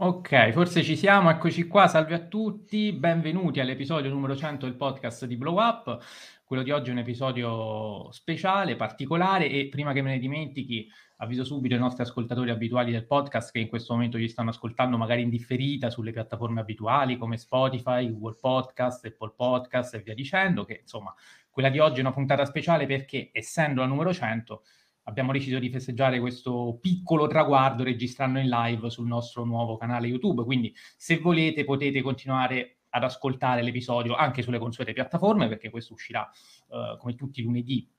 Ok, forse ci siamo, eccoci qua, salve a tutti, benvenuti all'episodio numero 100 del podcast di Blow Up. Quello di oggi è un episodio speciale, particolare e prima che me ne dimentichi avviso subito i nostri ascoltatori abituali del podcast che in questo momento ci stanno ascoltando magari in differita sulle piattaforme abituali come Spotify, Google Podcast, Apple Podcast e via dicendo, che insomma quella di oggi è una puntata speciale perché essendo la numero 100 abbiamo deciso di festeggiare questo piccolo traguardo registrando in live sul nostro nuovo canale YouTube. Quindi, se volete, potete continuare ad ascoltare l'episodio anche sulle consuete piattaforme, perché questo uscirà uh, come tutti i lunedì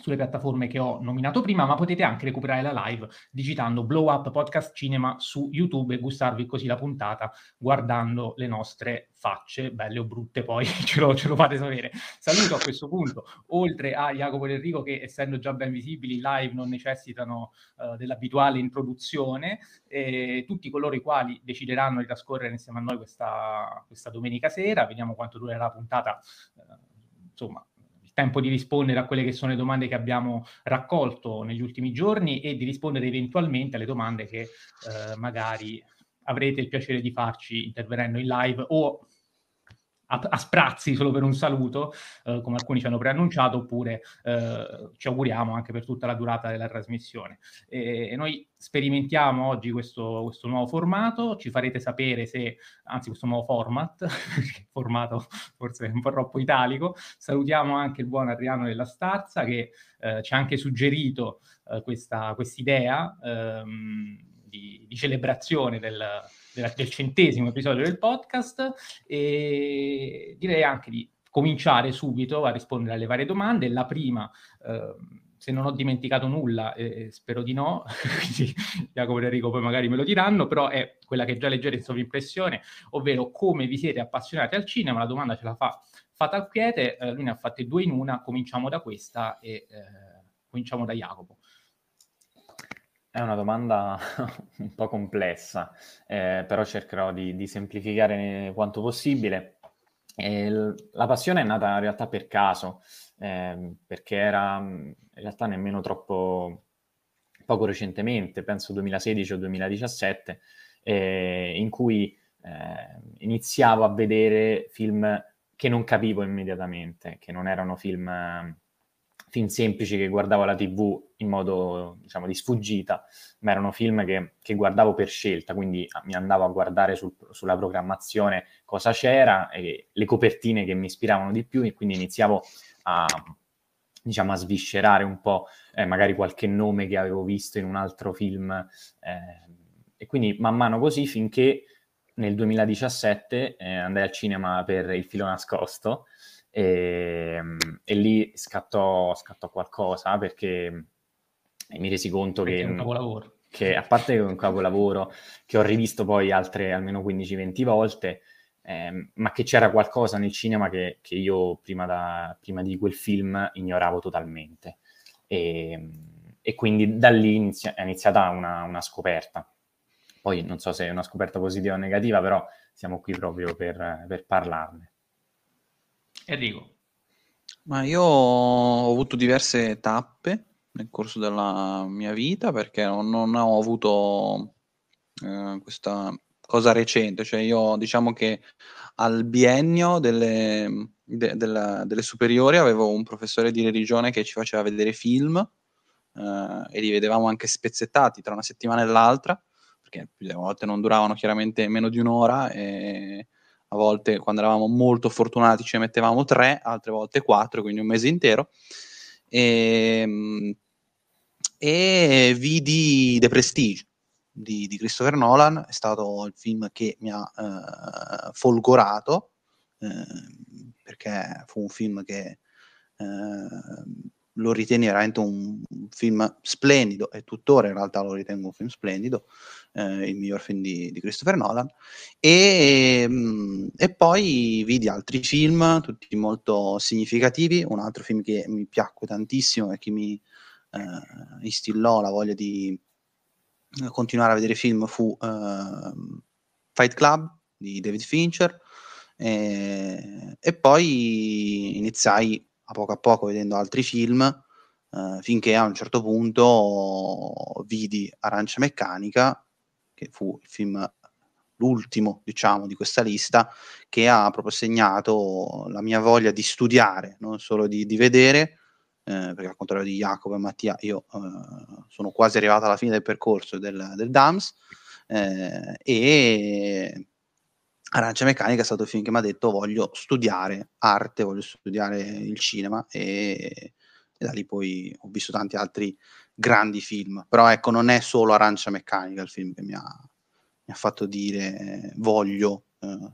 sulle piattaforme che ho nominato prima, ma potete anche recuperare la live digitando Blow Up Podcast Cinema su YouTube e gustarvi così la puntata guardando le nostre facce, belle o brutte, poi ce lo, ce lo fate sapere. Saluto a questo punto, oltre a Jacopo e Enrico che essendo già ben visibili live non necessitano uh, dell'abituale introduzione, e tutti coloro i quali decideranno di trascorrere insieme a noi questa, questa domenica sera, vediamo quanto durerà la puntata, uh, insomma tempo di rispondere a quelle che sono le domande che abbiamo raccolto negli ultimi giorni e di rispondere eventualmente alle domande che eh, magari avrete il piacere di farci intervenendo in live o a, sprazzi solo per un saluto, eh, come alcuni ci hanno preannunciato, oppure eh, ci auguriamo anche per tutta la durata della trasmissione. E, e noi sperimentiamo oggi questo, questo, nuovo formato, ci farete sapere se, anzi questo nuovo format, formato forse un po' troppo italico, salutiamo anche il buon Adriano della Starza che eh, ci ha anche suggerito eh, questa idea ehm, di, di celebrazione del della, del centesimo episodio del podcast e direi anche di cominciare subito a rispondere alle varie domande. La prima, eh, se non ho dimenticato nulla, eh, spero di no, quindi Jacopo e Enrico poi magari me lo diranno, però è quella che già leggete in sovrimpressione, ovvero come vi siete appassionati al cinema, la domanda ce la fa Fatal Quiete, eh, lui ne ha fatte due in una, cominciamo da questa e eh, cominciamo da Jacopo. È una domanda un po' complessa, eh, però cercherò di, di, semplificare quanto possibile. L- la passione è nata in realtà per caso, eh, perché era in realtà nemmeno troppo poco recentemente, penso 2016 o 2017, eh, in cui eh, iniziavo a vedere film che non capivo immediatamente, che non erano film film semplici che guardavo alla tv in modo, diciamo, di sfuggita, ma erano film che, che guardavo per scelta, quindi ah, mi andavo a guardare sul, sulla programmazione cosa c'era, e le copertine che mi ispiravano di più, e quindi iniziavo a, diciamo, a sviscerare un po' eh, magari qualche nome che avevo visto in un altro film, eh, e quindi man mano così finché nel 2017 eh, andai al cinema per Il filo nascosto, e, ehm, e lì scattò, scattò, qualcosa perché mi resi conto perché che... È un capolavoro. Che a parte che è un capolavoro che ho rivisto poi altre almeno 15-20 volte, eh, ma che c'era qualcosa nel cinema che, che io prima, da, prima, di quel film ignoravo totalmente. E, e quindi da lì inizia, è iniziata una, una, scoperta. Poi non so se è una scoperta positiva o negativa, però siamo qui proprio per, per parlarne. Enrico. Ma io ho avuto diverse tappe nel corso della mia vita perché non, ho avuto eh, questa cosa recente, cioè io diciamo che al biennio delle, de, della, delle superiori avevo un professore di religione che ci faceva vedere film eh, e li vedevamo anche spezzettati tra una settimana e l'altra, perché delle volte non duravano chiaramente meno di un'ora e a volte quando eravamo molto fortunati ci mettevamo tre, altre volte quattro, quindi un mese intero. E, ehm, e vidi The Prestige di, di, Christopher Nolan, è stato il film che mi ha eh, folgorato, eh, perché fu un film che eh, lo ritieni veramente un, film splendido, e tuttora in realtà lo ritengo un film splendido, eh, il miglior film di, di Christopher Nolan, e, mm, e, poi vidi altri film, tutti molto significativi, un altro film che mi piacque tantissimo e che mi eh, instillò la voglia di continuare a vedere film fu eh, Fight Club di David Fincher, e, e poi iniziai a poco a poco vedendo altri film, eh, finché a un certo punto vidi Arancia Meccanica, che fu il film l'ultimo, diciamo, di questa lista, che ha proprio segnato la mia voglia di studiare, non solo di, di vedere, eh, perché al contrario di Jacopo e Mattia, io eh, sono quasi arrivato alla fine del percorso del, del DAMS, eh, e Arancia Meccanica è stato il film che mi ha detto voglio studiare arte, voglio studiare il cinema e, e da lì poi ho visto tanti altri grandi film, però ecco non è solo Arancia Meccanica il film che mi ha, mi ha fatto dire voglio, eh,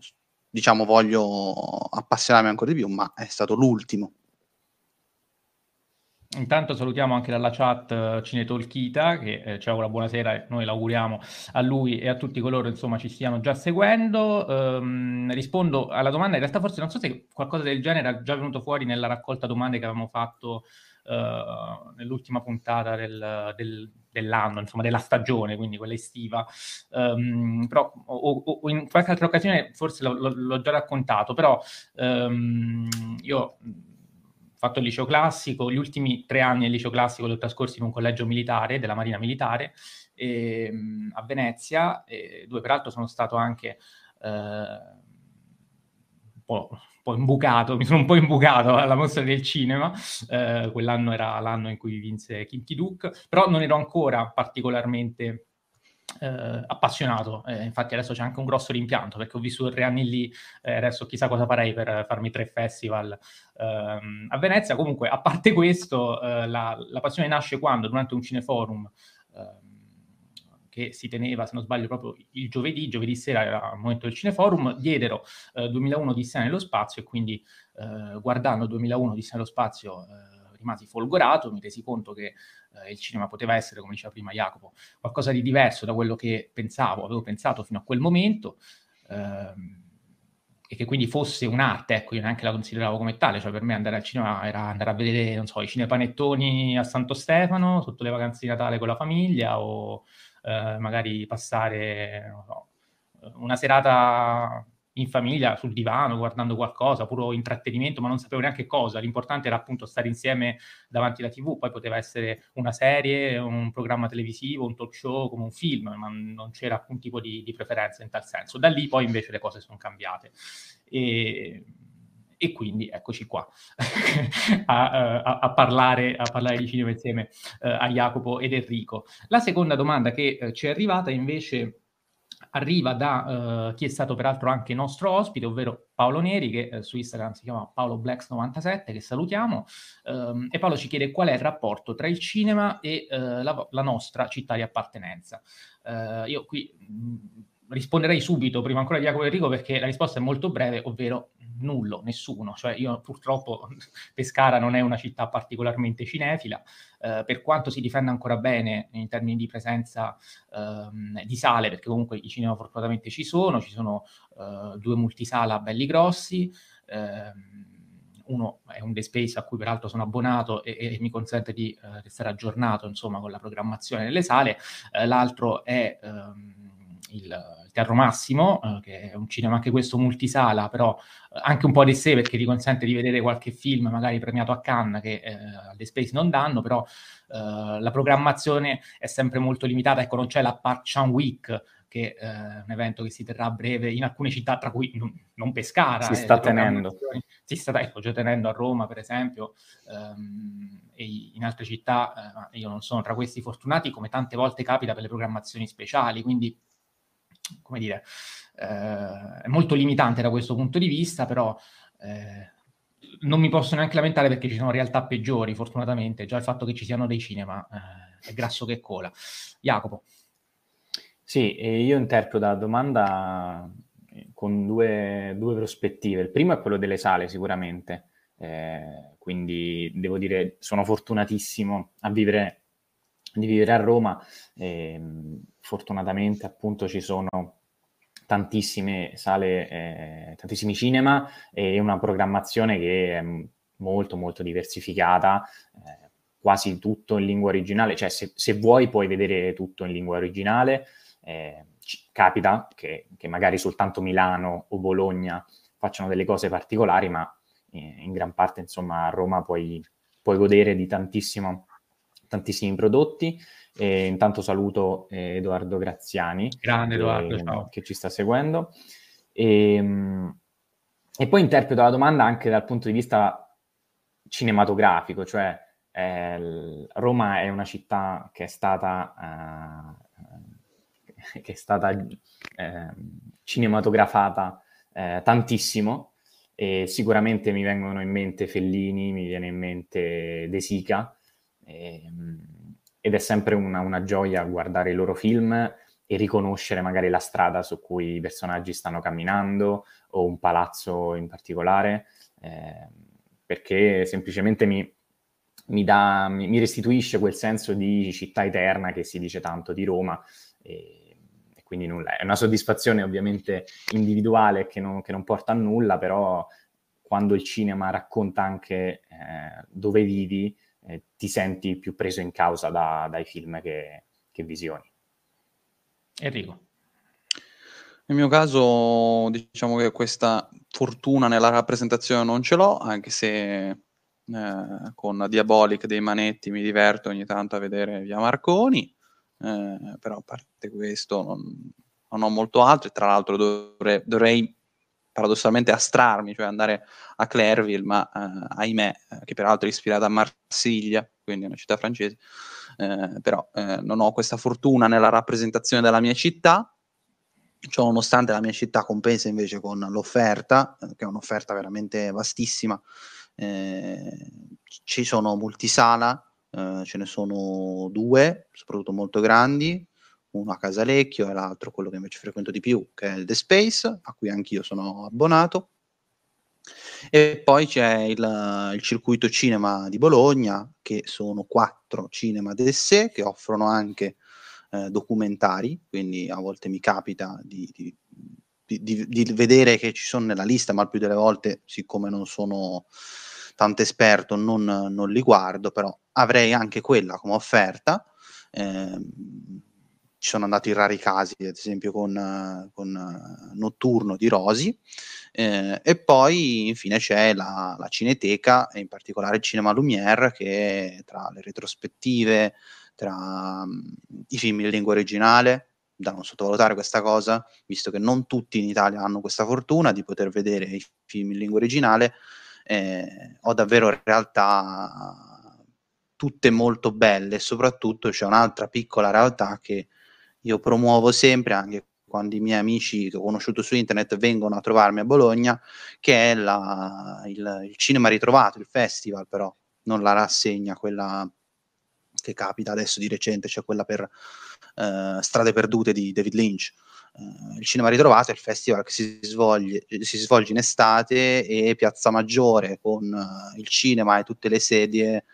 diciamo voglio appassionarmi ancora di più, ma è stato l'ultimo. Intanto salutiamo anche dalla chat uh, Cinetolchita che eh, ci augura buonasera e noi l'auguriamo a lui e a tutti coloro insomma ci stiano già seguendo. Um, rispondo alla domanda, in realtà forse non so se qualcosa del genere è già venuto fuori nella raccolta domande che avevamo fatto uh, nell'ultima puntata del, del, dell'anno, insomma della stagione, quindi quella estiva. Um, però o, o, in qualche altra occasione forse lo, l'ho già raccontato, però um, io fatto il liceo classico, gli ultimi tre anni del liceo classico li ho trascorsi in un collegio militare della Marina Militare e, ehm, a Venezia, e, dove peraltro sono stato anche eh, un, po', un, po', imbucato, mi sono un po' imbucato alla mostra del cinema, eh, quell'anno era l'anno in cui vinse Kinky Duke, però non ero ancora particolarmente eh, appassionato, eh, infatti adesso c'è anche un grosso rimpianto perché ho vissuto tre anni lì, eh, adesso chissà cosa farei per farmi tre festival ehm, a Venezia. Comunque, a parte questo, eh, la, la, passione nasce quando durante un cineforum ehm, che si teneva, se non sbaglio, proprio il giovedì, giovedì sera era il momento del cineforum, diedero 2001 di Odissea nello spazio e quindi eh, guardando 2001 di nello spazio rimasi folgorato, mi resi conto che eh, il cinema poteva essere, come diceva prima Jacopo, qualcosa di diverso da quello che pensavo, avevo pensato fino a quel momento, ehm, e che quindi fosse un'arte, ecco, io neanche la consideravo come tale, cioè per me andare al cinema era andare a vedere, non so, i cinepanettoni a Santo Stefano, sotto le vacanze di Natale con la famiglia, o eh, magari passare, so, una serata in famiglia sul divano guardando qualcosa, puro intrattenimento, ma non sapevo neanche cosa. L'importante era appunto stare insieme davanti alla TV, poi poteva essere una serie, un programma televisivo, un talk show, come un film, ma non c'era alcun tipo di, di preferenza in tal senso. Da lì poi invece le cose sono cambiate. E, e quindi eccoci qua a, a, a, parlare, a, parlare, di cinema insieme uh, a Jacopo ed Enrico. La seconda domanda che uh, ci è arrivata invece arriva da uh, chi è stato peraltro anche nostro ospite, ovvero Paolo Neri, che uh, su Instagram si chiama Paolo Blacks97, che salutiamo. Um, e Paolo ci chiede qual è il rapporto tra il cinema e uh, la, la, nostra città di appartenenza. io qui mh, risponderei subito, prima ancora di Jacopo Enrico, perché la risposta è molto breve, ovvero nullo, nessuno. Cioè io purtroppo Pescara non è una città particolarmente cinefila, eh, per quanto si difenda ancora bene in termini di presenza ehm, di sale, perché comunque i cinema fortunatamente ci sono, ci sono eh, due multisala belli grossi. Ehm, uno è un The Space a cui peraltro sono abbonato e, e mi consente di eh, restare aggiornato insomma con la programmazione nelle sale, eh, l'altro è ehm, il, il Teatro Massimo, eh, che è un cinema anche questo multisala, però eh, anche un po' di sé perché ti consente di vedere qualche film magari premiato a Cannes che eh, alle Space non danno, però eh, la programmazione è sempre molto limitata, ecco non c'è la Parchan Week che è eh, un evento che si terrà a breve in alcune città, tra cui non, non Pescara. Si eh, sta tenendo. Si sta ecco, già tenendo a Roma, per esempio, ehm, e in altre città, eh, io non sono tra questi fortunati, come tante volte capita per le programmazioni speciali, quindi come dire, eh, è molto limitante da questo punto di vista, però eh, non mi posso neanche lamentare perché ci sono realtà peggiori, fortunatamente. Già il fatto che ci siano dei cinema eh, è grasso che cola. Jacopo. Sì, io interpreto la domanda con due, due, prospettive. Il primo è quello delle sale, sicuramente. Eh, quindi devo dire, sono fortunatissimo a vivere, di vivere a Roma. Eh, fortunatamente appunto ci sono tantissime sale, eh, tantissimi cinema e una programmazione che è molto molto diversificata, eh, quasi tutto in lingua originale, cioè se, se, vuoi puoi vedere tutto in lingua originale, eh, capita che, che, magari soltanto Milano o Bologna facciano delle cose particolari, ma in gran parte insomma a Roma puoi, puoi godere di tantissimo tantissimi prodotti. E intanto saluto eh, Edoardo Graziani, Grande che, Edoardo, che ci sta seguendo. E, ehm, e, poi interpreto la domanda anche dal punto di vista cinematografico, cioè eh, Roma è una città che è stata, eh, che è stata eh, cinematografata eh, tantissimo e sicuramente mi vengono in mente Fellini, mi viene in mente De Sica e, ehm, ed è sempre una, una gioia guardare i loro film e riconoscere magari la strada su cui i personaggi stanno camminando o un palazzo in particolare, eh, perché semplicemente mi, mi, dà, mi, restituisce quel senso di città eterna che si dice tanto di Roma. E, e quindi nulla, è una soddisfazione ovviamente individuale che non, che non, porta a nulla, però quando il cinema racconta anche eh, dove vivi, eh, ti senti più preso in causa da, dai film che, che visioni. Enrico. Nel mio caso, diciamo che questa fortuna nella rappresentazione non ce l'ho, anche se eh, con Diabolic dei manetti mi diverto ogni tanto a vedere via Marconi, eh, però a parte questo non, non, ho molto altro e tra l'altro dovrei, dovrei paradossalmente astrarmi, cioè andare a Clairville, ma eh, ahimè, eh, che peraltro è ispirata a Marsiglia, quindi è una città francese, eh, però eh, non ho questa fortuna nella rappresentazione della mia città, ciò nonostante la mia città compensa invece con l'offerta, eh, che è un'offerta veramente vastissima, eh, ci sono multisala, ce ne sono due, soprattutto molto grandi, uno a Casalecchio e l'altro quello che invece frequento di più, che è The Space, a cui anch'io sono abbonato. E poi c'è il, il circuito cinema di Bologna, che sono quattro cinema d'essè che offrono anche eh, documentari, quindi a volte mi capita di, di, di, di, vedere che ci sono nella lista, ma il più delle volte, siccome non sono tanto esperto, non, non li guardo, però avrei anche quella come offerta. Eh, ci sono andato in rari casi, ad esempio con, con Notturno di Rosi, eh, e poi infine c'è la, la, Cineteca, e in particolare il Cinema Lumière, che tra le retrospettive, tra um, i film in lingua originale, da non sottovalutare questa cosa, visto che non tutti in Italia hanno questa fortuna di poter vedere i film in lingua originale, eh, ho davvero realtà tutte molto belle, soprattutto c'è un'altra piccola realtà che io promuovo sempre anche quando i miei amici che ho conosciuto su internet vengono a trovarmi a Bologna, che è la, il, il, cinema ritrovato, il festival però, non la rassegna, quella che capita adesso di recente, cioè quella per uh, Strade Perdute di David Lynch. Uh, il cinema ritrovato è il festival che si svolge, si svolge in estate e Piazza Maggiore con uh, il cinema e tutte le sedie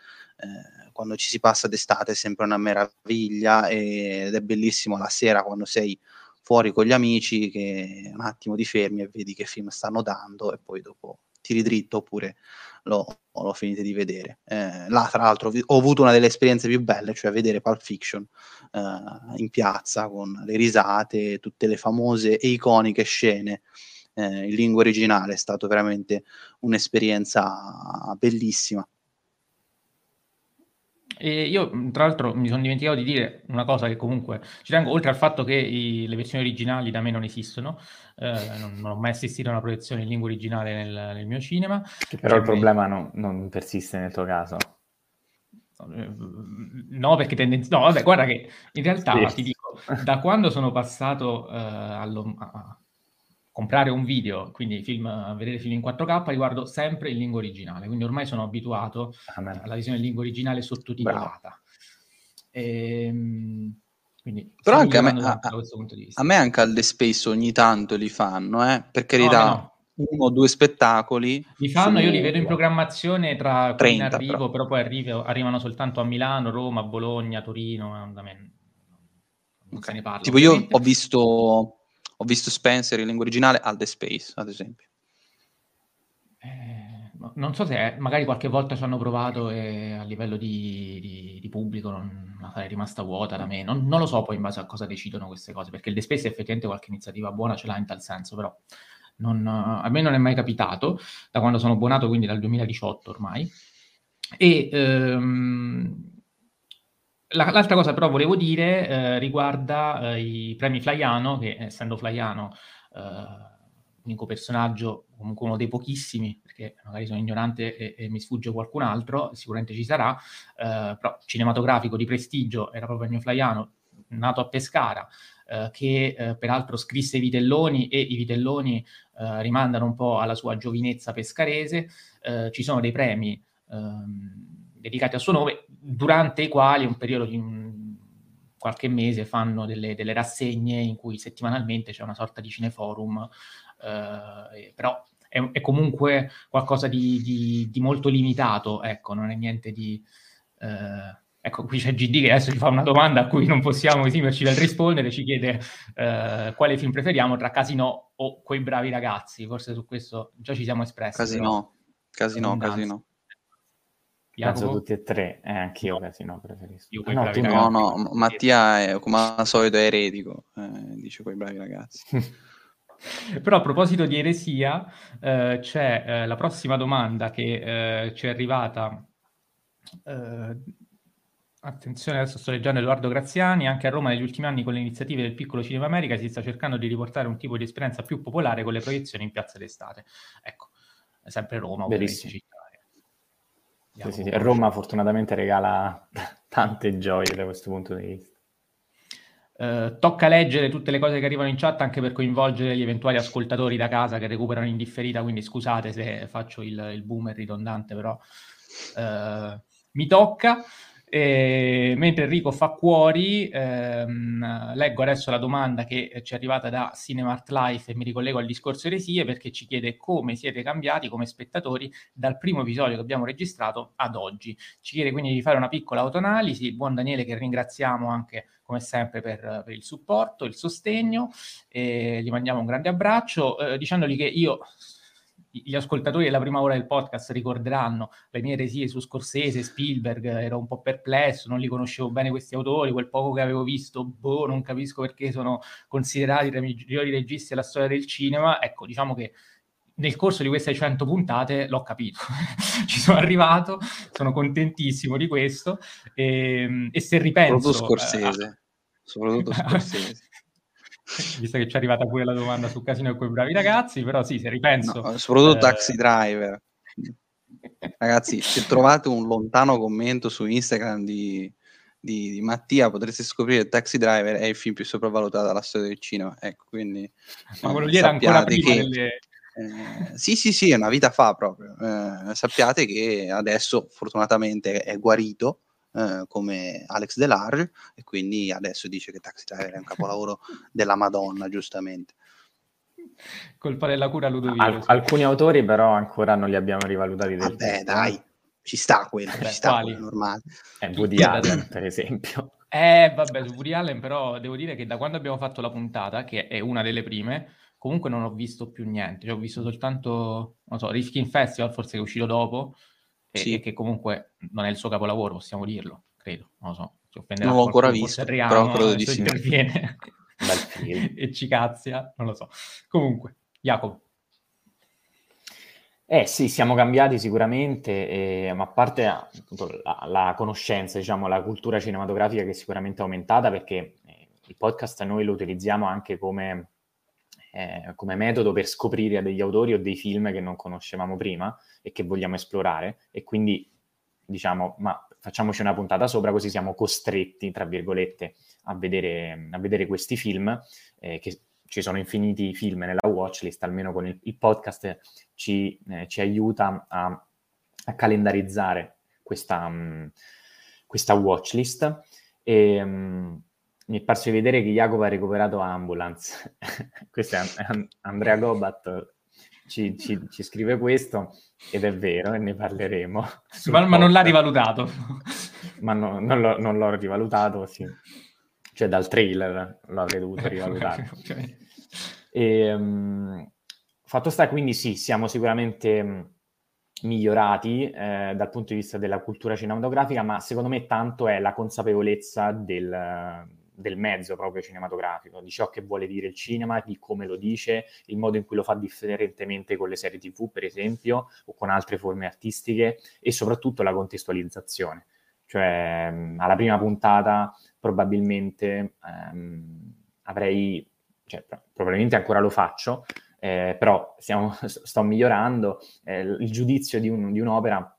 quando ci si passa d'estate è sempre una meraviglia ed è bellissimo la sera quando sei fuori con gli amici che un attimo ti fermi e vedi che film stanno dando e poi dopo tiri dritto oppure lo, lo finite di vedere. Eh, là, tra l'altro, ho avuto una delle esperienze più belle, cioè vedere Pulp Fiction eh, in piazza con le risate, tutte le famose e iconiche scene eh, in lingua originale. È stata veramente un'esperienza bellissima. E io, tra l'altro, mi sono dimenticato di dire una cosa che comunque ci tengo, oltre al fatto che i, le versioni originali da me non esistono, eh, non, non, ho mai assistito a una proiezione in lingua originale nel, nel mio cinema. Che però il me... problema no, non persiste nel tuo caso. No, perché tendenzialmente... No, vabbè, guarda che in realtà sì. ti dico, da quando sono passato allo, a, comprare un video, quindi film, vedere film in 4K, li guardo sempre in lingua originale, quindi ormai sono abituato Amen. alla visione in lingua originale sottotitolata. E, ehm, quindi, Però anche a me, a, a me, anche alle Space ogni tanto li fanno, eh? per carità. No, no. Uno o due spettacoli. Li fanno, su... io li vedo in programmazione tra 30, in arrivo, però, però poi arrivo, arrivano soltanto a Milano, Roma, Bologna, Torino, da me non okay. se ne parla. Tipo ovviamente. io ho visto ho visto Spencer in lingua originale al The Space, ad esempio. Eh, non so se magari qualche volta ci hanno provato e a livello di, di, di pubblico non, non è rimasta vuota da me. Non, non, lo so poi in base a cosa decidono queste cose, perché il The Space effettivamente qualche iniziativa buona ce l'ha in tal senso, però non, a me non è mai capitato da quando sono abbonato, quindi dal 2018 ormai. E ehm, la, l'altra cosa però volevo dire eh, riguarda eh, i premi Flaiano, che essendo Flaiano eh, unico personaggio, comunque uno dei pochissimi, perché magari sono ignorante e, e mi sfugge qualcun altro, sicuramente ci sarà, eh, però cinematografico di prestigio era proprio Ennio Flaiano, nato a Pescara, eh, che eh, peraltro scrisse i Vitelloni e i Vitelloni eh, rimandano un po' alla sua giovinezza pescarese, eh, ci sono dei premi ehm, dedicati al suo nome, durante i quali un periodo di un, qualche mese fanno delle, delle, rassegne in cui settimanalmente c'è una sorta di cineforum, eh, però è, è, comunque qualcosa di, di, di, molto limitato, ecco, non è niente di... Eh, ecco, qui c'è GD che adesso ci fa una domanda a cui non possiamo esimerci dal rispondere, ci chiede eh, quale film preferiamo tra Casino o Quei bravi ragazzi, forse su questo già ci siamo espressi. Casino, Casino, Casino. Penso tutti e tre, eh, anch'io no. Casino preferisco. Io ah, no, tu no, no, Mattia è come al solito è eretico, eh, dice quei bravi ragazzi. Però a proposito di eresia, eh, c'è eh, la prossima domanda che eh, ci è arrivata. Eh, attenzione, adesso sto leggendo Edoardo Graziani. Anche a Roma negli ultimi anni con le iniziative del piccolo Cinema America si sta cercando di riportare un tipo di esperienza più popolare con le proiezioni in piazza d'estate. Ecco, sempre Roma, ovviamente. Sì, sì, sì. Roma fortunatamente regala tante gioie da questo punto di vista. Uh, tocca leggere tutte le cose che arrivano in chat anche per coinvolgere gli eventuali ascoltatori da casa che recuperano in differita, quindi scusate se faccio il, il boomer ridondante, però uh, mi tocca. E, mentre Enrico fa cuori, ehm, leggo adesso la domanda che ci è arrivata da Cinemart Life e mi ricollego al discorso eresie perché ci chiede come siete cambiati come spettatori dal primo episodio che abbiamo registrato ad oggi. Ci chiede quindi di fare una piccola autoanalisi. Buon Daniele che ringraziamo anche come sempre per, per il supporto, il sostegno gli mandiamo un grande abbraccio eh, dicendogli che io gli ascoltatori della prima ora del podcast ricorderanno le mie eresie su Scorsese, Spielberg, ero un po' perplesso, non li conoscevo bene questi autori, quel poco che avevo visto, boh, non capisco perché sono considerati tra i migliori registi della storia del cinema. Ecco, diciamo che nel corso di queste 100 puntate l'ho capito, ci sono arrivato, sono contentissimo di questo e, e se ripenso... Soprattutto Scorsese, eh, soprattutto Scorsese. visto che ci è arrivata pure la domanda su Casino e quei bravi ragazzi, però sì, se ripenso... No, soprattutto eh... Taxi Driver. Ragazzi, se trovate un lontano commento su Instagram di, di, di, Mattia, potreste scoprire che Taxi Driver è il film più sopravvalutato della storia del cinema. Ecco, quindi... Ma quello lì era ancora prima che... delle... Eh, sì, sì, sì, è una vita fa proprio. Eh, sappiate che adesso fortunatamente è guarito eh, come Alex Delarge e quindi adesso dice che Taxi Driver è un capolavoro della Madonna, giustamente. Colpa della cura Ludovico. Al- alcuni autori però ancora non li abbiamo rivalutati del Vabbè, tutto. dai, ci sta quello, Vabbè, ci sta quello normale. È Woody Allen, per esempio. Eh, vabbè, su Woody Allen però devo dire che da quando abbiamo fatto la puntata, che è una delle prime, comunque non ho visto più niente. Cioè, ho visto soltanto, non so, Rifkin Festival, forse che è uscito dopo, e, sì. e, che comunque non è il suo capolavoro, possiamo dirlo, credo, non lo so. non l'ho ancora visto, Adriano, però credo di sì. interviene e ci cazzia, non lo so. Comunque, Jacopo. Eh sì, siamo cambiati sicuramente, eh, ma a parte appunto, la, la, conoscenza, diciamo, la cultura cinematografica che sicuramente è aumentata perché eh, il podcast noi lo utilizziamo anche come eh, come metodo per scoprire degli autori o dei film che non conoscevamo prima e che vogliamo esplorare. E quindi diciamo ma facciamoci una puntata sopra così siamo costretti tra virgolette a vedere, a vedere questi film eh, che ci sono infiniti film nella watchlist almeno con il, il podcast ci, eh, ci, aiuta a, a calendarizzare questa, um, questa watchlist. E, um, mi è parso di vedere che Jacopo ha recuperato Ambulance. questo è Andrea Gobat ci, ci, ci, scrive questo ed è vero e ne parleremo. Ma, ma non l'ha rivalutato. ma no, non, l'ho, non, l'ho, rivalutato, sì. Cioè dal trailer lo avrei dovuto rivalutare. okay. e, um, fatto sta, quindi sì, siamo sicuramente um, migliorati eh, dal punto di vista della cultura cinematografica, ma secondo me tanto è la consapevolezza del del mezzo proprio cinematografico, di ciò che vuole dire il cinema, di come lo dice, il modo in cui lo fa differentemente con le serie TV, per esempio, o con altre forme artistiche, e soprattutto la contestualizzazione, Cioè, alla prima puntata probabilmente ehm, avrei, cioè, probabilmente ancora lo faccio, eh, però stiamo, sto migliorando. Eh, il giudizio di, un, di un'opera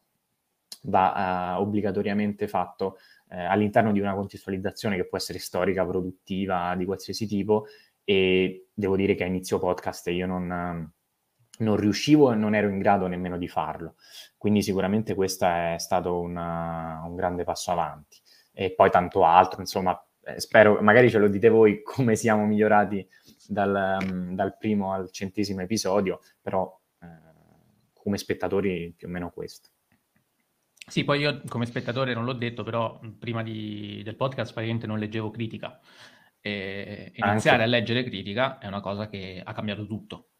va uh, obbligatoriamente fatto eh, all'interno di una contestualizzazione che può essere storica, produttiva, di qualsiasi tipo, e devo dire che a inizio podcast io non, non riuscivo e non ero in grado nemmeno di farlo. Quindi sicuramente questo è stato una, un grande passo avanti. E poi tanto altro, insomma, eh, spero, magari ce lo dite voi come siamo migliorati dal, dal primo al centesimo episodio, però eh, come spettatori più o meno questo. Sì, poi io come spettatore non l'ho detto, però prima di, del podcast praticamente non leggevo critica. E iniziare anche. a leggere critica è una cosa che ha cambiato tutto.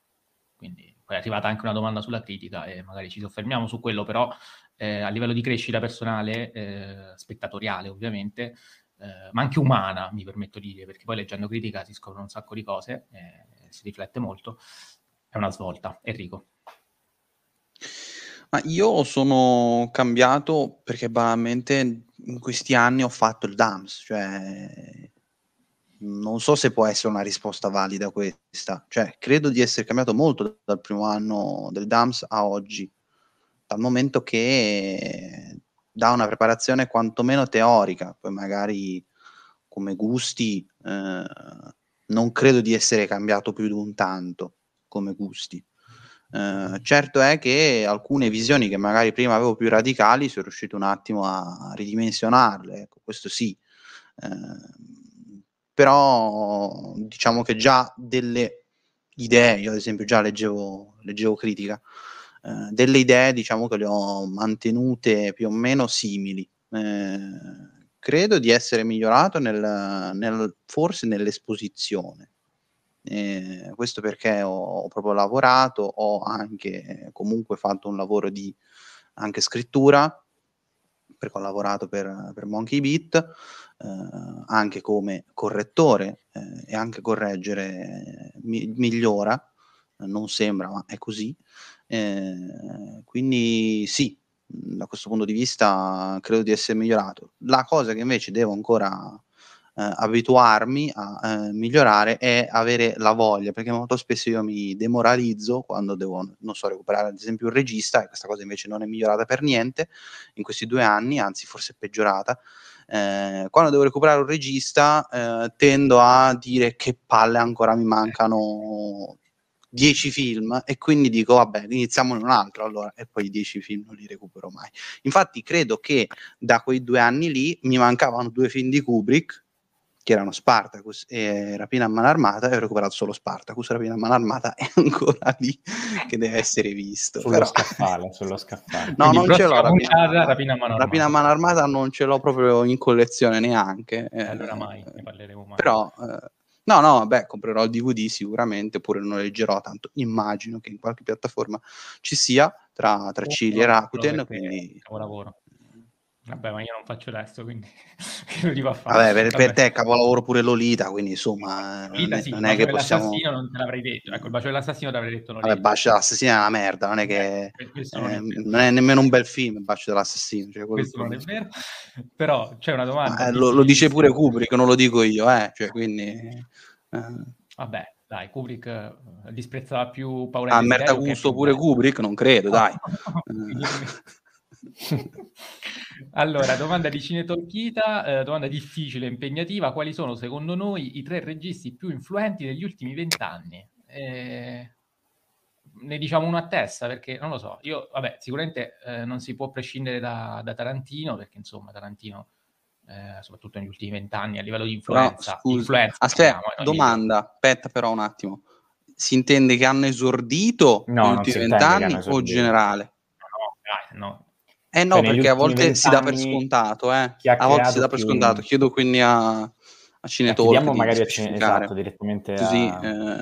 Quindi poi è arrivata anche una domanda sulla critica e magari ci soffermiamo su quello, però eh, a livello di crescita personale, eh, spettatoriale ovviamente, eh, ma anche umana, mi permetto di dire, perché poi leggendo critica si scoprono un sacco di cose, si riflette molto, è una svolta. Enrico. Ma io sono cambiato perché banalmente in questi anni ho fatto il DAMS, cioè non so se può essere una risposta valida questa, cioè credo di essere cambiato molto dal primo anno del DAMS a oggi, dal momento che dà una preparazione quantomeno teorica, poi magari come gusti eh, non credo di essere cambiato più di un tanto come gusti. Eh, certo è che alcune visioni che magari prima avevo più radicali sono riuscito un attimo a ridimensionarle, ecco, questo sì. Eh, però diciamo che già delle idee, io ad esempio già leggevo, leggevo critica, eh, delle idee diciamo che le ho mantenute più o meno simili. Eh, credo di essere migliorato nel, nel, forse nell'esposizione eh, questo perché ho, ho, proprio lavorato, ho anche comunque fatto un lavoro di anche scrittura, perché ho lavorato per, per Monkey Beat, eh, anche come correttore eh, e anche correggere mi, migliora, non sembra, ma è così. Eh, quindi sì, da questo punto di vista credo di essere migliorato. La cosa che invece devo ancora eh, abituarmi a eh, migliorare è avere la voglia, perché molto spesso io mi demoralizzo quando devo, non so, recuperare ad esempio un regista, e questa cosa invece non è migliorata per niente in questi due anni, anzi forse è peggiorata. Eh, quando devo recuperare un regista eh, tendo a dire che palle ancora mi mancano 10 film e quindi dico vabbè iniziamo in un altro allora e poi i 10 film non li recupero mai infatti credo che da quei due anni lì mi mancavano due film di Kubrick che erano Spartacus e Rapina a mano armata e ho recuperato solo Spartacus, Rapina a mano armata è ancora lì che deve essere visto. Sullo però... scaffale, sullo scaffale. No, Quindi non ce l'ho Rapina, rapina, a mano armata. Rapina a mano armata non ce l'ho proprio in collezione neanche. Eh, allora mai, ne parleremo mai. Però... Eh, No, no, vabbè, comprerò il DVD sicuramente, oppure non lo leggerò, tanto immagino che in qualche piattaforma ci sia tra, tra Cili e Rakuten. Quindi... Capolavoro. Vabbè, ma io non faccio adesso, quindi che lo a fare. Vabbè, per, per te è capolavoro pure Lolita, quindi insomma, Lolita, non, sì, non è che possiamo... L'assassino non te l'avrei detto, ecco, il bacio dell'assassino ti avrei detto Lolita. Vabbè, il bacio dell'assassino è una merda, non è che... Eh, non, è, non, è, nemmeno un bel film il bacio dell'assassino. Cioè, questo non è vero, però c'è una domanda. Eh, lo, lo, dice pure Kubrick, non lo dico io, eh, cioè, quindi... Eh. Vabbè, dai, Kubrick eh, disprezzava più paura Ah, merda gusto pure Kubrick? Non credo, dai. allora, domanda di Cine Tolchita, eh, domanda difficile, impegnativa. Quali sono secondo noi i tre registi più influenti degli ultimi vent'anni? Eh, ne diciamo uno a testa perché non lo so. Io, vabbè, sicuramente eh, non si può prescindere da, da Tarantino perché insomma Tarantino. Eh, soprattutto negli ultimi vent'anni a livello di influenza. Scusa, influenza aspetta, domanda, aspetta però un attimo. Si intende che hanno esordito no, negli ultimi vent'anni o generale? No, no, eh no, cioè, perché a volte si dà per scontato, eh. A volte si dà per scontato. Chiedo quindi a, a Cinetalk Chiediamo magari a Cine, esatto, direttamente Così, a... eh,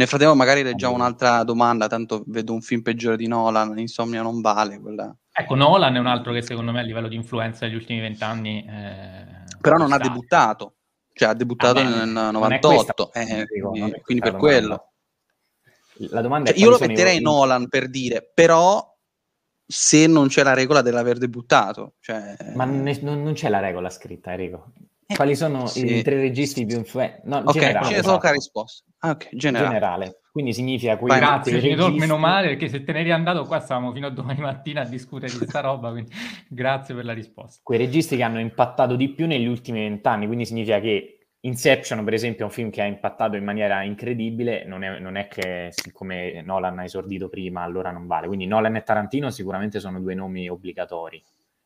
nel frattempo magari leggiamo un'altra domanda, tanto vedo un film peggiore di Nolan, Insomnia non vale. Quella... Ecco, Nolan è un altro che secondo me a livello di influenza negli ultimi vent'anni... Eh, Però non ha debuttato, cioè ha debuttato ah, nel 98, eh, quindi, quindi per quello. La domanda cioè, io lo metterei Nolan per dire, però se non c'è la regola dell'aver debuttato. Cioè... Ma ne, non, non, c'è la regola scritta, Enrico. Eh, Quali sono sì. i tre registi più influenti? No, ok, generale, c'è esatto. la risposta. Ah, ok, generale. generale. Quindi significa quei, Grazie, registi... meno male, perché se te ne eri andato qua stavamo fino a domani mattina a discutere di questa roba, quindi grazie per la risposta. Quei registi che hanno impattato di più negli ultimi vent'anni, quindi significa che Inception, per esempio, è un film che ha impattato in maniera incredibile, non è, non è, che siccome Nolan ha esordito prima, allora non vale. Quindi Nolan e Tarantino sicuramente sono due nomi obbligatori,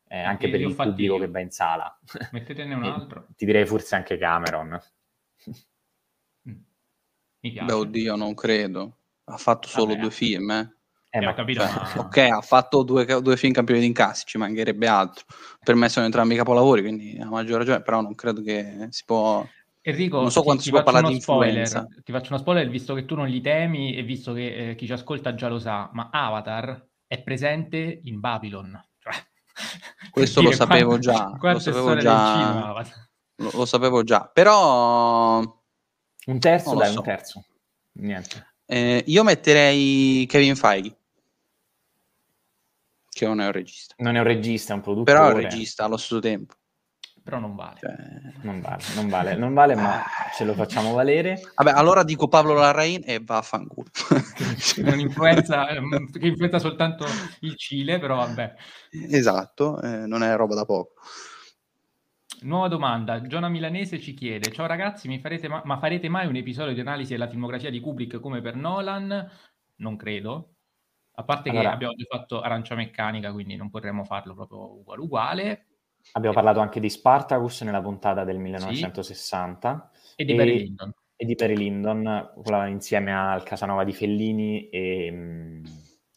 eh, anche per il pubblico io. che va in sala. Mettetene un altro. Ti direi forse anche Cameron. Mm. Mi piace. Beh, oddio, non credo. Ha fatto solo Vabbè. due film, eh. Eh, ma, capito, cioè, ma... Ok, ha fatto due, due, film campioni di incassi, ci mancherebbe altro. Per me sono entrambi capolavori, quindi ha maggior ragione, però non credo che si può Enrico, non so quanto ti, si può parlare di influenza. Ti faccio uno spoiler, visto che tu non li temi e visto che eh, chi ci ascolta già lo sa, ma Avatar è presente in Babylon. Cioè, Questo lo sapevo quanto, già. Lo sapevo già. Lo, lo, sapevo già. Però... Un terzo, dai, so. un terzo. Niente. Eh, io metterei Kevin Feige. Che non è un regista. Non è un regista, è un produttore. Però è un regista allo stesso tempo però non vale. Cioè... Non vale, non vale, non vale, ma ce lo facciamo valere. Vabbè, allora dico Pablo Larrain e vaffanculo. non influenza, ehm, che influenza soltanto il Cile, però vabbè. Esatto, eh, non è roba da poco. Nuova domanda, Giona Milanese ci chiede, ciao ragazzi, mi farete ma-, ma farete mai un episodio di analisi della filmografia di Kubrick come per Nolan? Non credo, a parte allora, che abbiamo già fatto Arancia Meccanica, quindi non potremmo farlo proprio uguale uguale. Abbiamo parlato anche di Spartacus nella puntata del 1960. Sì. E di Barry Lyndon. E di Barry Lyndon, insieme al Casanova di Fellini e... Mm,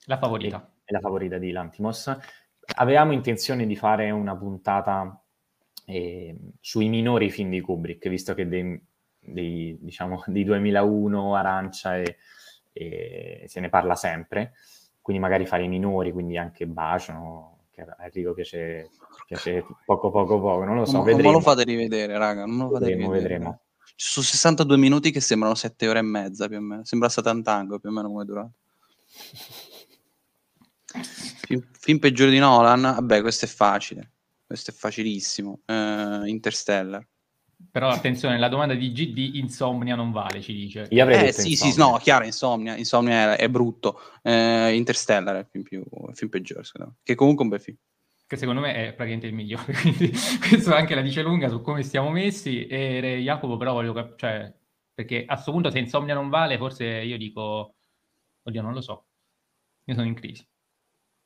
la favorita. E, e la favorita di Lantimos. Avevamo intenzione di fare una puntata eh, sui minori film di Kubrick, visto che dei, dei, diciamo, di 2001, Arancia e, e se ne parla sempre, quindi magari fare i minori, quindi anche Bacio, che a Enrico piace, piace poco poco poco, non lo so, non, vedremo. Non lo fate rivedere, raga, non lo fate vedremo, rivedere. vedremo. Ci sono 62 minuti che sembrano 7 ore e mezza più o meno, sembra Satantango più o meno come è durato. Film, film peggiore di Nolan? Vabbè, questo è facile, questo è facilissimo. Uh, Interstellar. Però attenzione, la domanda di GD Insomnia non vale, ci dice. Io avrei eh sì, insomnia. sì, no, chiaro, Insomnia, Insomnia è, è brutto. Eh, Interstellar è il film, più, il film peggiore, secondo me. Che comunque è un bel film. Che secondo me è praticamente il migliore, quindi questo anche la dice lunga su come stiamo messi. E Jacopo però voglio capire, cioè, perché a questo punto se Insomnia non vale, forse io dico, oddio non lo so, io sono in crisi.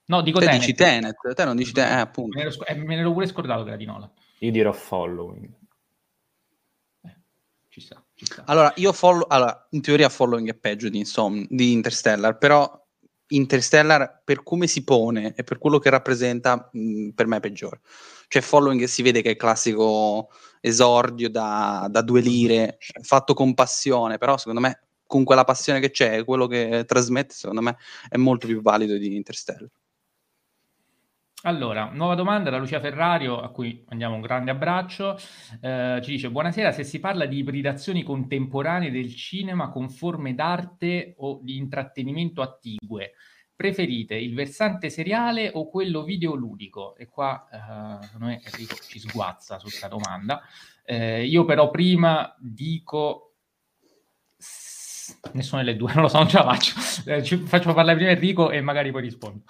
No, dico te Tenet. dici Tenet, te non dici Tenet, eh, appunto. Me ne, ero, eh, me ne ero pure scordato che era di Nola. Io dirò Following ci sta. Allora, io follow, allora, in teoria following è peggio di, Insom- di Interstellar, però Interstellar per come si pone e per quello che rappresenta, mh, per me è peggiore. Cioè, following si vede che è il classico esordio da, da due lire, fatto con passione, però secondo me con quella passione che c'è, quello che trasmette, secondo me è molto più valido di Interstellar. Allora, nuova domanda da Lucia Ferrario, a cui mandiamo un grande abbraccio. Eh, ci dice: Buonasera, se si parla di ibridazioni contemporanee del cinema con forme d'arte o di intrattenimento attigue, preferite il versante seriale o quello videoludico? E qua eh, noi Enrico ci sguazza su questa domanda. Eh, io però prima dico nessuna delle due, non lo so, non ce la faccio. Eh, ci faccio parlare prima Enrico e magari poi rispondo.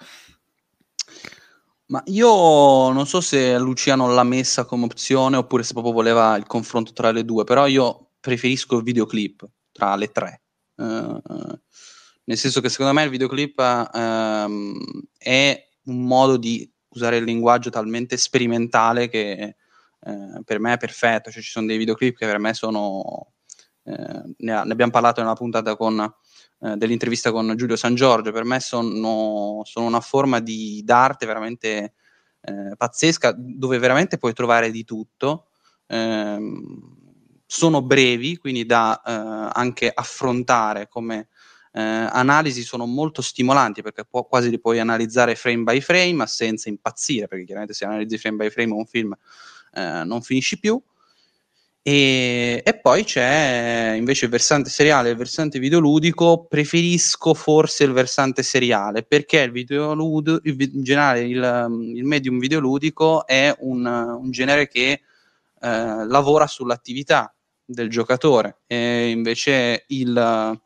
Ma io non so se Luciano l'ha messa come opzione oppure se proprio voleva il confronto tra le due, però io preferisco il videoclip tra le tre. Uh, nel senso che secondo me il videoclip uh, è un modo di usare il linguaggio talmente sperimentale che uh, per me è perfetto. Cioè, ci sono dei videoclip che per me sono. Ne, ne, abbiamo parlato nella puntata con eh, dell'intervista con Giulio San Giorgio, per me sono, sono una forma di, d'arte veramente eh, pazzesca, dove veramente puoi trovare di tutto. Eh, sono brevi, quindi da eh, anche affrontare come eh, analisi sono molto stimolanti perché può, quasi li puoi analizzare frame by frame ma senza impazzire, perché chiaramente se analizzi frame by frame un film non finisci più E, e, poi c'è invece il versante seriale e il versante videoludico. Preferisco forse il versante seriale perché il videoludo, in generale il, il medium videoludico è un, un genere che eh, lavora sull'attività del giocatore e invece il,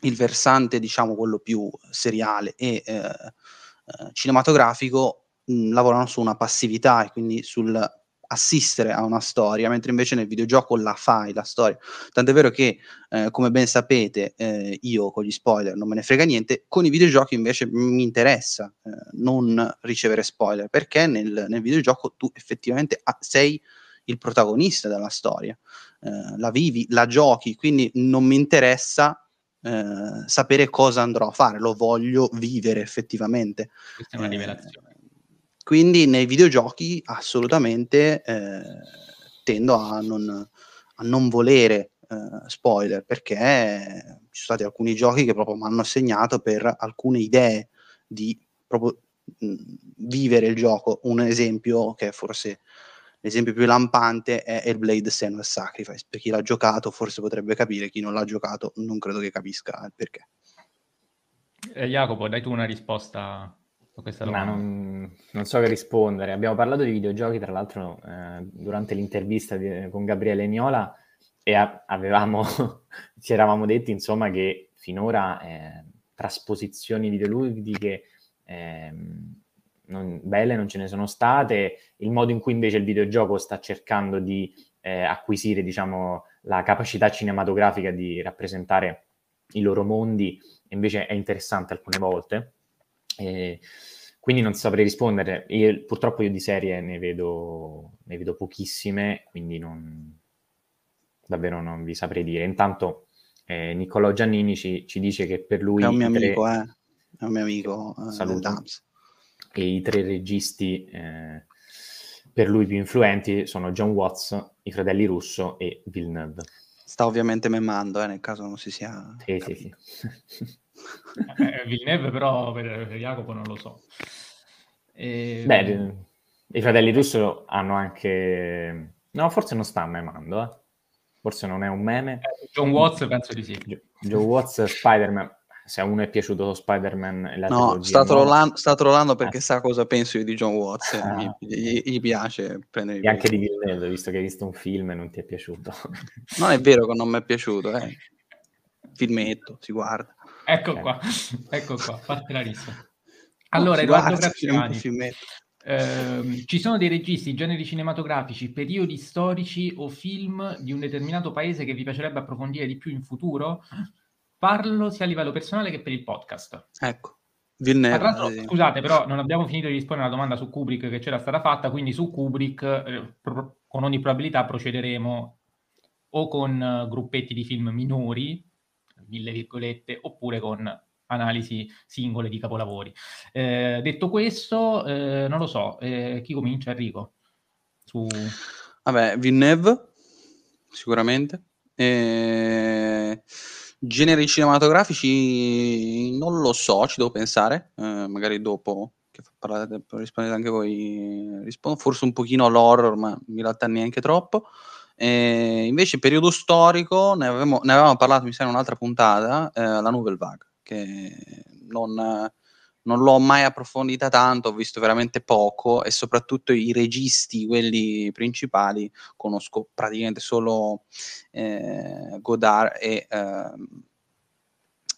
il versante, diciamo quello più seriale e eh, eh cinematografico, mh, lavorano su una passività e quindi sul assistere a una storia, mentre invece nel videogioco la fai la storia. Tant'è vero che, eh, come ben sapete, eh, io con gli spoiler non me ne frega niente, con i videogiochi invece mi interessa eh, non ricevere spoiler, perché nel, nel videogioco tu effettivamente ha, sei il protagonista della storia, eh, la vivi, la giochi, quindi non mi interessa eh, sapere cosa andrò a fare, lo voglio vivere effettivamente. Questa è una rivelazione quindi nei videogiochi assolutamente eh, tendo a non, a non volere eh, spoiler perché ci sono stati alcuni giochi che proprio mi hanno segnato per alcune idee di proprio mh, vivere il gioco. Un esempio che forse l'esempio più lampante è il Blade Senua's Sacrifice. Per chi l'ha giocato forse potrebbe capire, chi non l'ha giocato non credo che capisca il perché. Eh, Jacopo, dai tu una risposta questa domanda. Non, non, so che rispondere. Abbiamo parlato di videogiochi, tra l'altro, eh, durante l'intervista di, con Gabriele Niola e a, avevamo, ci eravamo detti, insomma, che finora eh, trasposizioni videoludiche eh, non, belle non ce ne sono state. Il modo in cui invece il videogioco sta cercando di eh, acquisire, diciamo, la capacità cinematografica di rappresentare i loro mondi invece è interessante alcune volte. E quindi non saprei rispondere. Io, purtroppo io di serie ne vedo, ne vedo pochissime, quindi non, davvero non vi saprei dire. Intanto eh, Niccolò Giannini ci, ci, dice che per lui... È un mio tre... amico, eh. È un mio amico. Eh, e i tre registi eh, per lui più influenti sono John Watts, i fratelli Russo e Villeneuve. Sta ovviamente memando, eh, nel caso non si sia... Sì, capito. sì, sì. Eh, Villeneuve però per, per, Jacopo non lo so. E... Beh, i fratelli Russo hanno anche... No, forse non sta memando, eh. Forse non è un meme. Eh, John Watts penso di sì. John Watts, Spider-Man. Se a uno è piaciuto Spider-Man... La no, sta trollando, sta trollando, perché eh. sa cosa penso io di John Watts. Ah. Gli, gli, gli, piace prendere... E anche di Villeneuve, visto che hai visto un film e non ti è piaciuto. non è vero che non mi è piaciuto, eh. Filmetto, si guarda. Ecco qua, ecco qua, parte la rissa. Allora, Edoardo Graziani, eh, ci sono dei registi, generi cinematografici, periodi storici o film di un determinato paese che vi piacerebbe approfondire di più in futuro? Parlo sia a livello personale che per il podcast. Ecco. Villeneuve, scusate, però non abbiamo finito di rispondere alla domanda su Kubrick che c'era stata fatta, quindi su Kubrick eh, pro- con ogni probabilità procederemo o con uh, gruppetti di film minori mille virgolette, oppure con analisi singole di capolavori. Eh, detto questo, eh, non lo so, eh, chi comincia Enrico? Su... Vabbè, Villeneuve, sicuramente. Eh, generi cinematografici non lo so, ci devo pensare, eh, magari dopo che parlate, rispondete anche voi, rispondo forse un pochino all'horror, ma in realtà neanche troppo. E invece, periodo storico, ne avevamo, ne avevamo, parlato, mi sa, in un'altra puntata, eh, la Nouvelle Vague, che non, non, l'ho mai approfondita tanto, ho visto veramente poco e soprattutto i registi, quelli principali, conosco praticamente solo eh, Godard e eh,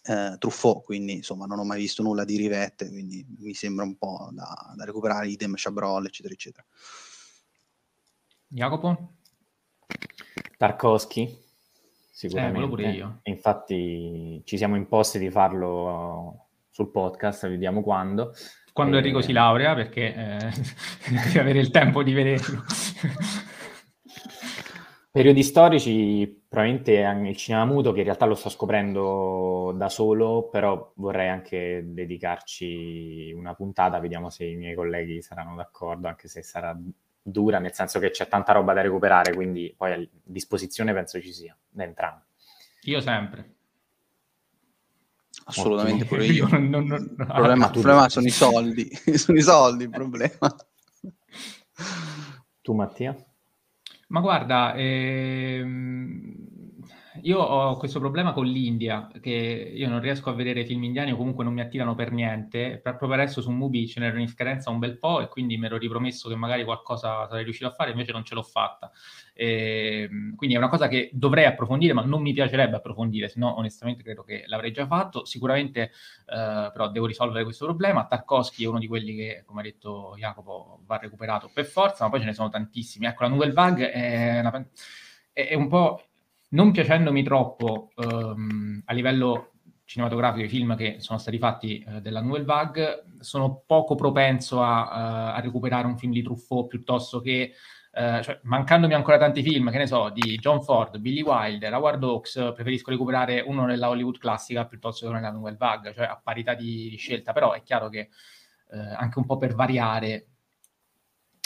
eh, Truffaut, quindi insomma non ho mai visto nulla di Rivette, quindi mi sembra un po' da, da recuperare idem, Chabrol, eccetera, eccetera. Jacopo? Tarkovsky, sicuramente. Eh, pure io. Infatti ci siamo imposti di farlo sul podcast, vediamo quando. Quando e... Enrico si laurea, perché eh, deve avere il tempo di vederlo. Periodi storici, probabilmente il cinema muto, che in realtà lo sto scoprendo da solo, però vorrei anche dedicarci una puntata, vediamo se i miei colleghi saranno d'accordo, anche se sarà dura, nel senso che c'è tanta roba da recuperare, quindi poi a disposizione penso ci sia da entrambi. Io sempre. Assolutamente pure io. non, non, non, il problema, il problema sono i soldi, sono i soldi il problema. Tu Mattia? Ma guarda, ehm, io ho questo problema con l'India, che io non riesco a vedere film indiani o comunque non mi attirano per niente. Proprio adesso su Mubi ce n'era in scadenza un bel po' e quindi mi ero ripromesso che magari qualcosa sarei riuscito a fare, invece non ce l'ho fatta. E, ehm, quindi è una cosa che dovrei approfondire, ma non mi piacerebbe approfondire, se no onestamente credo che l'avrei già fatto. Sicuramente eh, però devo risolvere questo problema. Tarkovsky è uno di quelli che, come ha detto Jacopo, va recuperato per forza, ma poi ce ne sono tantissimi. Ecco, la Nouvelle Vague è, una, è un po' non piacendomi troppo um, a livello cinematografico i film che sono stati fatti uh, della Nouvelle Vague, sono poco propenso a, uh, a, recuperare un film di Truffaut piuttosto che, uh, cioè, mancandomi ancora tanti film, che ne so, di John Ford, Billy Wilder, Howard Hawks, preferisco recuperare uno nella Hollywood classica piuttosto che nella Nouvelle Vague, cioè a parità di scelta, però è chiaro che anche un po' per variare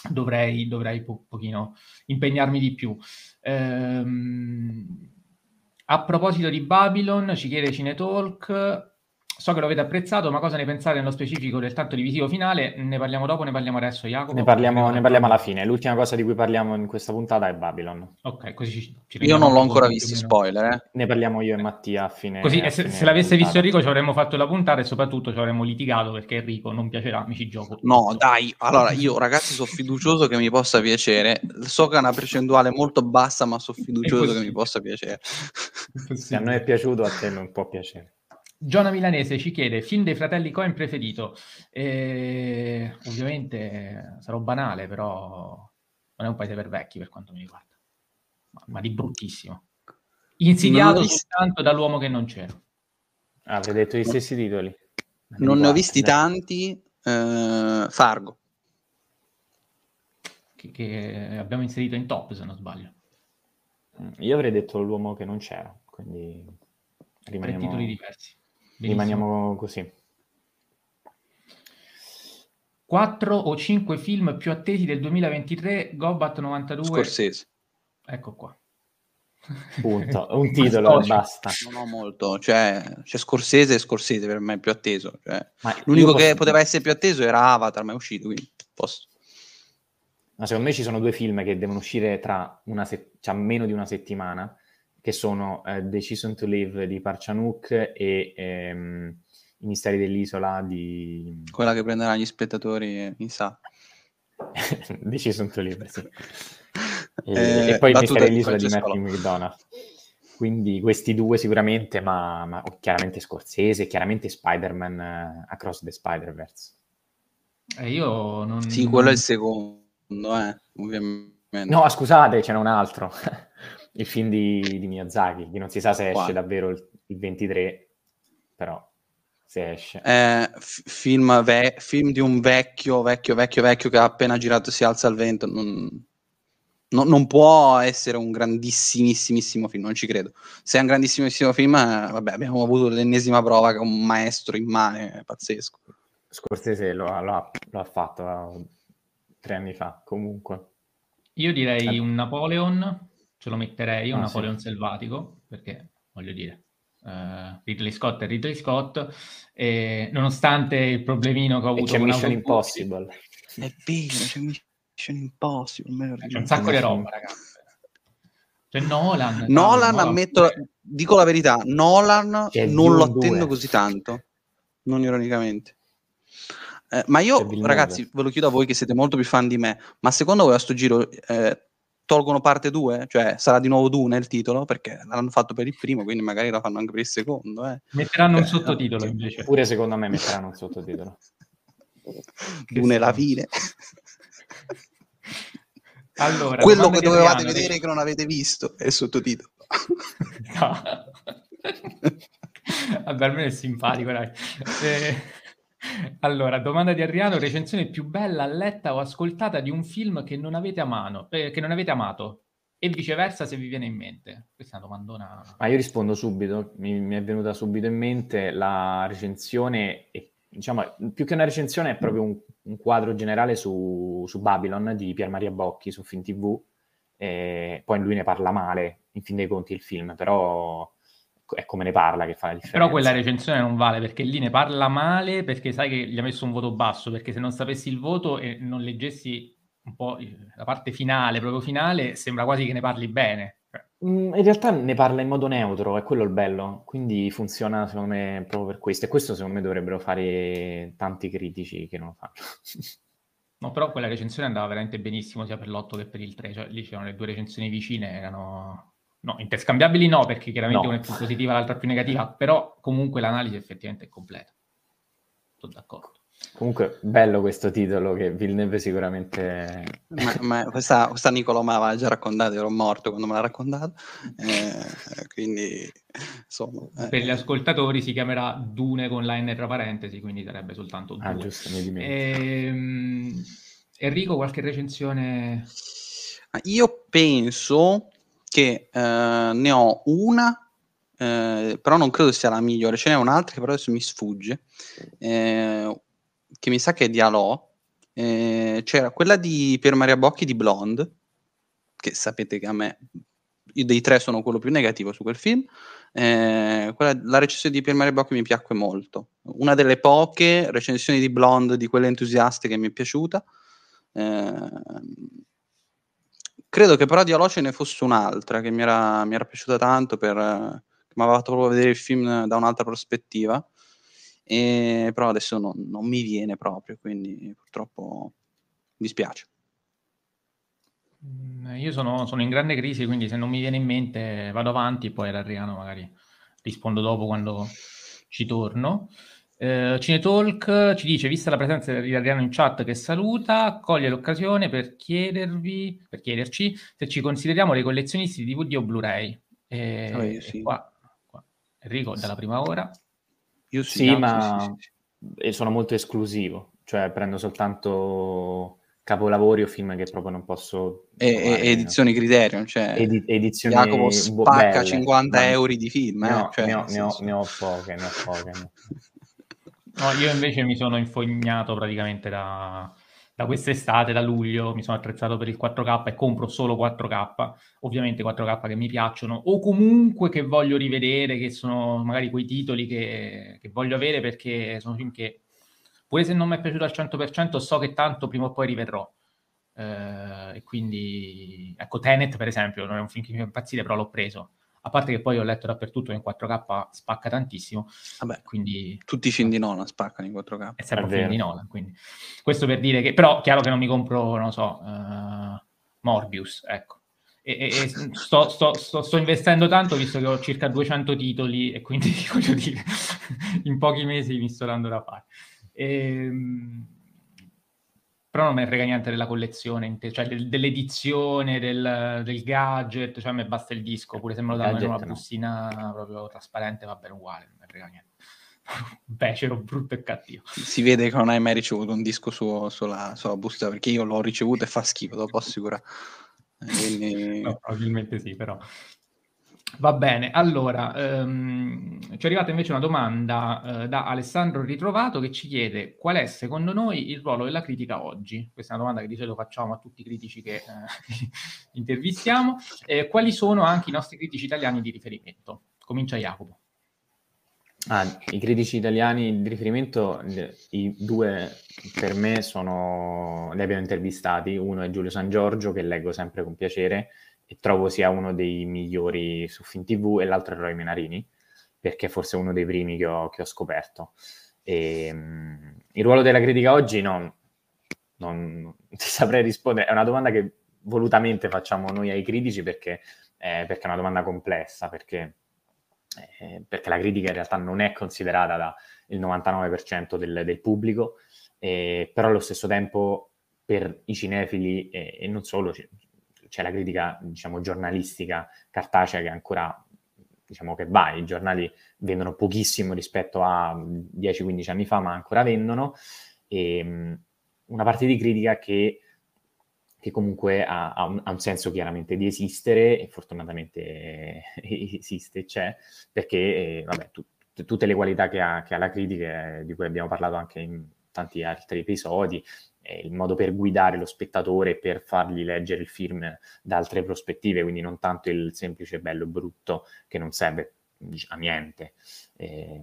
dovrei, dovrei un pochino impegnarmi di più. Ehm, a proposito di Babylon, ci chiede Cinetalk, So che lo avete apprezzato, ma cosa ne pensate nello specifico del tanto divisivo finale? Ne parliamo dopo, ne parliamo adesso, Jacopo? Ne parliamo, ne parliamo alla fine. L'ultima cosa di cui parliamo in questa puntata è Babylon. Ok, così ci, ci Io non l'ho ancora visto, spoiler, eh? Ne parliamo io e Mattia a fine... Così, a se, fine se l'avesse visto Enrico ci avremmo fatto la puntata e soprattutto ci avremmo litigato perché Enrico non piacerà, mi ci gioco. No, dai, allora io ragazzi sono fiducioso che mi possa piacere. So che è una percentuale molto bassa, ma sono fiducioso che mi possa piacere. Se a noi è piaciuto, a te non può piacere. Giona Milanese ci chiede film dei fratelli Coen preferito. E, ovviamente sarò banale, però non è un paese per vecchi per quanto mi riguarda, ma, ma di bruttissimo. Insidiato soltanto dall'uomo che non c'era. Ah, avrei detto gli stessi titoli. Non ne ho visti dai. tanti. Uh, Fargo. Che, che, abbiamo inserito in top, se non sbaglio. Io avrei detto l'uomo che non c'era, quindi rimaniamo... Tre titoli diversi. Benissimo. Rimaniamo così. Quattro o cinque film più attesi del 2023, Gobat 92. Scorsese. Ecco qua. Punto. Un titolo e basta. Non ho molto, cioè c'è Scorsese e Scorsese per me più atteso. Cioè, l'unico che posso... poteva essere più atteso era Avatar, ma è uscito, quindi posso. Ma secondo me ci sono due film che devono uscire tra una se... cioè, meno di una settimana che sono eh, Decision to Live di Parcianuk e ehm, I misteri dell'isola di... Quella che prenderà gli spettatori in sa. Decision to Live, sì. E, eh, e poi I misteri dell'isola di Matthew McDonald. Quindi questi due sicuramente, ma, ma chiaramente Scorsese, chiaramente Spider-Man uh, Across the Spider-Verse. Eh, io non... Sì, quello è il secondo, eh, ovviamente. No, scusate, c'era un altro il film di, di Miyazaki, che non si sa se esce Quale? davvero il, il, 23, però se esce. Eh, f- film, ve- film, di un vecchio, vecchio, vecchio, vecchio che ha appena girato Si alza al vento, non, no, non può essere un grandissimissimo film, non ci credo. Se è un grandissimissimo film, eh, vabbè, abbiamo avuto l'ennesima prova che un maestro in mano, è pazzesco. Scorsese lo, lo, ha, lo ha fatto uh, tre anni fa, comunque. Io direi eh. un Napoleon ce lo metterei, un ah, Napoleon sì. selvatico, perché voglio dire, uh, Ridley Scott è Ridley Scott, e nonostante il problemino che ho avuto e c'è con Mission Impossible. È vero, c'è Mission Impossible. C'è un sacco di roba, ragazzi. C'è Nolan. Nolan, Nolan ammetto, dico la verità, Nolan c'è non lo attendo 2. così tanto, non ironicamente. Eh, ma io, ragazzi, ve lo chiedo a voi che siete molto più fan di me, ma secondo voi a sto giro eh, tolgono parte 2, cioè sarà di nuovo Dune il titolo, perché l'hanno fatto per il primo, quindi magari lo fanno anche per il secondo. Eh. Metteranno eh, un sottotitolo no, invece. Pure secondo me metteranno un sottotitolo. Dune la fine. allora, Quello che dovevate vedere che... che non avete visto è il sottotitolo. no. Vabbè, almeno è simpatico, dai. Eh... Allora, domanda di Adriano, recensione più bella letta o ascoltata di un film che non avete, amano, eh, che non avete amato e viceversa se vi viene in mente? Questa è una domandona. Ma io rispondo subito, mi, mi è venuta subito in mente la recensione, e, diciamo, più che una recensione è proprio un, un quadro generale su, su, Babylon di Pier Maria Bocchi su FinTV, e poi lui ne parla male, in fin dei conti, il film, però è come ne parla che fa la differenza. Però quella recensione non vale perché lì ne parla male perché sai che gli ha messo un voto basso, perché se non sapessi il voto e non leggessi un po' la parte finale, proprio finale, sembra quasi che ne parli bene. Cioè mm, in realtà ne parla in modo neutro, è quello il bello, quindi funziona secondo me proprio per questo e questo secondo me dovrebbero fare tanti critici che non lo fanno. No, però quella recensione andava veramente benissimo sia per l'8 che per il 3, cioè lì c'erano le due recensioni vicine, erano... No, interscambiabili no, perché chiaramente no. una è più positiva, l'altra più negativa, però comunque l'analisi effettivamente è completa. Sono d'accordo. Comunque, bello questo titolo che Villeneuve sicuramente... Ma, ma questa, questa Nicolò me l'aveva già raccontato, ero morto quando me l'ha raccontato, eh, quindi insomma... Eh. Per gli ascoltatori si chiamerà Dune con la N tra parentesi, quindi sarebbe soltanto Dune. Ah, giusto, mi dimentico. Ehm, Enrico, qualche recensione? Io penso che eh, ne ho una eh, però non credo sia la migliore, ce n'è un'altra che però adesso mi sfugge, eh, che mi sa che è di Alò, eh, c'era quella di Pier Maria Bocchi di Blonde, che sapete che a me, io dei tre sono quello più negativo su quel film, eh, quella, la recensione di Pier Maria Bocchi mi piacque molto, una delle poche recensioni di Blonde, di quelle entusiaste che mi è piaciuta, eh, credo che però di Alò ce ne fosse un'altra che mi era, mi era piaciuta tanto per, che mi aveva fatto proprio vedere il film da un'altra prospettiva e, però adesso non, non, mi viene proprio, quindi purtroppo mi dispiace. Mm, io sono, sono, in grande crisi, quindi se non mi viene in mente vado avanti, poi ad Adriano magari rispondo dopo quando ci torno. Eh, Cinetalk ci dice, vista la presenza di Adriano in chat che saluta, coglie l'occasione per chiedervi, per chiederci se ci consideriamo dei collezionisti di DVD o Blu-ray. E, oh, sì. qua, qua, Enrico, dalla prima ora. Io sì, sì ma sì, sì, sono molto esclusivo, cioè prendo soltanto capolavori o film che proprio non posso... E, trovare, edizioni no? Criterion, cioè Edi- edizioni Jacopo spacca belle, 50 ma... euro di film. Eh? No, cioè, ne, ho, ne, ho, ne, ho, poche, ne ho poche. no, io invece mi sono infognato praticamente da, da quest'estate, da luglio, mi sono attrezzato per il 4K e compro solo 4K, ovviamente 4K che mi piacciono, o comunque che voglio rivedere, che sono magari quei titoli che, che voglio avere perché sono film che, pure se non mi è piaciuto al 100%, so che tanto prima o poi rivedrò. Eh, e quindi, ecco, Tenet per esempio, non è un film che mi fa impazzire, però l'ho preso a parte che poi ho letto dappertutto che in 4K spacca tantissimo. Vabbè, quindi... Tutti i film di Nolan spaccano in 4K. È sempre un film di Nolan, quindi... Questo per dire che... Però chiaro che non mi compro, non so, uh, Morbius, ecco. E, e, e sto, sto, sto, sto, investendo tanto visto che ho circa 200 titoli e quindi voglio dire, in pochi mesi mi sto dando da fare. Ehm, però non me ne frega niente della collezione, cioè del, dell'edizione, del, del, gadget, cioè a me basta il disco, pure se me lo danno in una bustina no. proprio trasparente va bene uguale, non me ne frega niente. Becero, brutto e cattivo. Si vede che non hai mai ricevuto un disco su, sulla, sulla busta, perché io l'ho ricevuto e fa schifo, te lo posso assicurare. Quindi... No, probabilmente sì, però Va bene, allora, ehm, ci è arrivata invece una domanda eh, da Alessandro Ritrovato che ci chiede qual è secondo noi il ruolo della critica oggi? Questa è una domanda che di solito facciamo a tutti i critici che eh, intervistiamo. Eh, quali sono anche i nostri critici italiani di riferimento? Comincia Jacopo. Ah, I critici italiani di riferimento, i due per me sono, li abbiamo intervistati, uno è Giulio San Giorgio che leggo sempre con piacere e trovo sia uno dei migliori su FinTV e l'altro è Roy Menarini, perché forse è uno dei primi che ho, che ho scoperto. E, um, il ruolo della critica oggi non, non, ti saprei rispondere, è una domanda che volutamente facciamo noi ai critici perché, eh, perché è una domanda complessa, perché, eh, perché, la critica in realtà non è considerata dal 99% del, del pubblico, eh, però allo stesso tempo per i cinefili e non solo, c'è la critica, diciamo, giornalistica cartacea che ancora, diciamo, che va, i giornali vendono pochissimo rispetto a 10-15 anni fa, ma ancora vendono, e um, una parte di critica che, che comunque ha, ha, un, ha, un, senso chiaramente di esistere, e fortunatamente esiste, c'è, perché, eh, vabbè, tu, tutte le qualità che ha, che ha la critica, di cui abbiamo parlato anche in tanti altri episodi, è il modo per guidare lo spettatore, per fargli leggere il film da altre prospettive, quindi non tanto il semplice bello brutto che non serve a niente. E,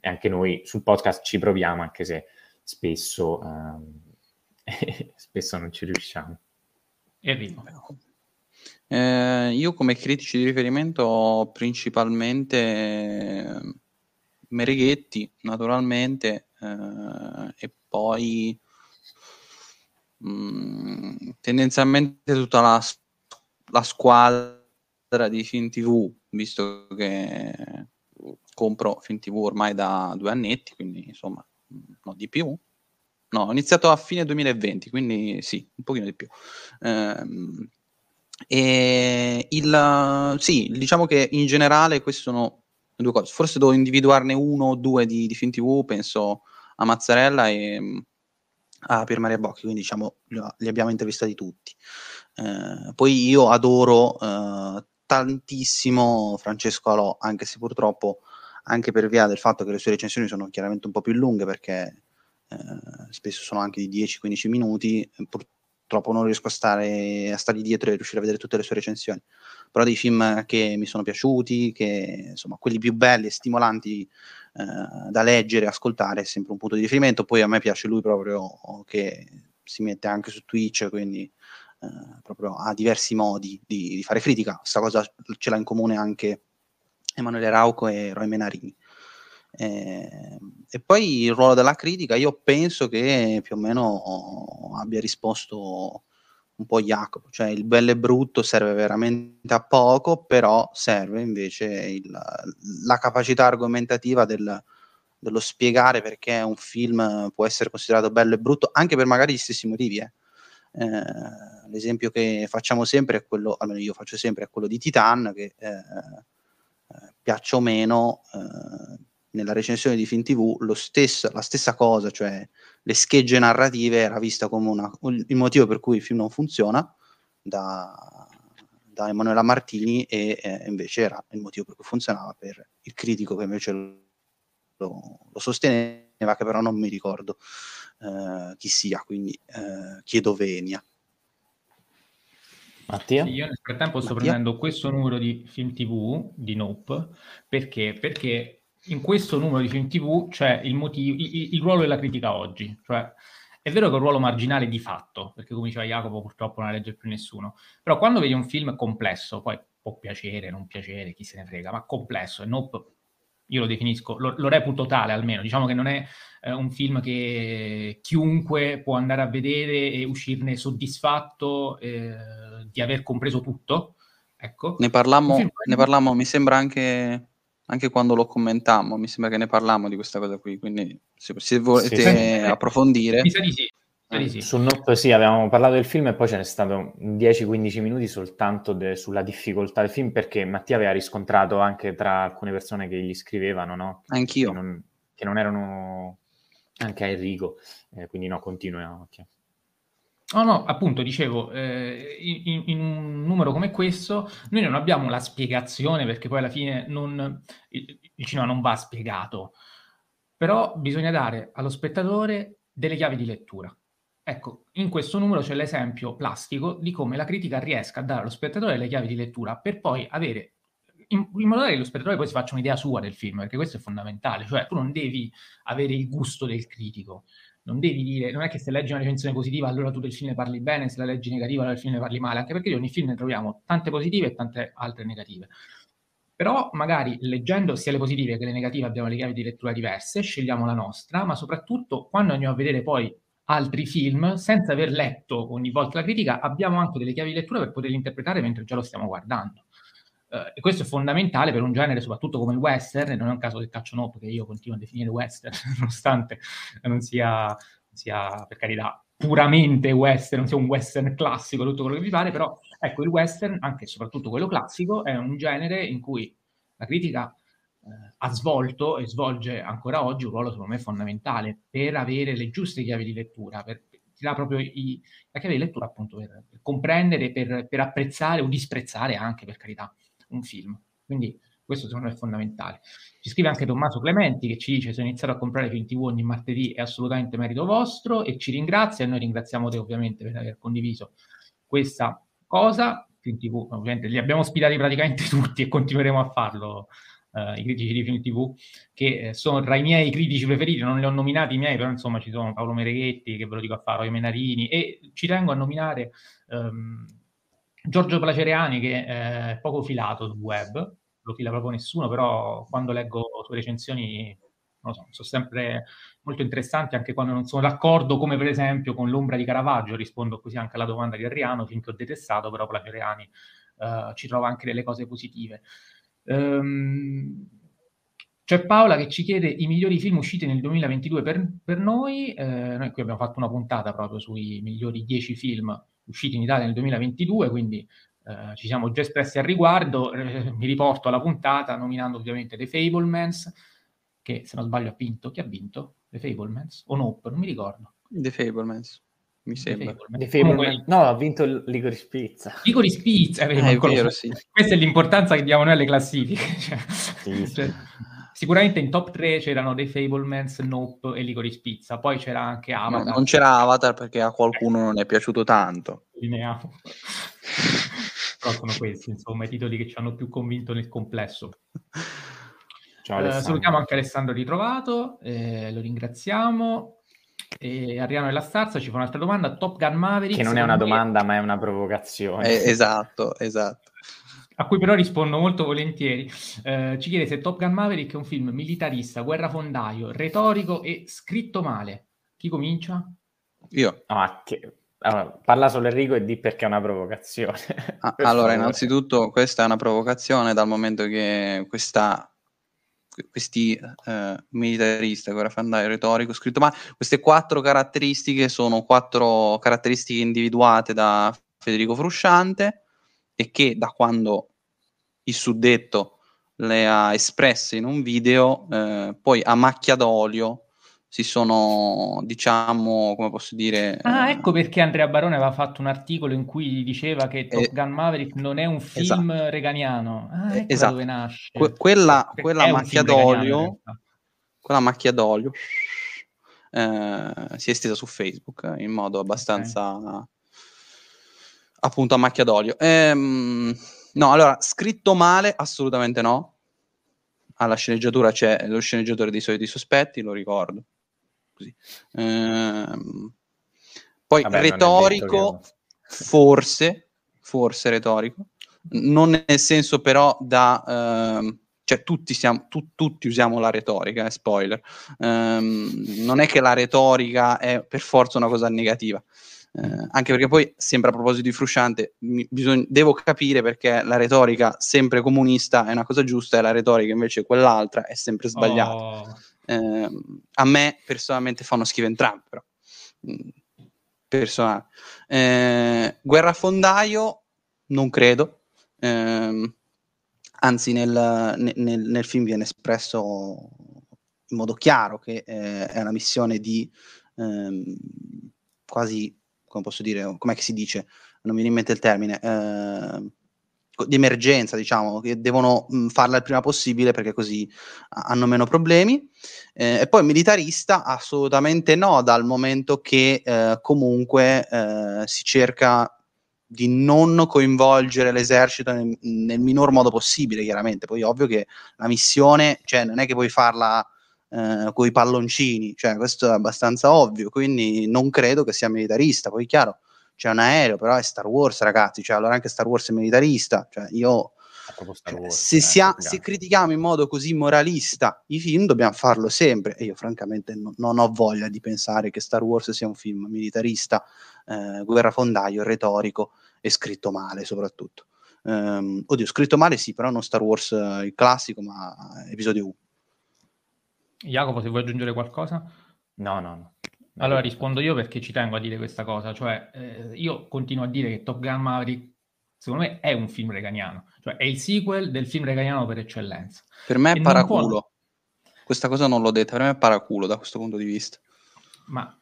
e anche noi sul podcast ci proviamo, anche se spesso eh, e spesso non ci riusciamo. Enrico. Eh, io come critici di riferimento ho principalmente eh, Mereghetti, naturalmente, eh, e poi mh, mm, tendenzialmente tutta la, la squadra di FinTV, visto che compro FinTV ormai da due annetti, quindi insomma, no di più. No, ho iniziato a fine 2020, quindi sì, un pochino di più. Ehm, e il, sì, diciamo che in generale queste sono due cose. Forse devo individuarne uno o due di, di film TV, penso a Mazzarella e a Pier Maria Bocchi, quindi diciamo li abbiamo intervistati tutti. Eh, poi io adoro eh, tantissimo Francesco Alò, anche se purtroppo anche per via del fatto che le sue recensioni sono chiaramente un po' più lunghe perché eh, spesso sono anche di 10-15 minuti, purtroppo non riesco a stare a stargli dietro e riuscire a vedere tutte le sue recensioni. Però dei film che mi sono piaciuti, che insomma quelli più belli e stimolanti eh, da leggere ascoltare, è sempre un punto di riferimento. Poi a me piace lui proprio che si mette anche su Twitch, quindi eh, proprio ha diversi modi di, di fare critica. Questa cosa ce l'ha in comune anche Emanuele Rauco e Roy Menarini. Eh, e poi il ruolo della critica, io penso che più o meno abbia risposto un po' Jacopo, cioè il bello e brutto serve veramente a poco, però serve invece il, la capacità argomentativa del, dello spiegare perché un film può essere considerato bello e brutto, anche per magari gli stessi motivi. Eh. Eh, l'esempio che facciamo sempre è quello, almeno io faccio sempre, è quello di Titan, che eh, eh piaccia o meno, eh, nella recensione di Film TV stesso, la stessa cosa, cioè le schegge narrative era vista come una, il motivo per cui il film non funziona da, da Emanuela Martini e eh, invece era il motivo per cui funzionava per il critico che invece lo, lo sosteneva, che però non mi ricordo eh, chi sia, quindi eh, chiedo venia. Mattia? Sì, io nel frattempo sto Mattia? prendendo questo numero di film TV di Nope perché, perché in questo numero di film TV c'è il, motivo, il, il, ruolo della critica oggi. Cioè, è vero che è un ruolo marginale di fatto, perché come diceva Jacopo purtroppo non legge più nessuno, però quando vedi un film complesso, poi può piacere, non piacere, chi se ne frega, ma complesso, e Nope io lo definisco, lo, lo reputo tale almeno, diciamo che non è eh, un film che chiunque può andare a vedere e uscirne soddisfatto eh, di aver compreso tutto. Ecco. Ne parlammo, ne parlammo, mi sembra anche anche quando lo commentammo, mi sembra che ne parlammo di questa cosa qui, quindi se, se volete sì, approfondire... Mi sa di sì. Eh, sì. Su Nope sì, avevamo parlato del film e poi ce n'è stato 10-15 minuti soltanto de- sulla difficoltà del film perché Mattia aveva riscontrato anche tra alcune persone che gli scrivevano, no? Anch'io. Che non, che non erano anche a Enrico, eh, quindi no, continua Mattia. No, no, appunto, dicevo, eh, in, in, un numero come questo noi non abbiamo la spiegazione perché poi alla fine non, il, il, cinema non va spiegato, però bisogna dare allo spettatore delle chiavi di lettura. Ecco, in questo numero c'è l'esempio plastico di come la critica riesca a dare allo spettatore le chiavi di lettura per poi avere, in, in modo tale che lo spettatore poi si faccia un'idea sua del film, perché questo è fondamentale, cioè tu non devi avere il gusto del critico, non devi dire, non è che se leggi una recensione positiva allora tu del film ne parli bene, se la leggi negativa allora del film ne parli male, anche perché di ogni film ne troviamo tante positive e tante altre negative. Però magari leggendo sia le positive che le negative abbiamo le chiavi di lettura diverse, scegliamo la nostra, ma soprattutto quando andiamo a vedere poi altri film, senza aver letto ogni volta la critica, abbiamo anche delle chiavi di lettura per poterli interpretare mentre già lo stiamo guardando. Uh, e questo è fondamentale per un genere, soprattutto come il western, non è un caso del caccio no, che io continuo a definire western, nonostante non sia, sia, per carità, puramente western, non sia un western classico, tutto quello che vi pare, però ecco, il western, anche e soprattutto quello classico, è un genere in cui la critica eh, ha svolto e svolge ancora oggi un ruolo, secondo me, fondamentale per avere le giuste chiavi di lettura, per, ti dà proprio i, la chiave di lettura appunto per, per comprendere, per, per apprezzare o disprezzare anche, per carità un film. Quindi questo secondo me è fondamentale. Ci scrive anche Tommaso Clementi che ci dice se ho iniziato a comprare film TV ogni martedì è assolutamente merito vostro e ci ringrazia e noi ringraziamo te ovviamente per aver condiviso questa cosa. Film TV ovviamente li abbiamo ospitati praticamente tutti e continueremo a farlo uh, i critici di film TV, che eh, sono tra i miei critici preferiti, non li ho nominati i miei, però insomma ci sono Paolo Mereghetti, che ve lo dico a fare, Roy Menarini, e ci tengo a nominare um, Giorgio Placereani, che è poco filato sul web, lo fila proprio nessuno, però quando leggo sue recensioni non so, sono sempre molto interessanti anche quando non sono d'accordo, come per esempio con l'ombra di Caravaggio, rispondo così anche alla domanda di Arriano, finché ho detestato, però Placereani uh, ci trova anche delle cose positive. Um, c'è Paola che ci chiede i migliori film usciti nel 2022 per, per noi. Eh, noi qui abbiamo fatto una puntata proprio sui migliori 10 film usciti in Italia nel 2022, quindi eh, ci siamo già espressi al riguardo. Eh, mi riporto alla puntata nominando ovviamente The Fablemans, che se non sbaglio ha vinto. Chi ha vinto? The Fablemans? O Nope? Non mi ricordo. The Fablemans. Mi sembra. The Fablemans. Comunque, no, ha vinto il Licorice Pizza. Licorice Pizza, eh, è vero, sì. Questa è l'importanza che diamo noi alle classifiche. cioè, sì, cioè, sicuramente in top 3 c'erano The Fablemans, Nope e Licorice Pizza. Poi c'era anche Avatar. No, non c'era Avatar perché a qualcuno non è piaciuto tanto. Lineamo. Però sono questi, insomma, i titoli che ci hanno più convinto nel complesso. Ciao, eh, salutiamo anche Alessandro Ritrovato, eh, lo ringraziamo. E Ariano della Starza ci fa un'altra domanda. Top Gun Maverick. Che non è una domanda, ma è una provocazione. Eh, esatto, esatto. A cui però rispondo molto volentieri. Eh, ci chiede se Top Gun Maverick è un film militarista, guerrafondaio, retorico e scritto male. Chi comincia? Io. Ah, che... allora, parla solo Enrico e di perché è una provocazione. Ah, allora, innanzitutto, questa è una provocazione dal momento che questa questi eh, militarista, guerrafandaio, retorico, scritto ma queste quattro caratteristiche sono quattro caratteristiche individuate da Federico Frusciante e che da quando il suddetto le ha espresse in un video, eh, poi a macchia d'olio si sono, diciamo, come posso dire... Ah, ecco perché Andrea Barone aveva fatto un articolo in cui diceva che Top eh, Gun Maverick non è un film esatto. reganiano. Ah, ecco esatto. dove nasce. Que- quella, quella macchia d'olio, quella macchia d'olio eh, si è estesa su Facebook in modo abbastanza... Okay. Appunto a macchia d'olio. Ehm, no, allora, scritto male, assolutamente no. Alla sceneggiatura c'è lo sceneggiatore dei soliti sospetti, lo ricordo così. Ehm, poi Vabbè, retorico, forse, forse retorico, non nel senso però da... Ehm, cioè tutti, siamo, tu, tutti usiamo la retorica, eh, spoiler. Um, non è che la retorica è per forza una cosa negativa, uh, anche perché poi, sempre a proposito di Frusciante, mi, bisogna, devo capire perché la retorica sempre comunista è una cosa giusta e la retorica invece quell'altra è sempre sbagliata. Oh. Eh, a me personalmente fanno schifo entrambi, però. Mm, personale. Eh, Guerrafondaio, non credo. Eh, anzi, nel, nel, nel, film viene espresso in modo chiaro che eh, è una missione di ehm, quasi, come posso dire, com'è che si dice? Non mi viene in mente il termine. Eh, di emergenza, diciamo, che devono mh, farla il prima possibile perché così hanno meno problemi. Eh, e poi militarista assolutamente no, dal momento che eh, comunque eh, si cerca di non coinvolgere l'esercito nel, nel, minor modo possibile, chiaramente. Poi ovvio che la missione, cioè non è che puoi farla eh, con i palloncini, cioè questo è abbastanza ovvio, quindi non credo che sia militarista. Poi chiaro, c'è un aereo, però è Star Wars, ragazzi, cioè allora anche Star Wars è militarista, cioè io cioè, Wars, se, eh, sia, se, critichiamo in modo così moralista i film, dobbiamo farlo sempre. E io, francamente, no, non ho voglia di pensare che Star Wars sia un film militarista, eh, guerrafondaio, retorico e scritto male, soprattutto. Um, oddio, scritto male sì, però non Star Wars eh, il classico, ma episodio 1. Jacopo, se vuoi aggiungere qualcosa? No, no, no. Allora rispondo io perché ci tengo a dire questa cosa, cioè eh, io continuo a dire che Top Gun Maverick secondo me è un film reganiano, cioè è il sequel del film reganiano per eccellenza. Per me è e paraculo. Può... Questa cosa non l'ho detta, per me è paraculo da questo punto di vista. Ma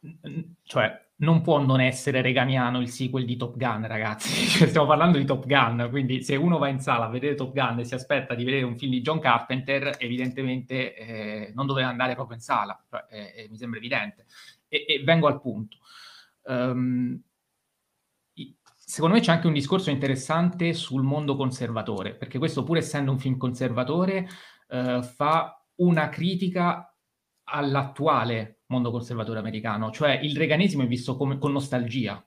cioè non può non essere reganiano il sequel di Top Gun, ragazzi. Cioè, stiamo parlando di Top Gun, quindi se uno va in sala a vedere Top Gun e si aspetta di vedere un film di John Carpenter, evidentemente eh, non doveva andare proprio in sala, cioè, eh, eh, mi sembra evidente e, e vengo al punto. Um, secondo me c'è anche un discorso interessante sul mondo conservatore, perché questo pur essendo un film conservatore eh, fa una critica all'attuale mondo conservatore americano, cioè il reganismo è visto come, con nostalgia.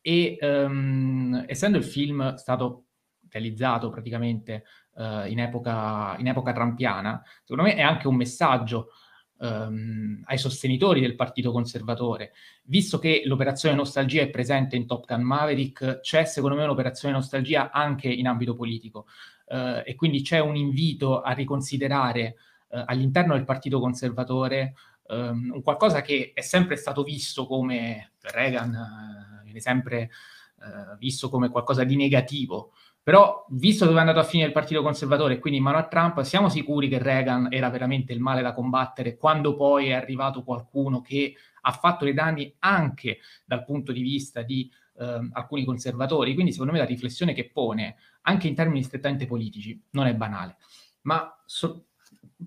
E um, essendo il film stato realizzato praticamente uh, in, epoca, in epoca trampiana, secondo me è anche un messaggio um, ai sostenitori del partito conservatore. Visto che l'operazione nostalgia è presente in Top Gun Maverick, c'è secondo me un'operazione nostalgia anche in ambito politico. Uh, e quindi c'è un invito a riconsiderare uh, all'interno del partito conservatore um, un qualcosa che è sempre stato visto come Reagan uh, viene sempre uh, visto come qualcosa di negativo. Però, visto dove è andato a finire il Partito Conservatore e quindi in mano a Trump, siamo sicuri che Reagan era veramente il male da combattere quando poi è arrivato qualcuno che ha fatto dei danni anche dal punto di vista di eh, alcuni conservatori. Quindi, secondo me, la riflessione che pone, anche in termini strettamente politici, non è banale. Ma so-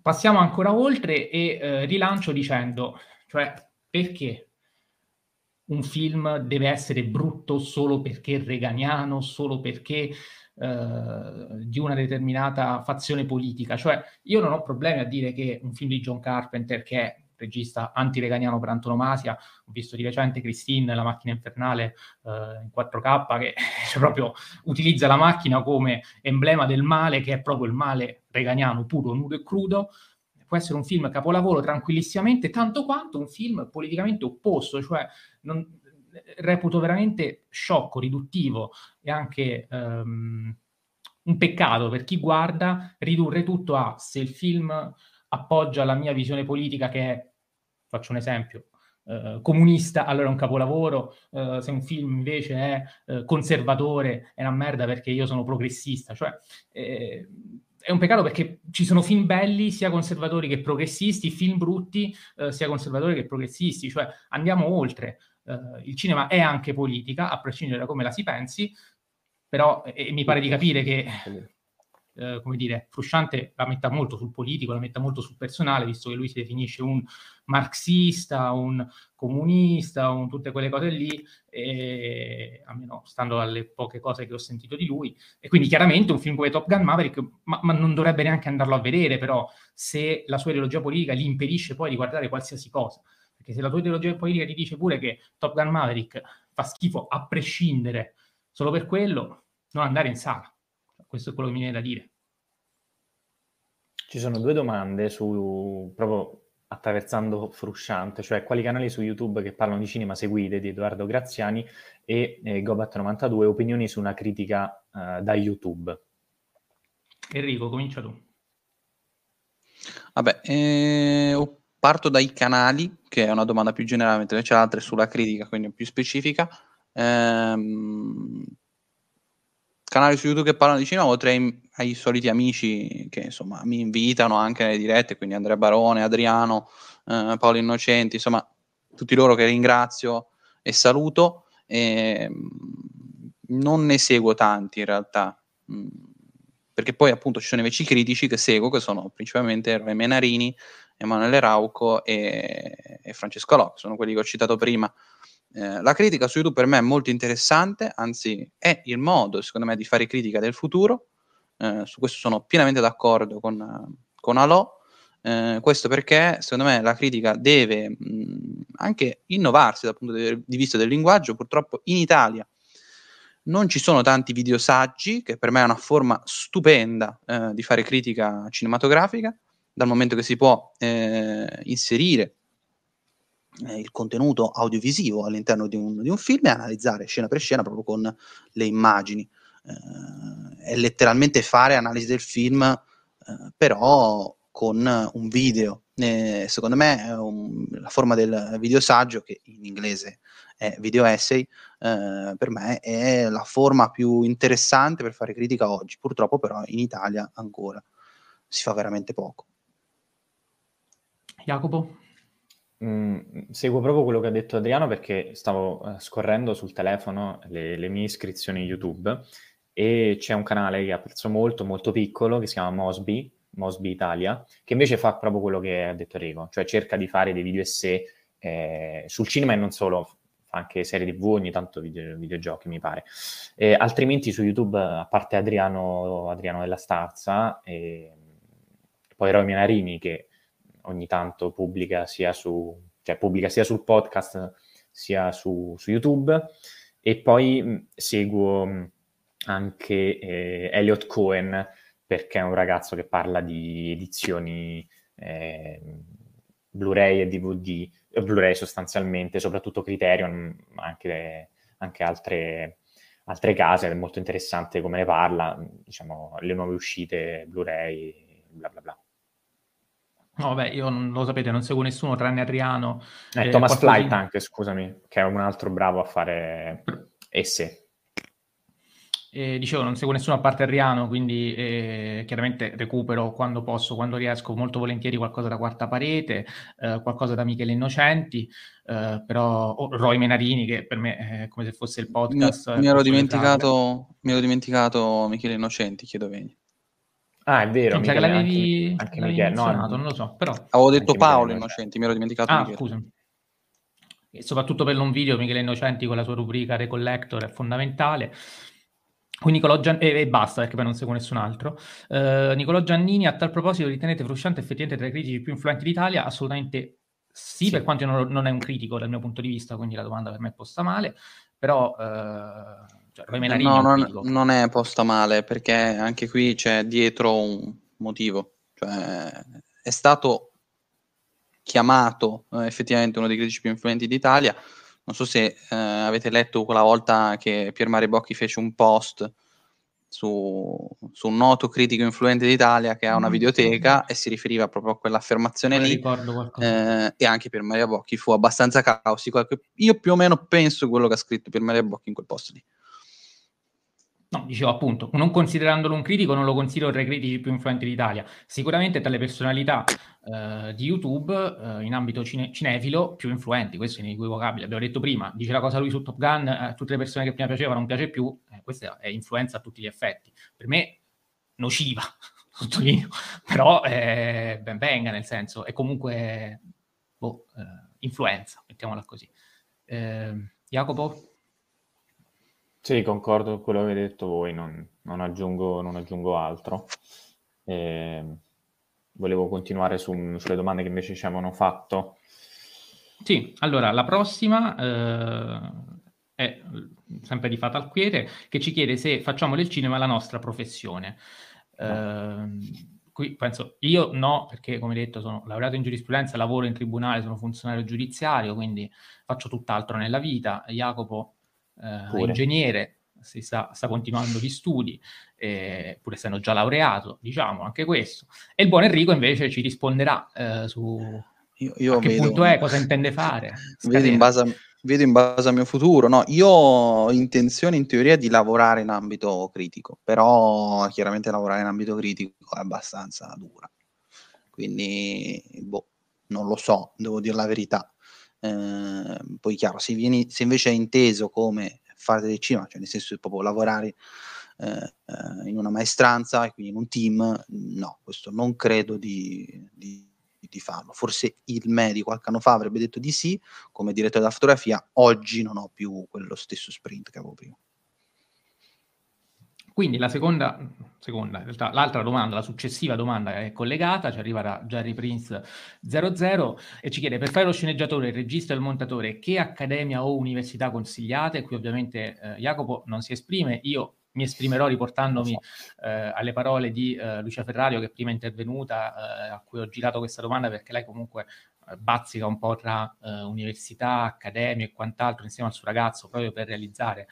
passiamo ancora oltre e eh, rilancio dicendo, cioè, perché un film deve essere brutto solo perché reganiano, solo perché eh, di una determinata fazione politica. Cioè, io non ho problemi a dire che un film di John Carpenter, che è regista anti-reganiano per antonomasia, ho visto di recente Christine, la macchina infernale eh, in 4K, che cioè, proprio utilizza la macchina come emblema del male, che è proprio il male reganiano puro, nudo e crudo, può essere un film capolavoro tranquillissimamente, tanto quanto un film politicamente opposto, cioè non, reputo veramente sciocco, riduttivo e anche um, un peccato per chi guarda ridurre tutto a se il film appoggia la mia visione politica che è, faccio un esempio, Uh, comunista, allora è un capolavoro, uh, se un film invece è uh, conservatore è una merda perché io sono progressista, cioè eh, è un peccato perché ci sono film belli sia conservatori che progressisti, film brutti sia conservatori che progressisti, cioè andiamo oltre, il cinema è anche politica, a prescindere da come la si pensi, però mi pare di capire che eh, come dire, Frusciante la metta molto sul politico, la metta molto sul personale, visto che lui si definisce un marxista, un comunista, un, tutte quelle cose lì, e, almeno stando alle poche cose che ho sentito di lui. E quindi chiaramente un film come Top Gun Maverick, ma, ma non dovrebbe neanche andarlo a vedere, però, se la sua ideologia politica gli impedisce poi di guardare qualsiasi cosa. Perché se la tua ideologia politica ti dice pure che Top Gun Maverick fa schifo a prescindere solo per quello, non andare in sala. Questo è quello che mi viene da dire. Ci sono due domande su proprio attraversando Frusciante, cioè quali canali su YouTube che parlano di cinema seguite di Edoardo Graziani e eh, Gobat92, opinioni su una critica eh, da YouTube. Enrico, comincia tu. Vabbè, eh, parto dai canali, che è una domanda più generale, mentre c'è altre sulla critica, quindi più specifica. Ehm, canali su YouTube che parlano di cinema, oltre ai, soliti amici che insomma mi invitano anche nelle dirette, quindi Andrea Barone, Adriano, eh, Paolo Innocenti, insomma tutti loro che ringrazio e saluto. E, non ne seguo tanti in realtà, mm, perché poi appunto ci sono invece i critici che seguo, che sono principalmente Roy Menarini, Emanuele Rauco e, e Francesco Lò, sono quelli che ho citato prima. Eh, la critica su YouTube per me è molto interessante, anzi è il modo, secondo me, di fare critica del futuro. Eh, su questo sono pienamente d'accordo con, con Alò. Eh, questo perché, secondo me, la critica deve mh, anche innovarsi dal punto di vista del linguaggio. Purtroppo in Italia non ci sono tanti videosaggi, che per me è una forma stupenda eh, di fare critica cinematografica, dal momento che si può eh, inserire eh, il contenuto audiovisivo all'interno di un, di un, film e analizzare scena per scena proprio con le immagini. Eh, è letteralmente fare analisi del film, eh, però con un video. Eh, secondo me un, la forma del videosaggio, che in inglese è video essay, eh, per me è la forma più interessante per fare critica oggi. Purtroppo però in Italia ancora si fa veramente poco. Jacopo? Mm, seguo proprio quello che ha detto Adriano perché stavo uh, scorrendo sul telefono le, le, mie iscrizioni YouTube e c'è un canale che apprezzo molto, molto piccolo, che si chiama Mosby, Mosby Italia, che invece fa proprio quello che ha detto Enrico, cioè cerca di fare dei video essay eh, sul cinema e non solo, fa anche serie tv, ogni tanto video, videogiochi mi pare. Eh, altrimenti su YouTube, a parte Adriano, Adriano della Starza, eh, poi Roy Menarini che ogni tanto pubblica sia, su, cioè pubblica sia sul podcast sia su, su YouTube e poi mh, seguo mh, anche eh, Elliot Cohen perché è un ragazzo che parla di edizioni eh, Blu-ray e DVD, eh, Blu-ray sostanzialmente, soprattutto Criterion, ma anche, anche altre, altre case, è molto interessante come ne parla, diciamo, le nuove uscite Blu-ray, bla bla bla. No, vabbè, io non lo sapete, non seguo nessuno tranne Adriano. Eh, eh, Thomas qualcosina... Flight anche, scusami, che è un altro bravo a fare esse. Eh, dicevo, non seguo nessuno a parte Adriano, quindi eh, chiaramente recupero quando posso, quando riesco, molto volentieri qualcosa da Quarta Parete, eh, qualcosa da Michele Innocenti, eh, però oh, Roy Menarini, che per me è come se fosse il podcast. Mi, mi ero, dimenticato, mi ero dimenticato Michele Innocenti, chiedo veni. Ah, è vero. Michele, l'avevi, anche, anche Michele, no, non lo so, però... Avevo detto Paolo Innocenti, mi ero dimenticato ah, scusa. E soprattutto per non video, Michele Innocenti con la sua rubrica Recollector è fondamentale. Qui Nicolò Gian... e, e, basta perché poi non seguo nessun altro. Uh, Nicolò Giannini, a tal proposito, ritenete Frusciante effettivamente tra i critici più influenti d'Italia? Assolutamente sì, sì. per quanto non, non, è un critico dal mio punto di vista, quindi la domanda per me è posta male, però uh, cioè, no, non, non, è posta male perché anche qui c'è dietro un motivo, cioè è stato chiamato eh, effettivamente uno dei critici più influenti d'Italia non so se eh, avete letto quella volta che Pier Mare Bocchi fece un post su, su, un noto critico influente d'Italia che ha una mm, videoteca e si riferiva proprio a quell'affermazione lì. Eh, e anche Pier Maria Bocchi fu abbastanza caustico. Io più o meno penso quello che ha scritto Pier Maria Bocchi in quel post lì. No, dicevo appunto, non considerandolo un critico, non lo considero tra i critici più influenti d'Italia. Sicuramente tra le personalità eh, di YouTube eh, in ambito cine- cinefilo più influenti, questo è inequivocabile. Abbiamo detto prima, dice la cosa lui su Top Gun, eh, tutte le persone che prima piacevano non piace più, eh, questa è influenza a tutti gli effetti. Per me nociva, sottolineo, però eh, ben venga nel senso, è comunque boh, eh, influenza, mettiamola così. Jacopo? Sì, concordo con quello che avete detto voi, non, non aggiungo, non aggiungo altro. E volevo continuare su, sulle domande che invece ci avevano fatto. Sì, allora la prossima eh, è sempre di Fatal Quiete che ci chiede se facciamo del cinema la nostra professione. No. Eh, qui penso io no, perché come detto sono laureato in giurisprudenza, lavoro in tribunale, sono funzionario giudiziario, quindi faccio tutt'altro nella vita. Jacopo eh, ingegnere, si sta, sta, continuando gli studi, eh, pur essendo già laureato, diciamo anche questo. E il buon Enrico invece ci risponderà eh, su io, io che vedo, punto è, cosa intende fare. Vedo in, base a, vedo in base al mio futuro, no? Io ho intenzione in teoria di lavorare in ambito critico, però chiaramente lavorare in ambito critico è abbastanza dura. Quindi, boh, non lo so, devo dire la verità. Eh, poi chiaro, se, vieni, se invece è inteso come fare del cinema, cioè nel senso di proprio lavorare eh, in una maestranza e quindi in un team, no, questo non credo di, di, di, farlo. Forse il medico qualche anno fa avrebbe detto di sì, come direttore della fotografia, oggi non ho più quello stesso sprint che avevo prima. Quindi la seconda, seconda, in realtà l'altra domanda, la successiva domanda è collegata, ci arriva da Jerry Prince 00 e ci chiede per fare lo sceneggiatore, il regista e il montatore che accademia o università consigliate? Qui ovviamente eh, Jacopo non si esprime, io mi esprimerò riportandomi eh, alle parole di eh, Lucia Ferrario che prima è intervenuta, eh, a cui ho girato questa domanda perché lei comunque eh, bazzica un po' tra eh, università, accademia e quant'altro insieme al suo ragazzo proprio per realizzare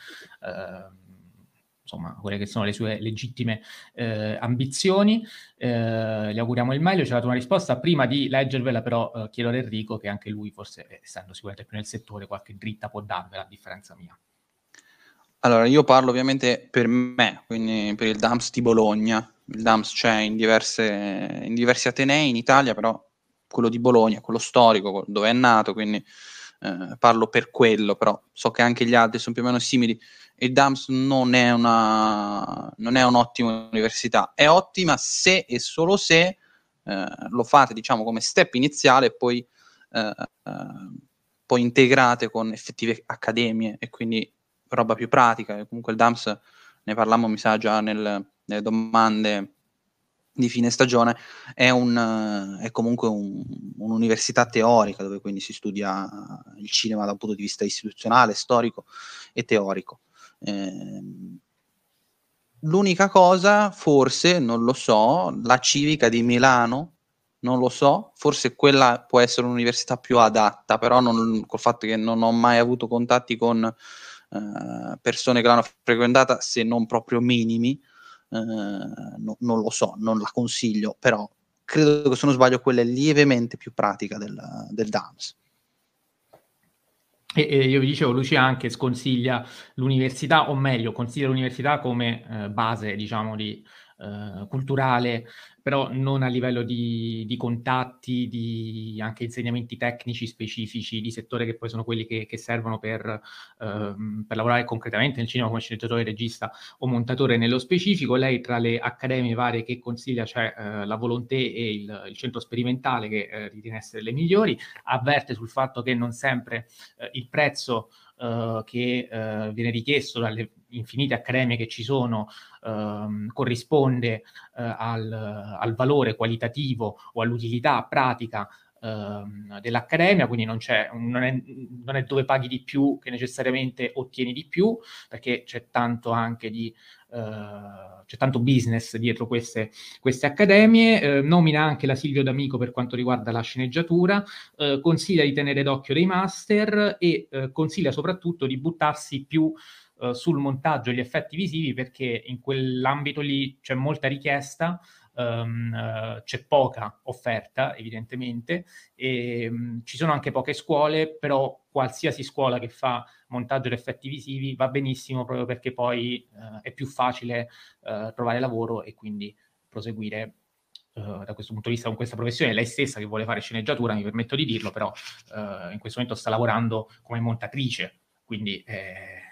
insomma, quelle che sono le sue legittime eh, ambizioni. Eh, gli auguriamo il meglio. Ci ha dato una risposta. Prima di leggervela, però, eh, chiedo ad Enrico, che anche lui, forse essendo sicuramente più nel settore, qualche dritta può darvela, a differenza mia. Allora, io parlo ovviamente per me, quindi per il DAMS di Bologna. Il DAMS c'è in, diverse, in diversi atenei in Italia, però quello di Bologna, quello storico, dove è nato, quindi eh, parlo per quello, però so che anche gli altri sono più o meno simili il DAMS non è, una, non è un'ottima università, è ottima se e solo se eh, lo fate diciamo come step iniziale e poi, eh, eh, poi integrate con effettive accademie e quindi roba più pratica. Comunque il DAMS ne parlammo, mi sa, già nel, nelle domande di fine stagione è, un, è comunque un, un'università teorica dove quindi si studia il cinema da un punto di vista istituzionale, storico e teorico. Eh, l'unica cosa, forse, non lo so, la civica di Milano, non lo so, forse quella può essere un'università più adatta, però non, col fatto che non ho mai avuto contatti con eh, persone che l'hanno frequentata, se non proprio minimi, eh, no, non lo so, non la consiglio, però credo che se non sbaglio quella è lievemente più pratica del, del DAMS. E, e, io vi dicevo, Lucia anche sconsiglia l'università, o meglio, consiglia l'università come eh, base, diciamo, di, eh, culturale però non a livello di, di, contatti, di anche insegnamenti tecnici specifici di settore che poi sono quelli che, che servono per, ehm, per, lavorare concretamente nel cinema come sceneggiatore, regista o montatore nello specifico. Lei tra le accademie varie che consiglia c'è eh, la Volonté e il, il centro sperimentale che eh, ritiene essere le migliori, avverte sul fatto che non sempre eh, il prezzo Uh, che uh, viene richiesto dalle infinite accademie che ci sono uh, corrisponde al, al, valore qualitativo o all'utilità pratica ehm, dell'accademia, quindi non, non, è, non, è, dove paghi di più che necessariamente ottieni di più, perché c'è tanto anche di Uh, c'è tanto business dietro queste, queste accademie, uh, nomina anche la Silvio D'Amico per quanto riguarda la sceneggiatura, uh, consiglia di tenere d'occhio dei master e consiglia soprattutto di buttarsi più sul montaggio e gli effetti visivi perché in quell'ambito lì c'è molta richiesta, um, c'è poca offerta evidentemente e um, ci sono anche poche scuole, però qualsiasi scuola che fa montaggio ed effetti visivi va benissimo proprio perché poi uh, è più facile uh, trovare lavoro e quindi proseguire Uh, da questo punto di vista con questa professione, lei stessa che vuole fare sceneggiatura, mi permetto di dirlo, però uh, in questo momento sta lavorando come montatrice, quindi eh,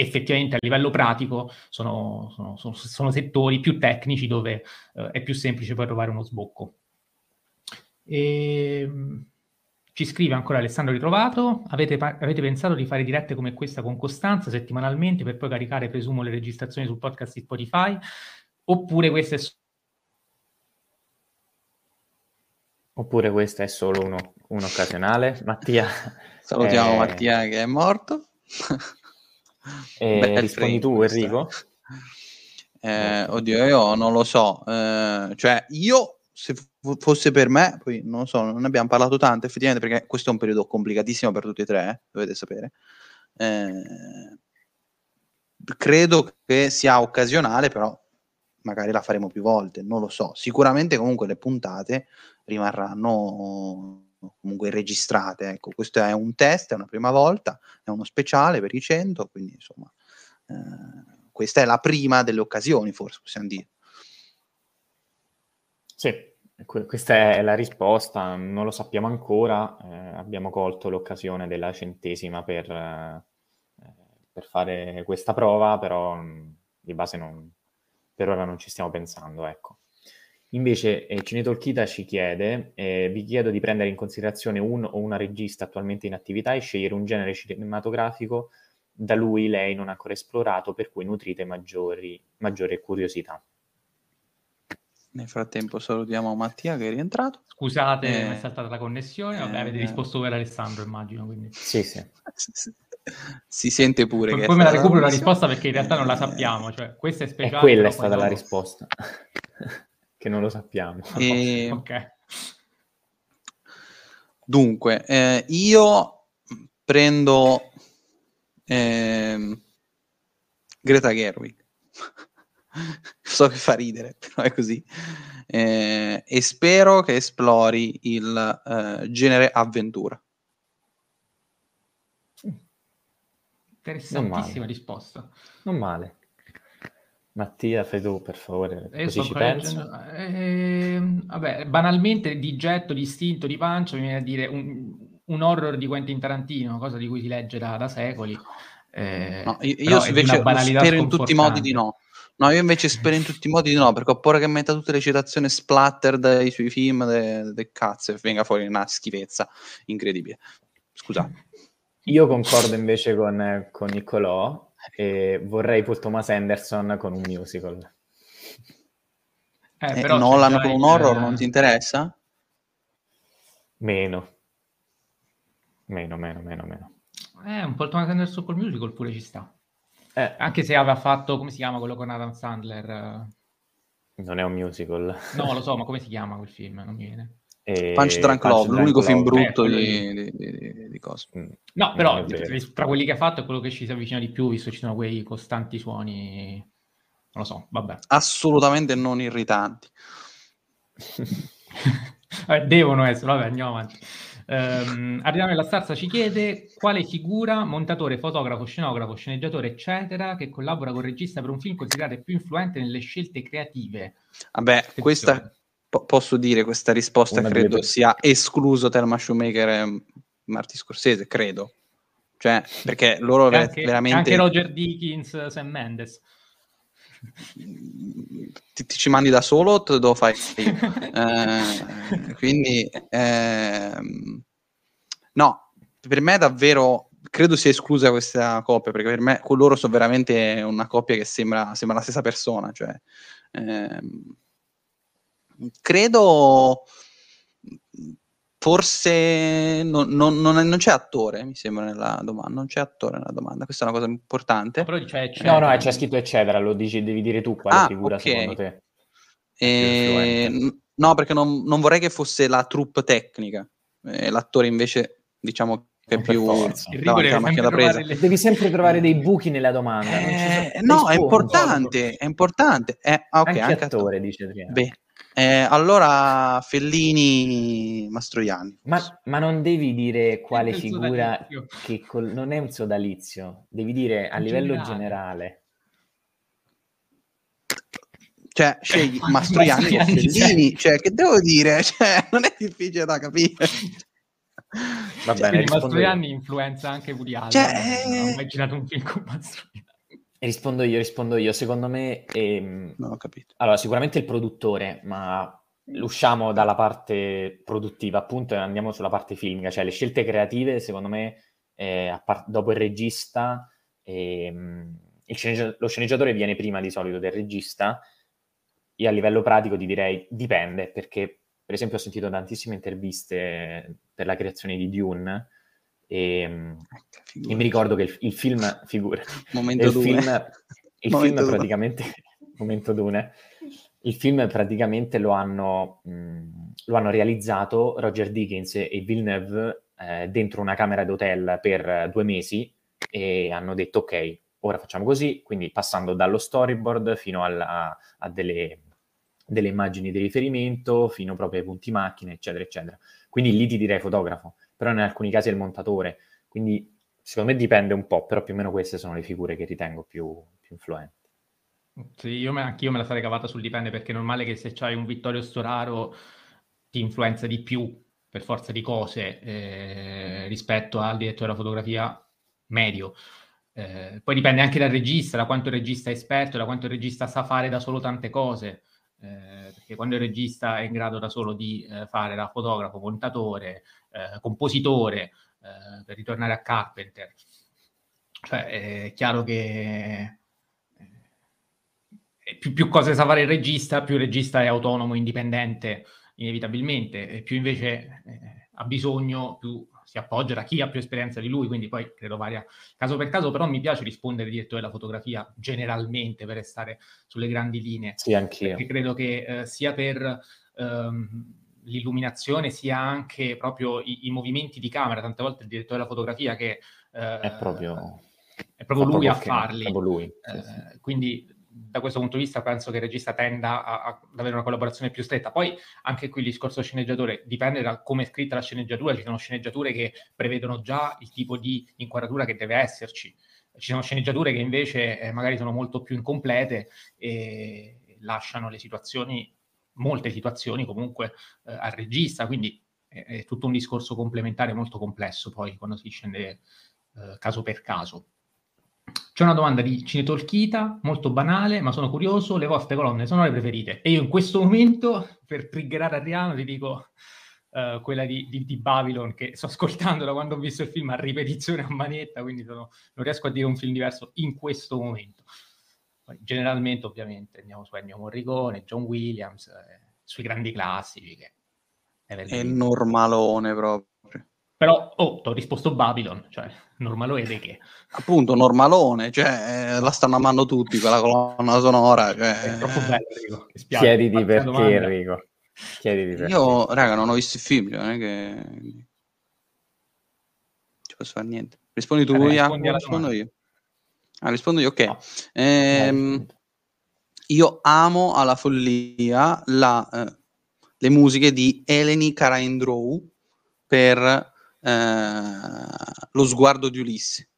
effettivamente a livello pratico sono, sono, sono, sono settori più tecnici dove uh, è più semplice poi trovare uno sbocco. E, ehm, ci scrive ancora Alessandro Ritrovato, avete, avete, pensato di fare dirette come questa con costanza settimanalmente per poi caricare, presumo, le registrazioni sul podcast di Spotify? Oppure questa è Oppure questa è solo uno, un occasionale? Mattia. Salutiamo eh... Mattia che è morto. Eh, rispondi tu, Enrico? Eh, oddio, io non lo so. Eh, cioè, io se fosse per me, poi non lo so, non abbiamo parlato tanto effettivamente perché questo è un periodo complicatissimo per tutti e tre, eh, dovete sapere. Eh, credo che sia occasionale, però magari la faremo più volte, non lo so. Sicuramente comunque le puntate rimarranno comunque registrate. Ecco, questo è un test, è una prima volta, è uno speciale per i 100, quindi insomma, eh, questa è la prima delle occasioni, forse possiamo dire. Sì, questa è la risposta, non lo sappiamo ancora, eh, abbiamo colto l'occasione della centesima per, eh, per fare questa prova, però mh, di base non, per ora non ci stiamo pensando, ecco. Invece eh, Cinetolchita ci chiede, eh, vi chiedo di prendere in considerazione un o una regista attualmente in attività e scegliere un genere cinematografico da lui lei non ha ancora esplorato, per cui nutrite maggiori, maggiore curiosità. Nel frattempo salutiamo Mattia che è rientrato. Scusate, eh, è saltata la connessione. Vabbè, avete eh, risposto per Alessandro, immagino. Quindi. Sì, sì. si sente pure. Poi, poi me la recupero la risposta perché in realtà non la sappiamo. Cioè, questa è speciale. E quella è stata la risposta che non lo sappiamo. E... ok. Dunque, eh, io prendo eh, Greta Gerwig. so che fa ridere, però è così. Eh, e spero che esplori il eh, genere avventura. Interessantissima risposta. Non male. Mattia, fai tu per favore, eh, così ci penso. Eh, vabbè, banalmente di getto, di istinto, di pancia, mi viene a dire un, un, horror di Quentin Tarantino, cosa di cui si legge da, da secoli. Eh, no, io, io invece spero in tutti i modi di no. No, io invece spero in tutti i modi di no, perché ho paura che metta tutte le citazioni splatter dei suoi film, del de cazzo, e venga fuori una schifezza incredibile. Scusa. Io concordo invece con, con Niccolò e vorrei Paul Thomas Anderson con un musical. Eh, però Nolan con un horror non ti interessa? Meno. Meno, meno, meno, meno. Eh, un po' Thomas Anderson col musical pure ci sta. Eh. Anche se aveva fatto, come si chiama quello con Adam Sandler? Non è un musical. No, lo so, ma come si chiama quel film? Non mi viene. E... Punch Drunk Punch Love, Drunk l'unico Love. film brutto eh, di, di, di, di cose. Mm. No, però tra quelli che ha fatto è quello che ci si avvicina di più, visto che ci sono quei costanti suoni, non lo so, vabbè. Assolutamente non irritanti. vabbè, devono essere, vabbè, andiamo avanti. Um, Arriviamo nella Starza ci chiede quale figura, montatore, fotografo, scenografo, sceneggiatore, eccetera, che collabora con il regista per un film considerato più influente nelle scelte creative. Vabbè, Attenzione. questa po- posso dire questa risposta Una credo sia escluso Thelma Shoemaker e Marty Scorsese, credo. Cioè, perché loro anche, veramente... Anche Roger Dickens, Sam Mendes. Ti, ti, ci mandi da solo o te lo fare eh, quindi eh, no per me davvero credo sia esclusa questa coppia perché per me con loro sono veramente una coppia che sembra, sembra la stessa persona cioè, eh, credo forse non, non, non, non, c'è attore, mi sembra nella domanda, non c'è attore nella domanda, questa è una cosa importante. Però c'è no, no, c'è scritto eccetera, lo dici, devi dire tu quale ah, figura okay. secondo te. E... No, perché non, vorrei che fosse la troupe tecnica, eh, l'attore invece diciamo che è più la presa. Le... Devi sempre trovare dei buchi nella domanda. Eh, no, è importante, è importante. Eh, okay, anche, anche attore, attore, dice Adriano. Beh, eh, allora, Fellini, Mastroianni. Ma, ma, non devi dire quale figura che col... non è un sodalizio, devi dire a livello generale. Cioè, scegli Mastroianni o Fellini, cioè, che devo dire? Cioè, non è difficile da capire. Va bene, cioè, Mastroianni influenza anche Woody Allen. Cioè, Ho immaginato un film con Mastroianni. Rispondo io, rispondo io. Secondo me... Ehm... Non ho capito. Allora, sicuramente il produttore, ma usciamo dalla parte produttiva, appunto, e andiamo sulla parte filmica. Cioè, le scelte creative, secondo me, eh, part- dopo il regista, ehm, il sceneggi- lo sceneggiatore viene prima di solito del regista. Io a livello pratico ti direi dipende, perché per esempio ho sentito tantissime interviste per la creazione di Dune, e, ehm, e mi ricordo che il, il film, figura, momento il film, il film praticamente, momento dune, il film praticamente lo hanno, mh, lo hanno realizzato Roger Dickens e Villeneuve eh, dentro una camera d'hotel per due mesi e hanno detto ok, ora facciamo così, quindi passando dallo storyboard fino alla, a delle, delle immagini di riferimento, fino proprio ai punti macchina, eccetera, eccetera. Quindi lì ti direi fotografo però in alcuni casi è il montatore. Quindi secondo me dipende un po', però più o meno queste sono le figure che ritengo più, più influenti. Sì, io me, anch'io me la sarei cavata sul dipende, perché è normale che se c'hai un Vittorio Storaro ti influenza di più per forza di cose eh, rispetto al direttore della fotografia medio. Eh, poi dipende anche dal regista, da quanto il regista è esperto, da quanto il regista sa fare da solo tante cose. Eh, perché quando il regista è in grado da solo di eh, fare da fotografo, montatore, eh, compositore, eh, per ritornare a Carpenter. Cioè, è chiaro che eh, più, più, cose sa fare il regista, più il regista è autonomo, indipendente, inevitabilmente, e più invece eh, ha bisogno, più si appoggia da chi ha più esperienza di lui, quindi poi credo varia caso per caso, però mi piace rispondere direttore della fotografia generalmente per restare sulle grandi linee. Sì, anch'io. Perché credo che eh, sia per ehm, l'illuminazione sia anche proprio i, i, movimenti di camera, tante volte il direttore della fotografia che eh, è proprio, è proprio lui proprio a farli. Lui. Eh, quindi da questo punto di vista penso che il regista tenda a, a, ad avere una collaborazione più stretta. Poi anche qui il discorso sceneggiatore dipende da come è scritta la sceneggiatura, ci sono sceneggiature che prevedono già il tipo di inquadratura che deve esserci, ci sono sceneggiature che invece eh, magari sono molto più incomplete e lasciano le situazioni molte situazioni comunque eh, al regista, quindi è, è, tutto un discorso complementare molto complesso poi quando si scende eh, caso per caso. C'è una domanda di Cinetolchita, molto banale, ma sono curioso, le vostre colonne sonore preferite? E io in questo momento, per triggerare Adriano, ti dico uh, quella di, di, di, Babylon, che sto ascoltando da quando ho visto il film a ripetizione a manetta, quindi sono, non riesco a dire un film diverso in questo momento. Generalmente ovviamente andiamo su Ennio Morricone, John Williams, eh, sui grandi classici che è, è normalone proprio. Però, oh, ti ho risposto Babylon, cioè, normalone di che? Appunto, normalone, cioè, eh, la stanno amando tutti, quella colonna sonora, cioè... È troppo bello, Enrico, Chiediti perché, domanda. Enrico. Chiediti perché. Io, raga, non ho visto il film, cioè, non è che... ci posso fare niente. Rispondi tu, eh, Jacopo, rispondo io. Ah, rispondo io, ok. No. Ehm, io amo alla follia la, eh, le musiche di Eleni Karaindrou per eh, lo sguardo di Ulisse.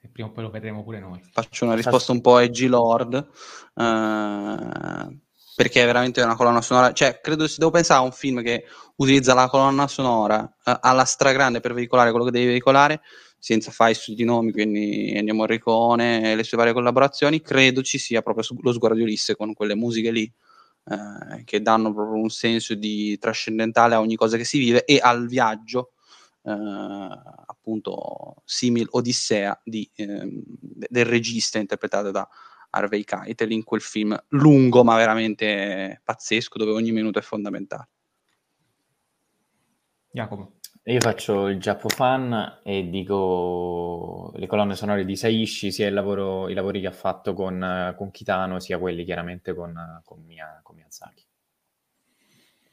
E prima o poi lo vedremo pure noi. Faccio una risposta un po' edgy lord, eh, perché è veramente una colonna sonora, cioè credo se devo pensare a un film che utilizza la colonna sonora eh, alla stragrande per veicolare quello che devi veicolare, senza fare studi nomi, quindi Ennio Morricone e le sue varie collaborazioni, credo ci sia proprio lo sguardo di Ulisse con quelle musiche lì eh, che danno proprio un senso di trascendentale a ogni cosa che si vive e al viaggio eh, appunto simil Odissea di, eh, del regista interpretato da Harvey Keitel in quel film lungo ma veramente pazzesco dove ogni minuto è fondamentale. Jacopo. Io faccio il Giappo fan e dico le colonne sonore di Saishi, sia lavoro, i lavori che ha fatto con, con Kitano, sia quelli chiaramente con, con, Mia, con Miyazaki.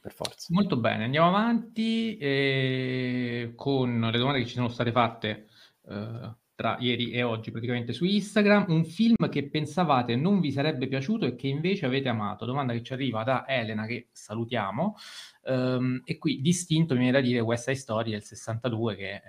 Per forza. Molto bene, andiamo avanti eh, con le domande che ci sono state fatte eh, tra ieri e oggi praticamente su Instagram. Un film che pensavate non vi sarebbe piaciuto e che invece avete amato. Domanda che ci arriva da Elena, che salutiamo. Um, e qui distinto mi viene da dire Side Story del 62 che eh,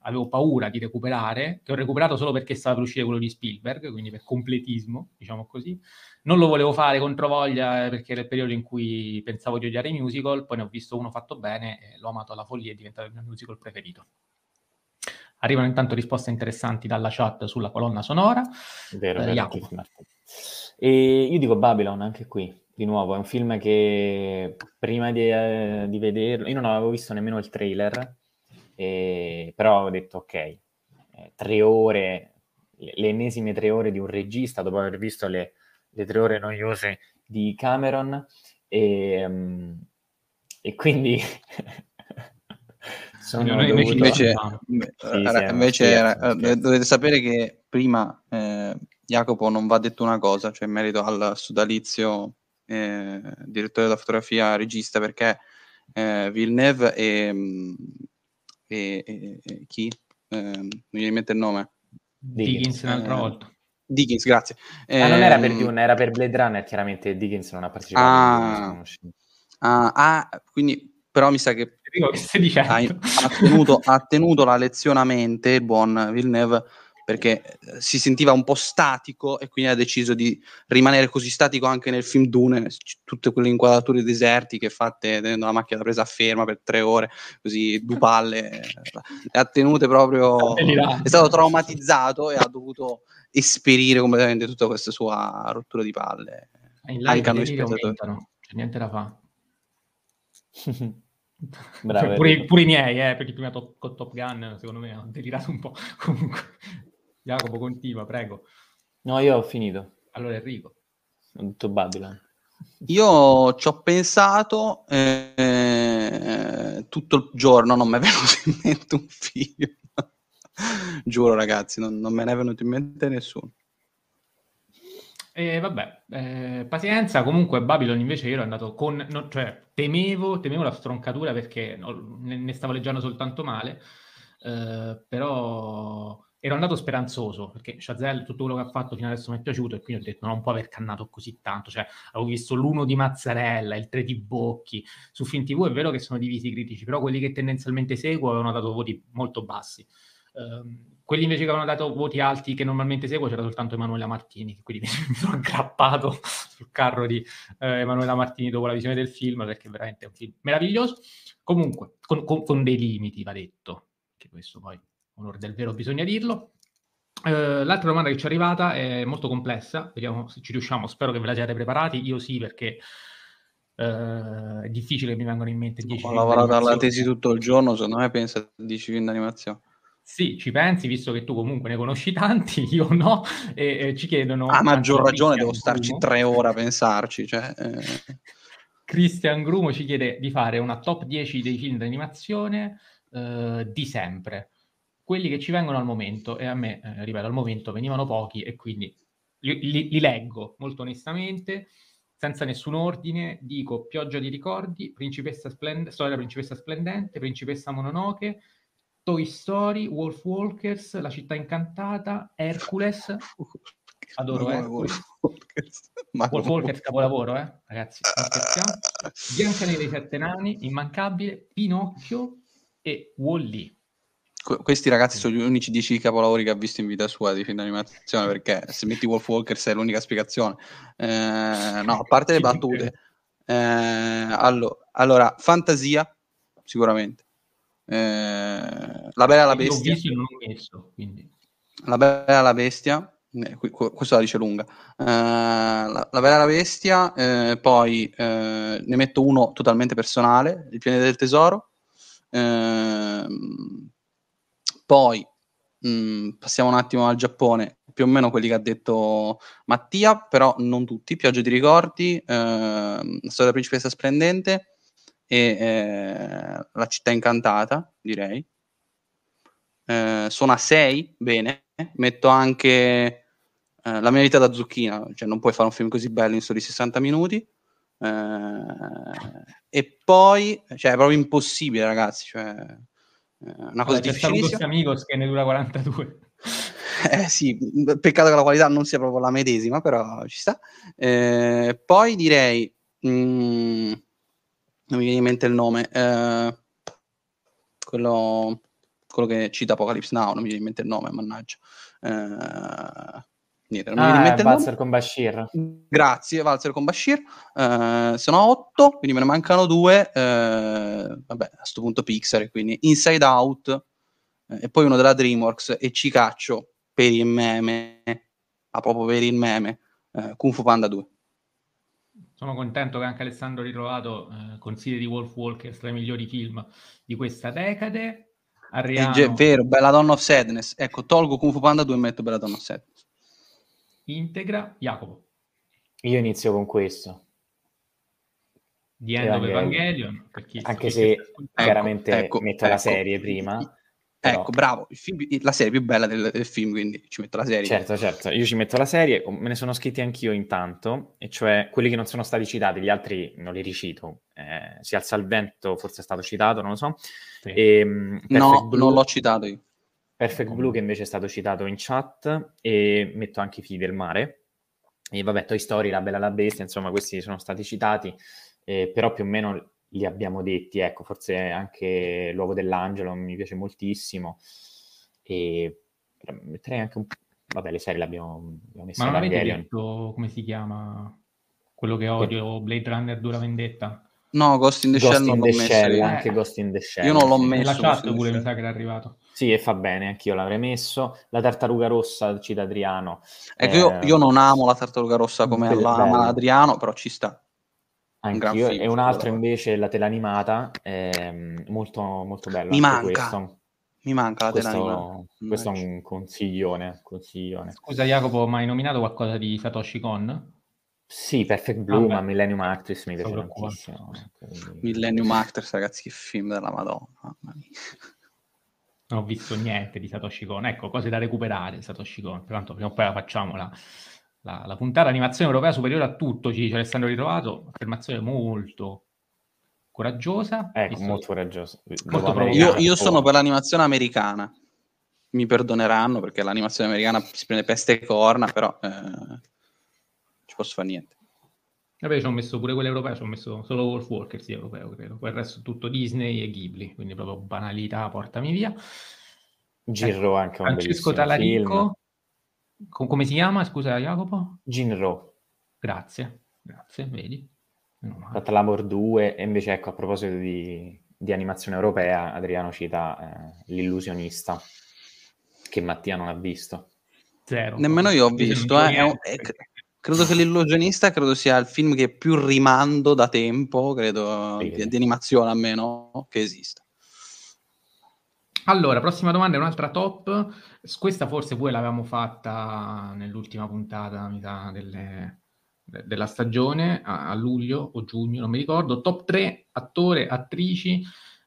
avevo paura di recuperare, che ho recuperato solo perché stava per uscire quello di Spielberg, quindi per completismo, diciamo così. Non lo volevo fare controvoglia eh, perché era il periodo in cui pensavo di odiare i musical, poi ne ho visto uno fatto bene e l'ho amato alla follia, è diventato il mio musical preferito. Arrivano intanto risposte interessanti dalla chat sulla colonna sonora. Vero, eh, vero e io dico Babylon anche qui di nuovo, è un film che prima di, eh, di vederlo, io non avevo visto nemmeno il trailer, e, però ho detto ok, eh, tre ore, le, ennesime tre ore di un regista dopo aver visto le, le tre ore noiose di Cameron e, um, e quindi... sono dovuto... invece, sì, invece era, dovete sapere che prima eh, Jacopo non va detto una cosa, cioè in merito al sodalizio eh, direttore della fotografia, regista, perché eh, Villeneuve e, mm, e, e, e chi? Eh, non mi viene in mente il nome. Dickens un'altra volta. Dickens, grazie. Ah, non era per ehm, Dune, era per Blade Runner, chiaramente Dickens non ha partecipato. Ah, ah, ah, quindi però mi sa che, che ha, ha, tenuto, ha, tenuto, la lezione a mente il buon Villeneuve perché eh, si sentiva un po' statico e quindi ha deciso di rimanere così statico anche nel film Dune, tutte quelle inquadrature desertiche fatte tenendo la macchina presa a ferma per tre ore, così due palle, le ha tenute proprio, è stato traumatizzato e ha dovuto esperire completamente tutta questa sua rottura di palle. In live anche aumentano, c'è niente da fare. Bravo, cioè, pure, pure, i miei, eh, perché prima top, con Top Gun, secondo me, hanno delirato un po'. Comunque, Jacopo, continua, prego. No, io ho finito. Allora Enrico. Ho detto Babylon. Io ci ho pensato eh, tutto il giorno, non mi è venuto in mente un film. Giuro ragazzi, non, non, me ne è venuto in mente nessuno. E vabbè, eh, pazienza, comunque Babylon invece io ero andato con, no, cioè temevo, temevo la stroncatura perché no, ne, ne, stavo leggendo soltanto male, eh, però ero andato speranzoso perché Chazelle tutto quello che ha fatto fino adesso mi è piaciuto e quindi ho detto non può aver cannato così tanto. Cioè avevo visto l'uno di Mazzarella il tre di Bocchi su Film TV è vero che sono divisi i critici però quelli che tendenzialmente seguo avevano dato voti molto bassi. Um, quelli invece che avevano dato voti alti che normalmente seguo c'era soltanto Emanuela Martini quindi mi sono aggrappato sul carro di eh, Emanuela Martini dopo la visione del film perché veramente è un film meraviglioso comunque con, con, con dei limiti va detto che questo poi onore del vero bisogna dirlo. Uh, l'altra domanda che ci è arrivata è molto complessa, vediamo se ci riusciamo, spero che ve la siate preparati, io sì perché uh, è difficile che mi vengano in mente 10 Ho lavorato alla tesi tutto il giorno, secondo me pensa a 10 film d'animazione. Sì, ci pensi, visto che tu comunque ne conosci tanti, io no, e, e ci chiedono... A maggior ragione devo starci tre ore a pensarci, cioè... Eh. Christian Grumo ci chiede di fare una top 10 dei film d'animazione eh, di sempre, quelli che ci vengono al momento, e a me, eh, ripeto, al momento venivano pochi e quindi li, li, li leggo molto onestamente senza nessun ordine, dico Pioggia di ricordi, Principessa Splend- Storia Principessa Splendente, Principessa Mononoke, Toy Story, Wolf Walkers, La città incantata, Hercules. Adoro Hercules. Wolf Walkers capolavoro, eh? Ragazzi, Bianca dei sette nani, Immancabile, Pinocchio e Wall-E questi ragazzi sono gli unici dieci capolavori che ha visto in vita sua di film d'animazione perché se metti Wolf Walkers è l'unica spiegazione eh, no a parte le battute eh, allo- allora fantasia sicuramente eh, la bella e la bestia. messo, la bella e la bestia eh, questo la dice lunga. Eh, la, la, bella e la bestia eh, poi ne metto uno totalmente personale il pianeta del tesoro. Ehm poi mh, mm, passiamo un attimo al Giappone, più o meno quelli che ha detto Mattia, però non tutti. Pioggia di ricordi, eh, Storia della principessa splendente e eh, La città incantata, direi. Eh, sono a 6, bene. Metto anche eh, La mia vita da zucchina, cioè non puoi fare un film così bello in soli 60 minuti. Eh, e poi, cioè, è proprio impossibile, ragazzi. Cioè, eh, una cosa Vabbè, difficilissima. amigos che ne dura 42. Eh sì, peccato che la qualità non sia proprio la medesima, però ci sta. Eh, poi direi, mh, mm, non mi viene in mente il nome, eh, quello, quello, che cita Apocalypse Now, non mi viene in mente il nome, mannaggia. Eh, niente, non ah, mi viene in mente Valzer con Bashir. Grazie, Valzer con Bashir. Uh, sono otto, quindi me ne mancano due. Uh, vabbè, a questo punto Pixar, quindi Inside Out uh, e poi uno della DreamWorks e ci caccio per il meme, a proprio per il meme, Kung Fu Panda 2. Sono contento che anche Alessandro ritrovato eh, consideri Wolf Walkers tra i migliori film di questa decade. Arriano... È vero, Bella Donna of Sadness. Ecco, tolgo Kung Fu Panda 2 e metto Bella Donna of Sadness integra Jacopo. Io inizio con questo. Di End of Evangelion. Anche se chiaramente ecco, metto ecco, la serie prima. Ecco, bravo, film, la serie più bella del, del, film, quindi ci metto la serie. Certo, certo, io ci metto la serie, me ne sono scritti anch'io intanto, e cioè quelli che non sono stati citati, gli altri non li ricito. Eh, si alza il vento, forse è stato citato, non lo so. Sì. E, ehm, no, Blue... non l'ho citato io. Perfect Blue che invece è stato citato in chat e metto anche i figli del mare. E vabbè, Toy Story, La Bella la Bestia, insomma, questi sono stati citati, eh, però più o meno li abbiamo detti, ecco, forse anche L'Uovo dell'Angelo mi piace moltissimo e metterei anche un vabbè, le serie l'abbiamo, l'abbiamo messa Ma non avete detto come si chiama quello che odio, Blade Runner Dura Vendetta? No, Ghost in the Ghost Shell non l'ho messo. Shell, anche eh. Ghost in the Shell. Io non l'ho messo. Nella chat pure mi sa che era arrivato. Sì, e fa bene, anch'io l'avrei messo. La tartaruga rossa, cita Adriano. Ecco, eh, io, io, non amo la tartaruga rossa come l'ama Adriano, però ci sta. Anch'io, un e un altro invece la tela animata, eh, molto, molto bello. Mi manca. Questo. Mi manca la tela animata. Questo è un consiglione, consiglione. Scusa Jacopo, ma hai nominato qualcosa di Satoshi Kon? Sì, Perfect Blue, ah, ma Millennium Actress mi piace tantissimo. Millennium Actress, ragazzi, che film della Madonna. Non ho visto niente di Satoshi Kon. Ecco, cose da recuperare, Satoshi Kon. Pertanto prima o poi la facciamo la, la, la puntata animazione europea superiore a tutto, ci dice Alessandro Ritrovato. Affermazione molto coraggiosa. Ecco, molto coraggiosa. Molto io, io sono per l'animazione americana. Mi perdoneranno perché l'animazione americana si prende peste e corna, però... Eh ci posso fare niente. Vabbè, ci ho messo pure quella europea, ci ho messo solo Wolf Walkers sì, europeo, credo. Poi il resto tutto Disney e Ghibli, quindi proprio banalità, portami via. Ecco, anche un Francesco Talarico. Com- come si chiama, scusa Jacopo? Ginro. Grazie, grazie, vedi. Fatalabor 2, e invece ecco, a proposito di, di animazione europea, Adriano cita eh, L'illusionista, che Mattia non ha visto. Zero. Nemmeno io ho visto, eh, è, è, Credo che l'illusionista credo sia il film che più rimando da tempo, credo, sì. di, di, animazione almeno, che esista. Allora, prossima domanda è un'altra top. Questa forse pure l'avevamo fatta nell'ultima puntata, sa, delle, della stagione, a, a, luglio o giugno, non mi ricordo. Top 3 attore, attrici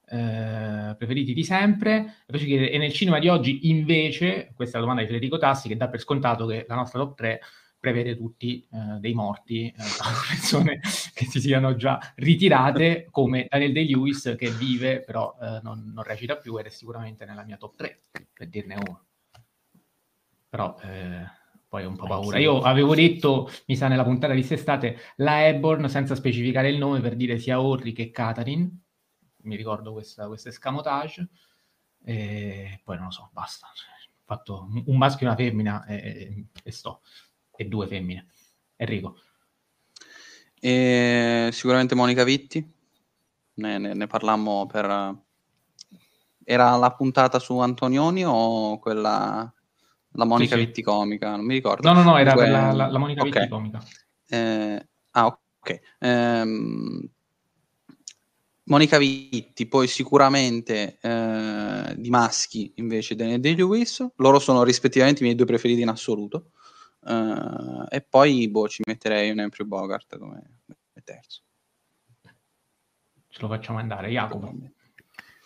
eh, preferiti di sempre. E nel cinema di oggi, invece, questa è la domanda di Federico Tassi, che dà per scontato che la nostra top 3 prevede tutti eh, dei morti, eh, persone che si siano già ritirate, come Daniel Day-Lewis che vive, però eh, non, non, recita più ed è sicuramente nella mia top 3, per dirne uno. Però eh, poi ho un po' paura. Io avevo detto, mi sa nella puntata di quest'estate, la Eborn senza specificare il nome per dire sia Orri che Catherine, mi ricordo questa, questo escamotage, e poi non lo so, basta. Ho fatto un maschio e una femmina e, e sto e due femmine. Enrico. E sicuramente Monica Vitti, ne, ne, ne parlammo per... Era la puntata su Antonioni o quella... La Monica sì, Vitti comica? Non mi ricordo. No, no, no, era Dunque... la, la, la, Monica okay. Vitti comica. Eh, ah, ok. Ehm, Monica Vitti, poi sicuramente eh, di maschi invece Daniel Day-Lewis, loro sono rispettivamente i miei due preferiti in assoluto. Uh, e poi boh, ci metterei un Emprio Bogart come, terzo. Ce lo facciamo andare, Jacopo.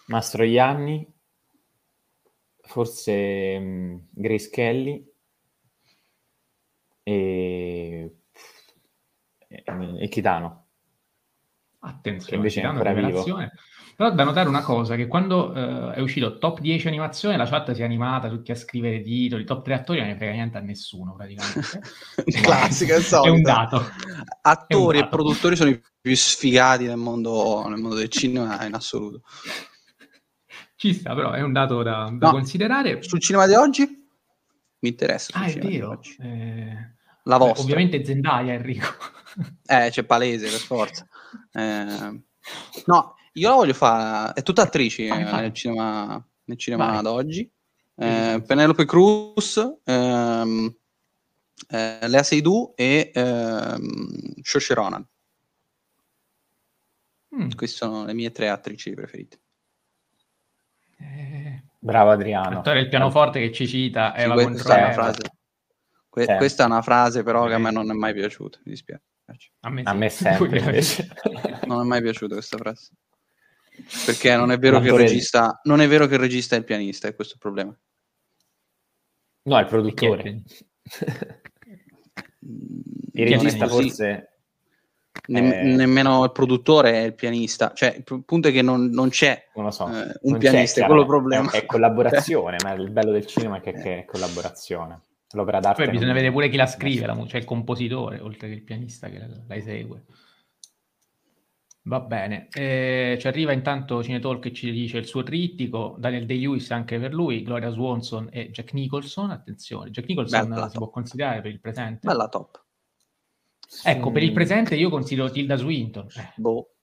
Mastro Ianni, forse um, Grace Kelly e, e, e Kitano. Attenzione, che invece è ancora vivo. Però da notare una cosa, che quando uh, è uscito top 10 animazione, la chat si è animata, tutti a scrivere titoli, top 3 attori non ne frega niente a nessuno praticamente. Classica, è, è un dato. Attori un dato. e produttori sono i più sfigati nel mondo, nel mondo del cinema in assoluto. Ci sta, però è un dato da, da no, considerare. Sul cinema di oggi? Mi interessa. Ah, è vero. Eh... La vostra. Beh, ovviamente Zendaya, Enrico. eh, c'è palese, per forza. Eh... No, io la voglio fare, è tutta attrici eh, nel cinema, nel cinema d'oggi. Eh, Penelope Cruz, ehm, eh, Lea Seydoux e ehm, Saoirse Ronan. Mm. Queste sono le mie tre attrici preferite. Eh, Bravo Adriano. Attore il pianoforte che ci cita è sì, questa, è una frase, que- sì. questa è una frase però che a me non è mai piaciuta, mi dispiace. A me, sì. a me sempre non è mai piaciuta questa frase. Perché non è vero, che il, regista, non è vero che il regista è il pianista, è questo il problema. No, è il produttore. il regista forse... Ne- eh... Nemmeno il produttore è il pianista, cioè il punto è che non, non c'è non so. eh, un non pianista, è quello il problema. È, è collaborazione, ma il bello del cinema è che, che è collaborazione. L'opera d'arte. Poi bisogna vedere pure chi la scrive, la, cioè il compositore, oltre che il pianista che la, la esegue. Va bene, eh, ci arriva intanto Cinetalk che ci dice il suo trittico, Daniel Day-Lewis anche per lui, Gloria Swanson e Jack Nicholson, attenzione, Jack Nicholson Bella si top. può considerare per il presente. Bella top. Ecco, per il presente io considero Tilda Swinton. Eh. Boh.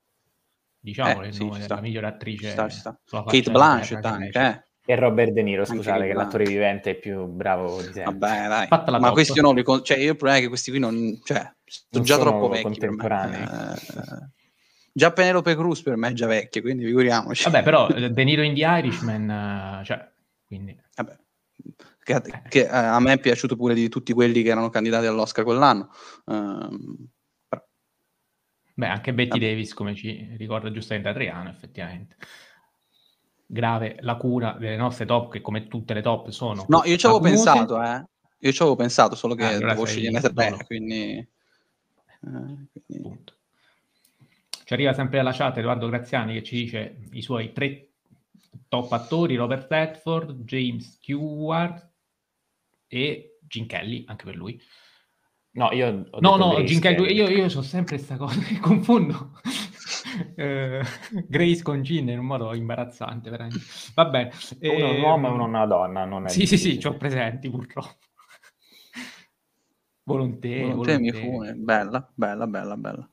Diciamo eh, il sì, nome della migliore attrice. Sta, sta. Kate Blanchett anche, eh. E Robert De Niro, scusate, che l'attore vivente è più bravo di sempre. Vabbè, dai. Ma questi non li... Con... Cioè, io il problema è che questi qui non... Cioè, sono non già troppo vecchi contemporanei. Eh, Già Penelope Cruz per me è già vecchia, quindi figuriamoci. Vabbè, però eh, De Niro in The Irishman, uh, cioè, quindi... Vabbè. Che, eh. che a me è piaciuto pure di tutti quelli che erano candidati all'Oscar quell'anno. Uh, Beh, anche Betty Vabbè. Davis, come ci ricorda giustamente Adriano, effettivamente. Grave la cura delle nostre top, che come tutte le top sono... No, io ci avevo pensato, eh. Io ci avevo pensato, solo che ah, devo scegliere tre, quindi... Eh, quindi... Ci arriva sempre dalla chat Edoardo Graziani che ci dice i suoi tre top attori, Robert Redford, James Stewart e Gin Kelly, anche per lui. No, io no, no, Gin Kelly, io, io so sempre questa cosa, confondo eh, Grace con Gin in un modo imbarazzante, veramente. Va bene. Uno è un uomo e uno è una donna, non è Sì, sì, sì, ci ho presenti purtroppo. Volontè, Volontè, mi fu, bella, bella, bella, bella.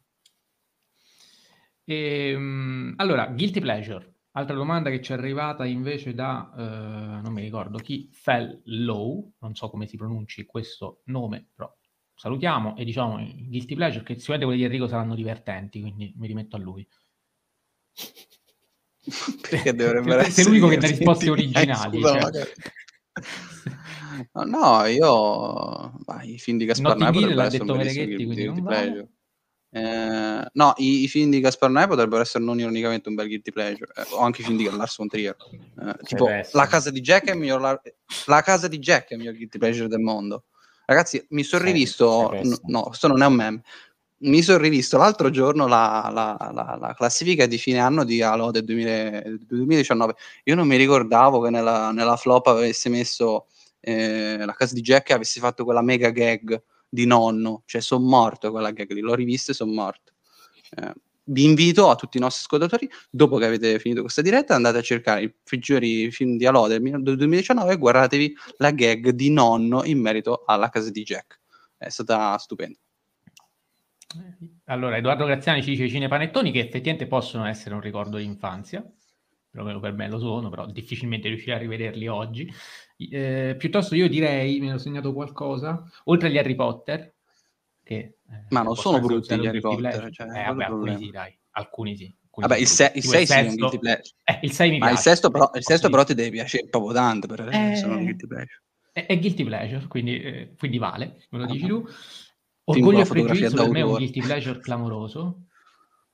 Ehm, allora, guilty pleasure. Altra domanda che ci è arrivata invece da, uh, non mi ricordo chi, Fellow, non so come si pronunci questo nome, però salutiamo e diciamo i guilty pleasure che sicuramente quelli di Enrico saranno divertenti, quindi mi rimetto a lui. che dovrebbero essere... Sei l'unico che dà risposte originali. Eh, cioè. No, io vai, i film di Gaspar potrebbero essere un Mereghetti, guilty pleasure. Eh, no, i, i, film di Gaspar Noè potrebbero essere non ironicamente un bel guilty pleasure, eh, o anche i film di Lars von Trier. Eh, tipo, La casa di Jack è il miglior, la, la casa di Jack è il miglior guilty pleasure del mondo. Ragazzi, mi sono rivisto, no, no, questo non è un meme, mi sono rivisto l'altro giorno la, la, la, la, classifica di fine anno di Halo del 2000, 2019. Io non mi ricordavo che nella, nella flop avesse messo eh, la casa di Jack e avesse fatto quella mega gag di nonno. Cioè, sono morto quella gag lì. L'ho rivista e sono morto. Eh, vi invito a tutti i nostri ascoltatori, dopo che avete finito questa diretta, andate a cercare i peggiori film di Halo del 2019 e guardatevi la gag di nonno in merito alla casa di Jack. È stata stupenda. Allora, Edoardo Graziani ci dice Cine Panettoni che effettivamente possono essere un ricordo di infanzia, perlomeno per me lo sono, però difficilmente riuscirei a rivederli oggi. Eh, piuttosto io direi, mi hanno segnato qualcosa, oltre agli Harry Potter, che... Eh, Ma non sono brutti gli Harry Potter, cioè, eh, vabbè, alcuni sì, dai, alcuni sì. Vabbè, il 6 sì è un guilty pleasure. Eh, il 6 mi Ma piace. il sesto però, il sesto però ti deve piacere proprio tanto per eh, sono un guilty pleasure. È, è guilty pleasure, quindi, eh, quindi vale, me lo dici tu. Orgoglio e pregiudizio per me è un guilty pleasure clamoroso.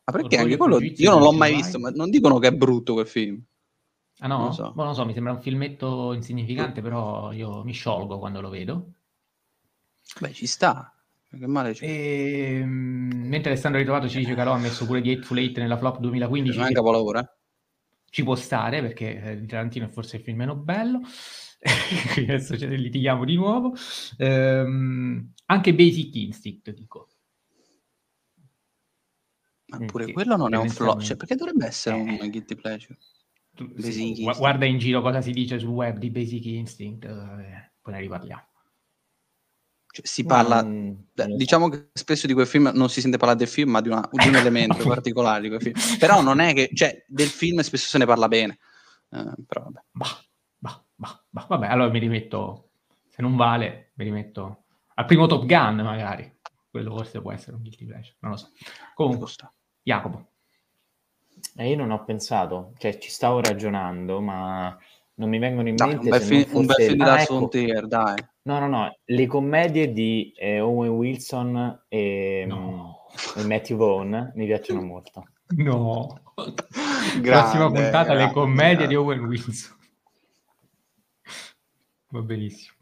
Ma perché anche quello io non l'ho mai visto, ma non dicono che è brutto quel film. Ah no? Non so. Boh, non so, mi sembra un filmetto insignificante, però io mi sciolgo quando lo vedo. Beh, ci sta. Che male c'è. E, ehm, mentre Alessandro Ritrovato ci dice che ha messo pure di Hateful Eight nella flop 2015. Non è un capolavoro, eh? Ci può stare, perché eh, di Tarantino è forse il film meno bello. adesso ce ne litighiamo di nuovo. Ehm, anche Basic Instinct, dico. Ma pure che quello non è un flop, cioè, perché dovrebbe essere eh. un guilty pleasure? Tu, sì, guarda in giro cosa si dice sul web di Basic Instinct, eh, poi ne riparliamo. Cioè, si parla, mm, diciamo che spesso di quel film non si sente parlare del film, ma di, una, di un elemento particolare di quel film. Però non è che, cioè, del film spesso se ne parla bene. Uh, però vabbè. Bah, bah, bah, bah, vabbè, allora mi rimetto, se non vale, mi rimetto al primo Top Gun magari. Quello forse può essere un guilty pleasure, non lo so. Comunque, Jacopo. Eh, io non ho pensato, cioè ci stavo ragionando, ma non mi vengono in mente... Dai, un, bel fi- un bel film di ah, ecco. Tier, dai. No, no, no, le commedie di eh, Owen Wilson e, no. e Matthew Vaughn mi piacciono molto. No. Grande, Prossima puntata, grande, le commedie grande. di Owen Wilson. Va benissimo.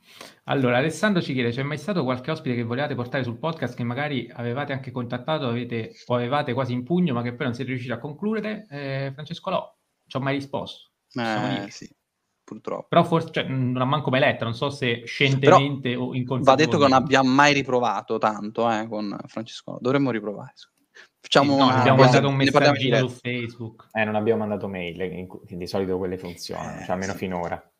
Allora, Alessandro ci chiede, c'è mai stato qualche ospite che volevate portare sul podcast che magari avevate anche contattato avete, o avevate quasi in pugno, ma che poi non siete riusciti a concludere? Eh, Francesco No, ci ho mai risposto. Eh, sì, purtroppo. Però forse cioè, non ha manco mai letta, non so se scientemente Però o inconsapevolmente. Va detto che non abbiamo mai riprovato tanto eh, con Francesco No, dovremmo riprovare. Facciamo sì, no, una... abbiamo mandato un messaggino su Facebook. Eh, non abbiamo mandato mail, di solito quelle funzionano, cioè almeno sì. finora.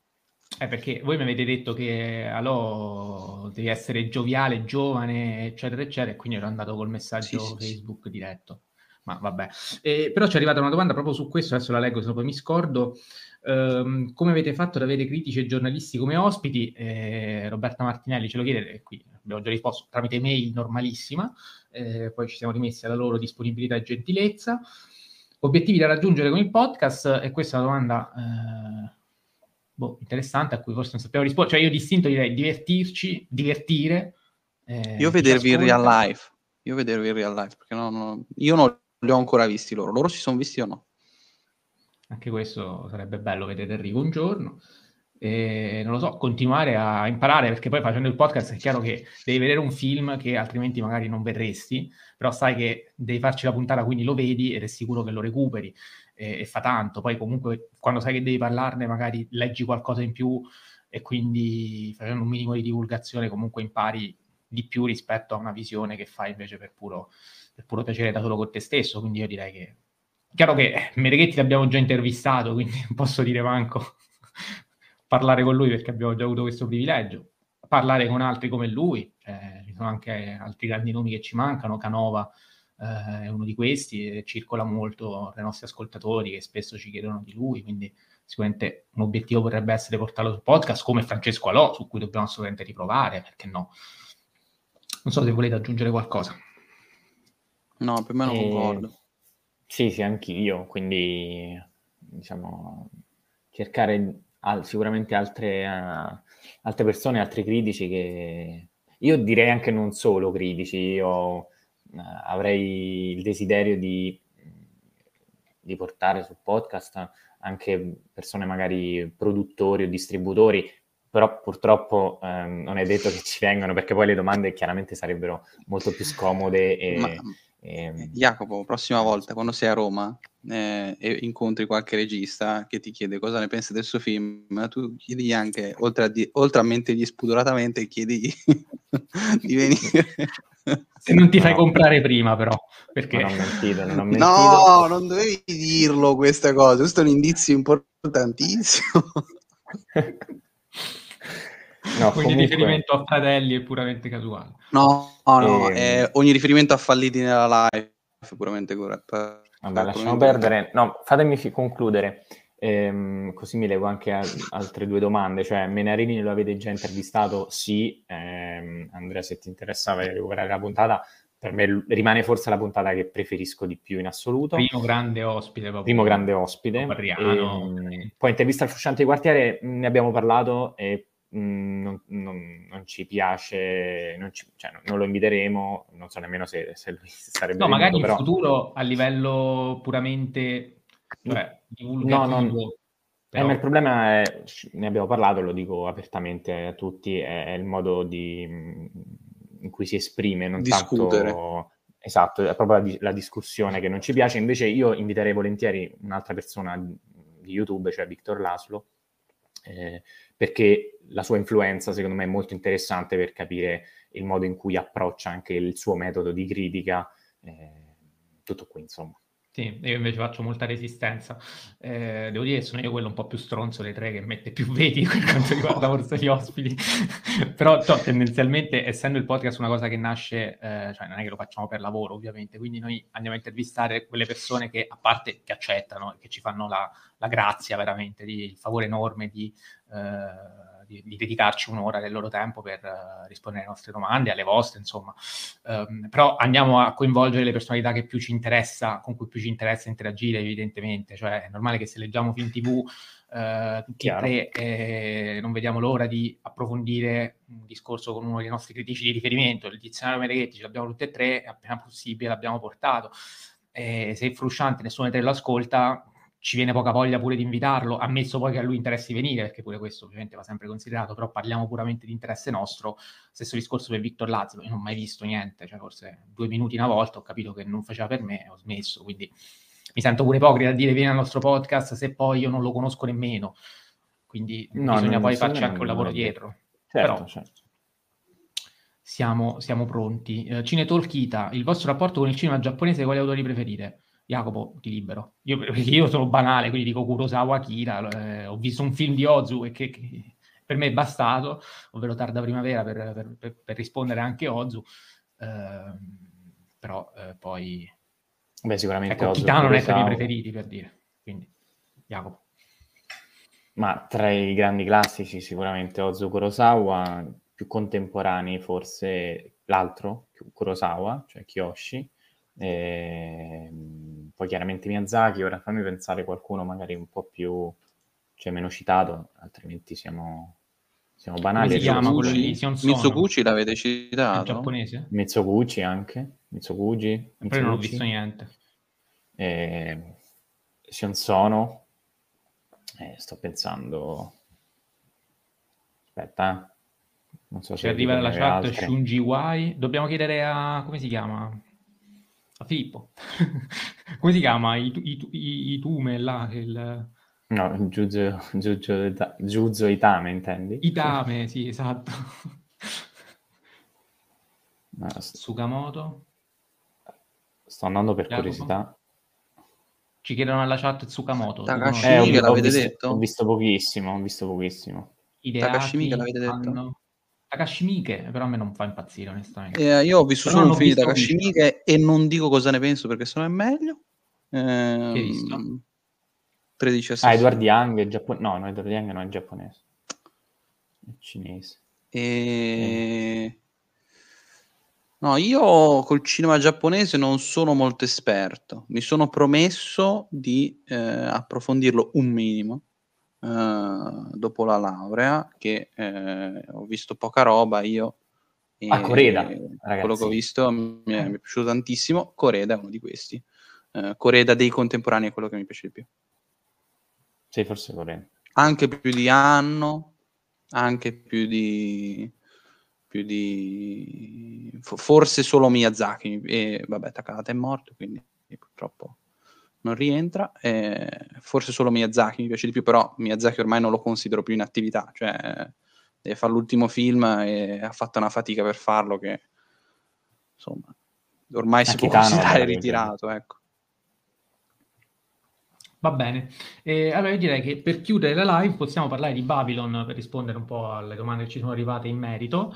Eh, perché voi mi avete detto che allo devi essere gioviale, giovane, eccetera, eccetera, e quindi ero andato col messaggio sì, Facebook sì. diretto. Ma vabbè. Eh, però ci è arrivata una domanda proprio su questo, adesso la leggo, se no poi mi scordo. Um, come avete fatto ad avere critici e giornalisti come ospiti? Eh, Roberta Martinelli ce lo chiede, e qui abbiamo già risposto tramite mail normalissima, eh, poi ci siamo rimessi alla loro disponibilità e gentilezza. Obiettivi da raggiungere con il podcast, e questa è una domanda eh, boh, interessante a cui forse non sappiamo rispondere. Cioè io distinto direi divertirci, divertire. Eh, io vedervi in real life. Io vedervi in real life, perché no, no, io non li ho ancora visti loro. Loro si sono visti o no? Anche questo sarebbe bello vedere Enrico un giorno. E, non lo so, continuare a imparare perché poi facendo il podcast è chiaro che devi vedere un film che altrimenti magari non vedresti, però sai che devi farci la puntata quindi lo vedi ed è sicuro che lo recuperi e, e, fa tanto. Poi comunque quando sai che devi parlarne magari leggi qualcosa in più e quindi facendo un minimo di divulgazione comunque impari di più rispetto a una visione che fai invece per puro, per puro piacere da solo con te stesso. Quindi io direi che... Chiaro che Mereghetti l'abbiamo già intervistato, quindi non posso dire manco parlare con lui perché abbiamo già avuto questo privilegio. Parlare con altri come lui, cioè, ci sono anche altri grandi nomi che ci mancano, Canova eh, è uno di questi e circola molto tra i nostri ascoltatori che spesso ci chiedono di lui, quindi sicuramente un obiettivo potrebbe essere portarlo sul podcast come Francesco Alò, su cui dobbiamo assolutamente riprovare, perché no? Non so se volete aggiungere qualcosa. No, per me non eh, concordo. Sì, sì, anch'io, quindi diciamo, cercare al, sicuramente altre, uh, altre persone, altri critici che... Io direi anche non solo critici, io avrei il desiderio di, di portare sul podcast anche persone magari produttori o distributori, però purtroppo ehm, non è detto che ci vengano perché poi le domande chiaramente sarebbero molto più scomode e, Ma, e... Jacopo, prossima volta quando sei a Roma eh, e incontri qualche regista che ti chiede cosa ne pensi del suo film, tu chiedi anche, oltre a, di- oltre a mentirgli spudoratamente, chiedi di venire. Se non ti fai no. comprare prima, però. Perché... Non ho mentito, non ho mentito. No, non dovevi dirlo questa cosa. Questo è un indizio importantissimo. No, Quindi comunque... riferimento a fratelli è puramente casuale. No, no, no e... Ehm, ogni riferimento a falliti nella live è puramente corretto. Vabbè, lasciamo perdere. No, fatemi fi- concludere. Ehm, così mi levo anche a- altre due domande. Cioè, Menarini lo avete già intervistato? Sì. Ehm, Andrea, se ti interessava recuperare la puntata, per me rimane forse la puntata che preferisco di più in assoluto. Primo grande ospite. Proprio. Primo grande ospite. E, ehm, poi intervista al Frusciante di quartiere, ne abbiamo parlato e mh, non, non, non, ci piace, non, ci, cioè, non, lo inviteremo, non so nemmeno se, se lui sarebbe... No, magari però... in futuro a livello puramente cioè, divulgativo... No, no, però... eh, il problema è, ne abbiamo parlato, lo dico apertamente a tutti, è, è il modo di, in cui si esprime, non Discutere. tanto... Esatto, è proprio la, la, discussione che non ci piace. Invece io inviterei volentieri un'altra persona di YouTube, cioè Victor Laslo, eh, perché la sua influenza secondo me è molto interessante per capire il modo in cui approccia anche il suo metodo di critica, eh, tutto qui insomma. Sì, io invece faccio molta resistenza. Eh, devo dire che sono io quello un po' più stronzo dei tre che mette più veti per quanto riguarda forse gli ospiti. Però to, tendenzialmente, essendo il podcast una cosa che nasce, eh, cioè non è che lo facciamo per lavoro ovviamente, quindi noi andiamo a intervistare quelle persone che, a parte che accettano e che ci fanno la, la grazia veramente, di, il favore enorme di... Eh, di, di, dedicarci un'ora del loro tempo per uh, rispondere alle nostre domande, alle vostre, insomma. Um, però andiamo a coinvolgere le personalità che più ci interessa, con cui più ci interessa interagire, evidentemente. Cioè, è normale che se leggiamo film TV uh, tutti e tre eh, non vediamo l'ora di approfondire un discorso con uno dei nostri critici di riferimento. Il dizionario Mereghetti ce l'abbiamo tutti e tre, appena possibile l'abbiamo portato. E se è frusciante, nessuno di tre lo ascolta, ci viene poca voglia pure di invitarlo, ammesso poi che a lui interessi venire, perché pure questo ovviamente va sempre considerato, però parliamo puramente di interesse nostro. Stesso discorso per Victor Lazio, io non ho mai visto niente, cioè forse due minuti una volta ho capito che non faceva per me e ho smesso, quindi mi sento pure ipocrita a dire vieni al nostro podcast se poi io non lo conosco nemmeno, quindi no, bisogna poi farci anche un lavoro dietro. Certo, però, certo. Siamo, siamo pronti. Uh, Cine Tolkita, il vostro rapporto con il cinema giapponese, quali autori preferite? Jacopo, ti libero. Io, io sono banale, quindi dico Kurosawa Akira. Eh, ho visto un film di Ozu e che, che, per me è bastato, ovvero Tarda Primavera, per, per, per, per rispondere anche Ozu. Eh, però eh, poi... Beh, sicuramente ecco, Ozu Kitano non è tra i miei preferiti, per dire. Quindi, Jacopo. Ma tra i grandi classici sicuramente Ozu Kurosawa, più contemporanei forse l'altro, Kurosawa, cioè Kiyoshi, e, ehm, poi chiaramente Miyazaki, ora fammi pensare qualcuno magari un po' più, cioè meno citato, altrimenti siamo, siamo banali. Come si chiama quello lì? Mitsuguchi l'avete citato? È giapponese? Mitsuguchi anche, Mitsuguchi. Però non ho visto niente. E, Sion Sono, eh, sto pensando... Aspetta, eh. non so se... Ci arriva dalla chat altre. Shunji Wai. Dobbiamo chiedere a... come si chiama? A Filippo. Come si chiama? I, i, i, i Tume là? Il... No, Giuzo, Giuzo, Giuzo Itame, intendi? Itame, sì, esatto. No, st- Sukamoto. Sto andando per Jacopo. curiosità. Ci chiedono alla chat Tsukamoto. Takashi eh, ho, l'avete visto, detto? Ho visto pochissimo, ho visto pochissimo. Ideati Takashi l'avete detto? Hanno... Takashi Miike, però a me non fa impazzire onestamente. Eh, io ho visto però solo un film di Takashi Miike e non dico cosa ne penso perché se no è meglio. Eh, che hai visto? 13 Ah, Edward Young è giapponese. No, no, Edward Young non è giapponese. È cinese. E... No, io col cinema giapponese non sono molto esperto. Mi sono promesso di eh, approfondirlo un minimo dopo la laurea, che eh, ho visto poca roba io. A Coreda, quello che ho visto mi è, mi è, piaciuto tantissimo. Coreda è uno di questi. Eh, Coreda dei contemporanei è quello che mi piace di più. Sì, forse Coreda. Anche più di Anno, anche più di più di forse solo Miyazaki e vabbè Takahata è morto quindi purtroppo non rientra e forse solo Miyazaki mi piace di più però Miyazaki ormai non lo considero più in attività cioè deve fare l'ultimo film e ha fatto una fatica per farlo che insomma ormai si può considerare ritirato ecco. Va bene, eh, allora io direi che per chiudere la live possiamo parlare di Babylon per rispondere un po' alle domande che ci sono arrivate in merito.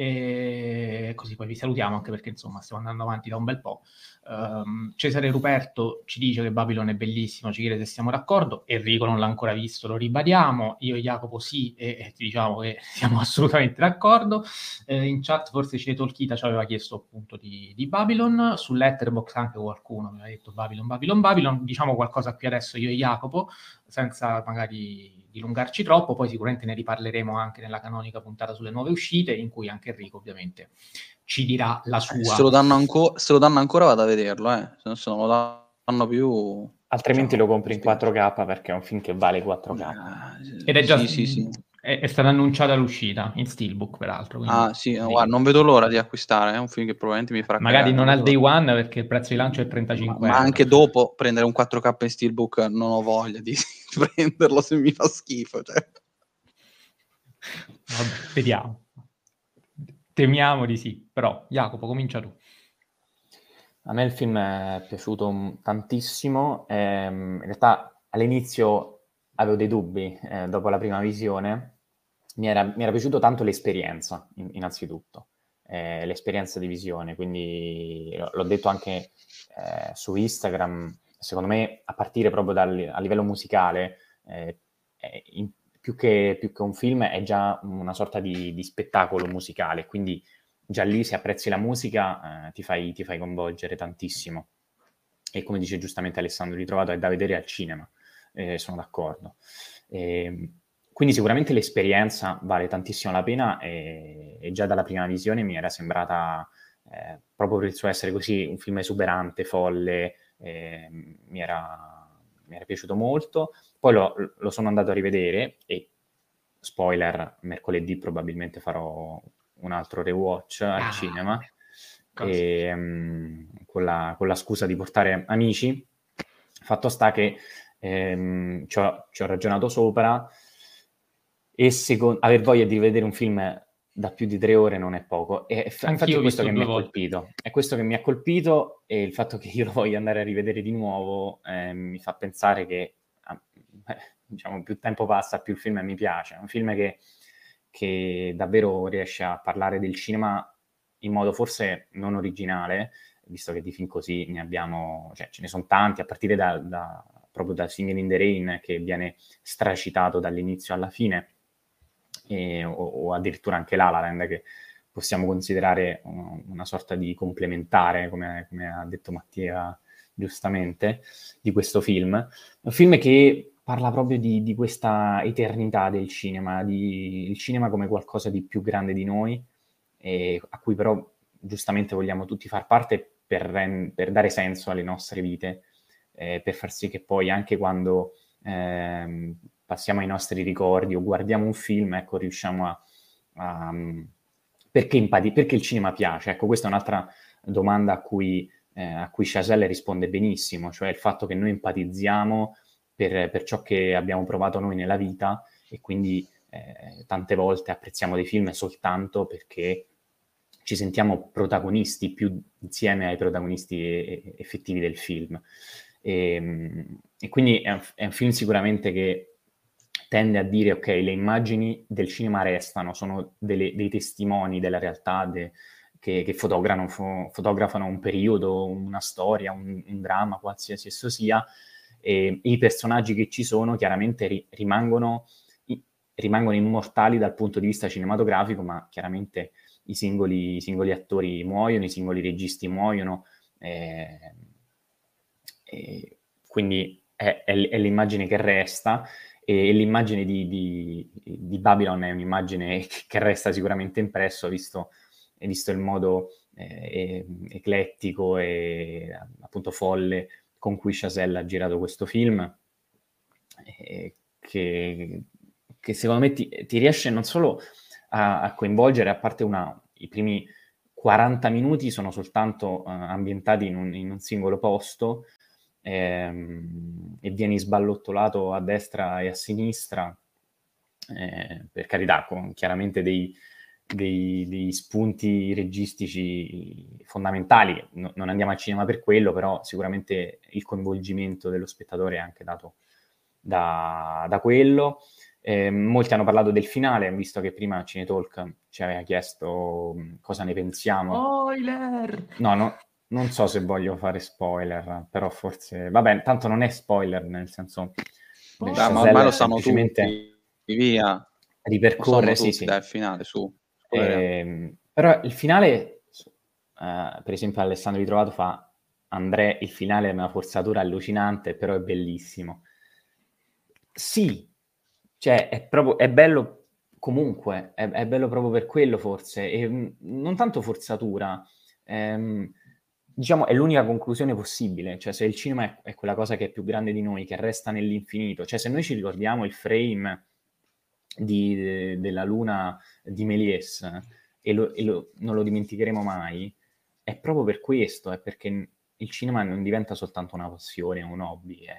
E così poi vi salutiamo anche perché insomma stiamo andando avanti da un bel po'. Um, Cesare Ruperto ci dice che Babylon è bellissimo, ci chiede se siamo d'accordo. Enrico non l'ha ancora visto, lo ribadiamo. Io e Jacopo sì, e, e ti diciamo che siamo assolutamente d'accordo. Eh, in chat forse Cile Tolkita ci aveva chiesto appunto di, di Babylon. Su Letterboxd anche qualcuno mi aveva detto Babylon, Babylon, Babylon. Diciamo qualcosa qui adesso io e Jacopo, senza magari dilungarci troppo, poi sicuramente ne riparleremo anche nella canonica puntata sulle nuove uscite, in cui anche Enrico ovviamente ci dirà la sua. Se lo danno, anco- se lo danno ancora vado a vederlo, eh. se non lo danno più... Altrimenti diciamo, lo compri in 4K perché è un film che vale 4K. Ah, Ed è già... Sì, sì, sì. È, è, stata annunciata l'uscita in Steelbook, peraltro. Quindi... Ah, sì, no, guarda, non vedo l'ora di acquistare. È un film che probabilmente mi farà. Magari non al day one perché il prezzo di lancio è 35 ma, ma anche dopo prendere un 4K in Steelbook non ho voglia di prenderlo se mi fa schifo. Cioè. Vabbè, vediamo. Temiamo di sì, però Jacopo, comincia tu. A me il film è piaciuto tantissimo, ehm, in realtà all'inizio avevo dei dubbi eh, dopo la prima visione, mi era, mi era piaciuto tanto l'esperienza, in, innanzitutto, eh, l'esperienza di visione, quindi l'ho detto anche eh, su Instagram, secondo me a partire proprio dal, a livello musicale, eh, in, più che, più che, un film è già una sorta di, di, spettacolo musicale, quindi già lì se apprezzi la musica eh, ti, fai, ti, fai, coinvolgere tantissimo. E come dice giustamente Alessandro, ritrovato è da vedere al cinema, eh, sono d'accordo. E, ehm, quindi sicuramente l'esperienza vale tantissimo la pena e, e già dalla prima visione mi era sembrata, eh, proprio per il suo essere così, un film esuberante, folle, ehm, mi era, mi era piaciuto molto poi lo, lo sono andato a rivedere e, spoiler, mercoledì probabilmente farò un altro rewatch al ah, cinema. E, um, con, la, con, la, scusa di portare amici. Fatto sta che um, ci, ho, ci, ho, ragionato sopra e secondo, aver voglia di vedere un film da più di tre ore non è poco. E infatti è questo che mi ha colpito. È questo che mi ha colpito e il fatto che io lo voglia andare a rivedere di nuovo eh, mi fa pensare che eh, diciamo, più tempo passa, più il film mi piace. È un film che, che davvero riesce a parlare del cinema in modo forse non originale, visto che di film così ne abbiamo, cioè ce ne sono tanti, a partire da, da, proprio da Singing in the Rain, che viene stracitato dall'inizio alla fine, e, o, o, addirittura anche La La Land, che possiamo considerare una sorta di complementare, come, come ha detto Mattia giustamente, di questo film. Un film che parla proprio di, di questa eternità del cinema, di, il cinema come qualcosa di più grande di noi, e a cui però giustamente vogliamo tutti far parte per, per dare senso alle nostre vite, eh, per far sì che poi anche quando eh, passiamo ai nostri ricordi o guardiamo un film, ecco, riusciamo a... a perché, impati- perché il cinema piace? Ecco, questa è un'altra domanda a cui, eh, a cui Chazelle risponde benissimo, cioè il fatto che noi empatizziamo per, per ciò che abbiamo provato noi nella vita e quindi eh, tante volte apprezziamo dei film soltanto perché ci sentiamo protagonisti più insieme ai protagonisti effettivi del film. E, ehm, e quindi è un, è un, film sicuramente che tende a dire ok, le immagini del cinema restano, sono delle, dei testimoni della realtà de, che, che fotografano, fo, fotografano, un periodo, una storia, un, un dramma, qualsiasi esso sia, e i personaggi che ci sono chiaramente ri- rimangono, i- rimangono, immortali dal punto di vista cinematografico, ma chiaramente i singoli, i singoli attori muoiono, i singoli registi muoiono, eh, e quindi è, è, è, l'immagine che resta e l'immagine di, di, di, Babylon è un'immagine che resta sicuramente impresso, visto, visto il modo eh, eclettico e appunto folle con cui Chazelle ha girato questo film, eh, che, che, secondo me ti, ti, riesce non solo a, a coinvolgere, a parte una, i primi 40 minuti sono soltanto uh, ambientati in un, in un, singolo posto ehm, e vieni sballottolato a destra e a sinistra, eh, per carità, con chiaramente dei, dei, dei spunti registici fondamentali. No, non andiamo al cinema per quello, però sicuramente il coinvolgimento dello spettatore è anche dato da, da quello. Eh, molti hanno parlato del finale, visto che prima Cinetalk ci aveva chiesto cosa ne pensiamo. Spoiler! No, no, non so se voglio fare spoiler, però forse... Vabbè, tanto non è spoiler, nel senso... Dai, ma ormai lo sanno tutti, via. Ripercorre, sì, sì. Dal finale, su. Eh, però il finale, uh, per esempio Alessandro Ritrovato fa André, il finale è una forzatura allucinante, però è bellissimo. Sì, cioè è proprio, è bello comunque, è, è bello proprio per quello forse, e mm, non tanto forzatura, ehm, diciamo è l'unica conclusione possibile, cioè se il cinema è, è, quella cosa che è più grande di noi, che resta nell'infinito, cioè se noi ci ricordiamo il frame di, de, della luna di Méliès e, lo, e lo, non lo dimenticheremo mai, è proprio per questo, è perché il cinema non diventa soltanto una passione, un hobby, è,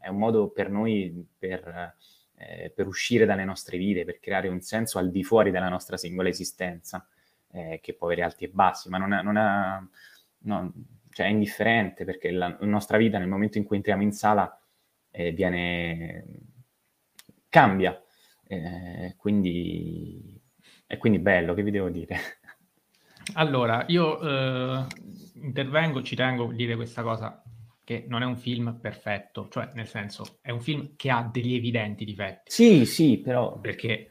è un modo per noi per, eh, per, uscire dalle nostre vite, per creare un senso al di fuori della nostra singola esistenza, eh, che può avere alti e bassi, ma non, è, non è, no, cioè è indifferente perché la, nostra vita nel momento in cui entriamo in sala eh, viene, cambia eh, quindi è quindi bello, che vi devo dire? Allora, io eh, intervengo, ci tengo a dire questa cosa, che non è un film perfetto, cioè nel senso è un film che ha degli evidenti difetti. Sì, sì, però... Perché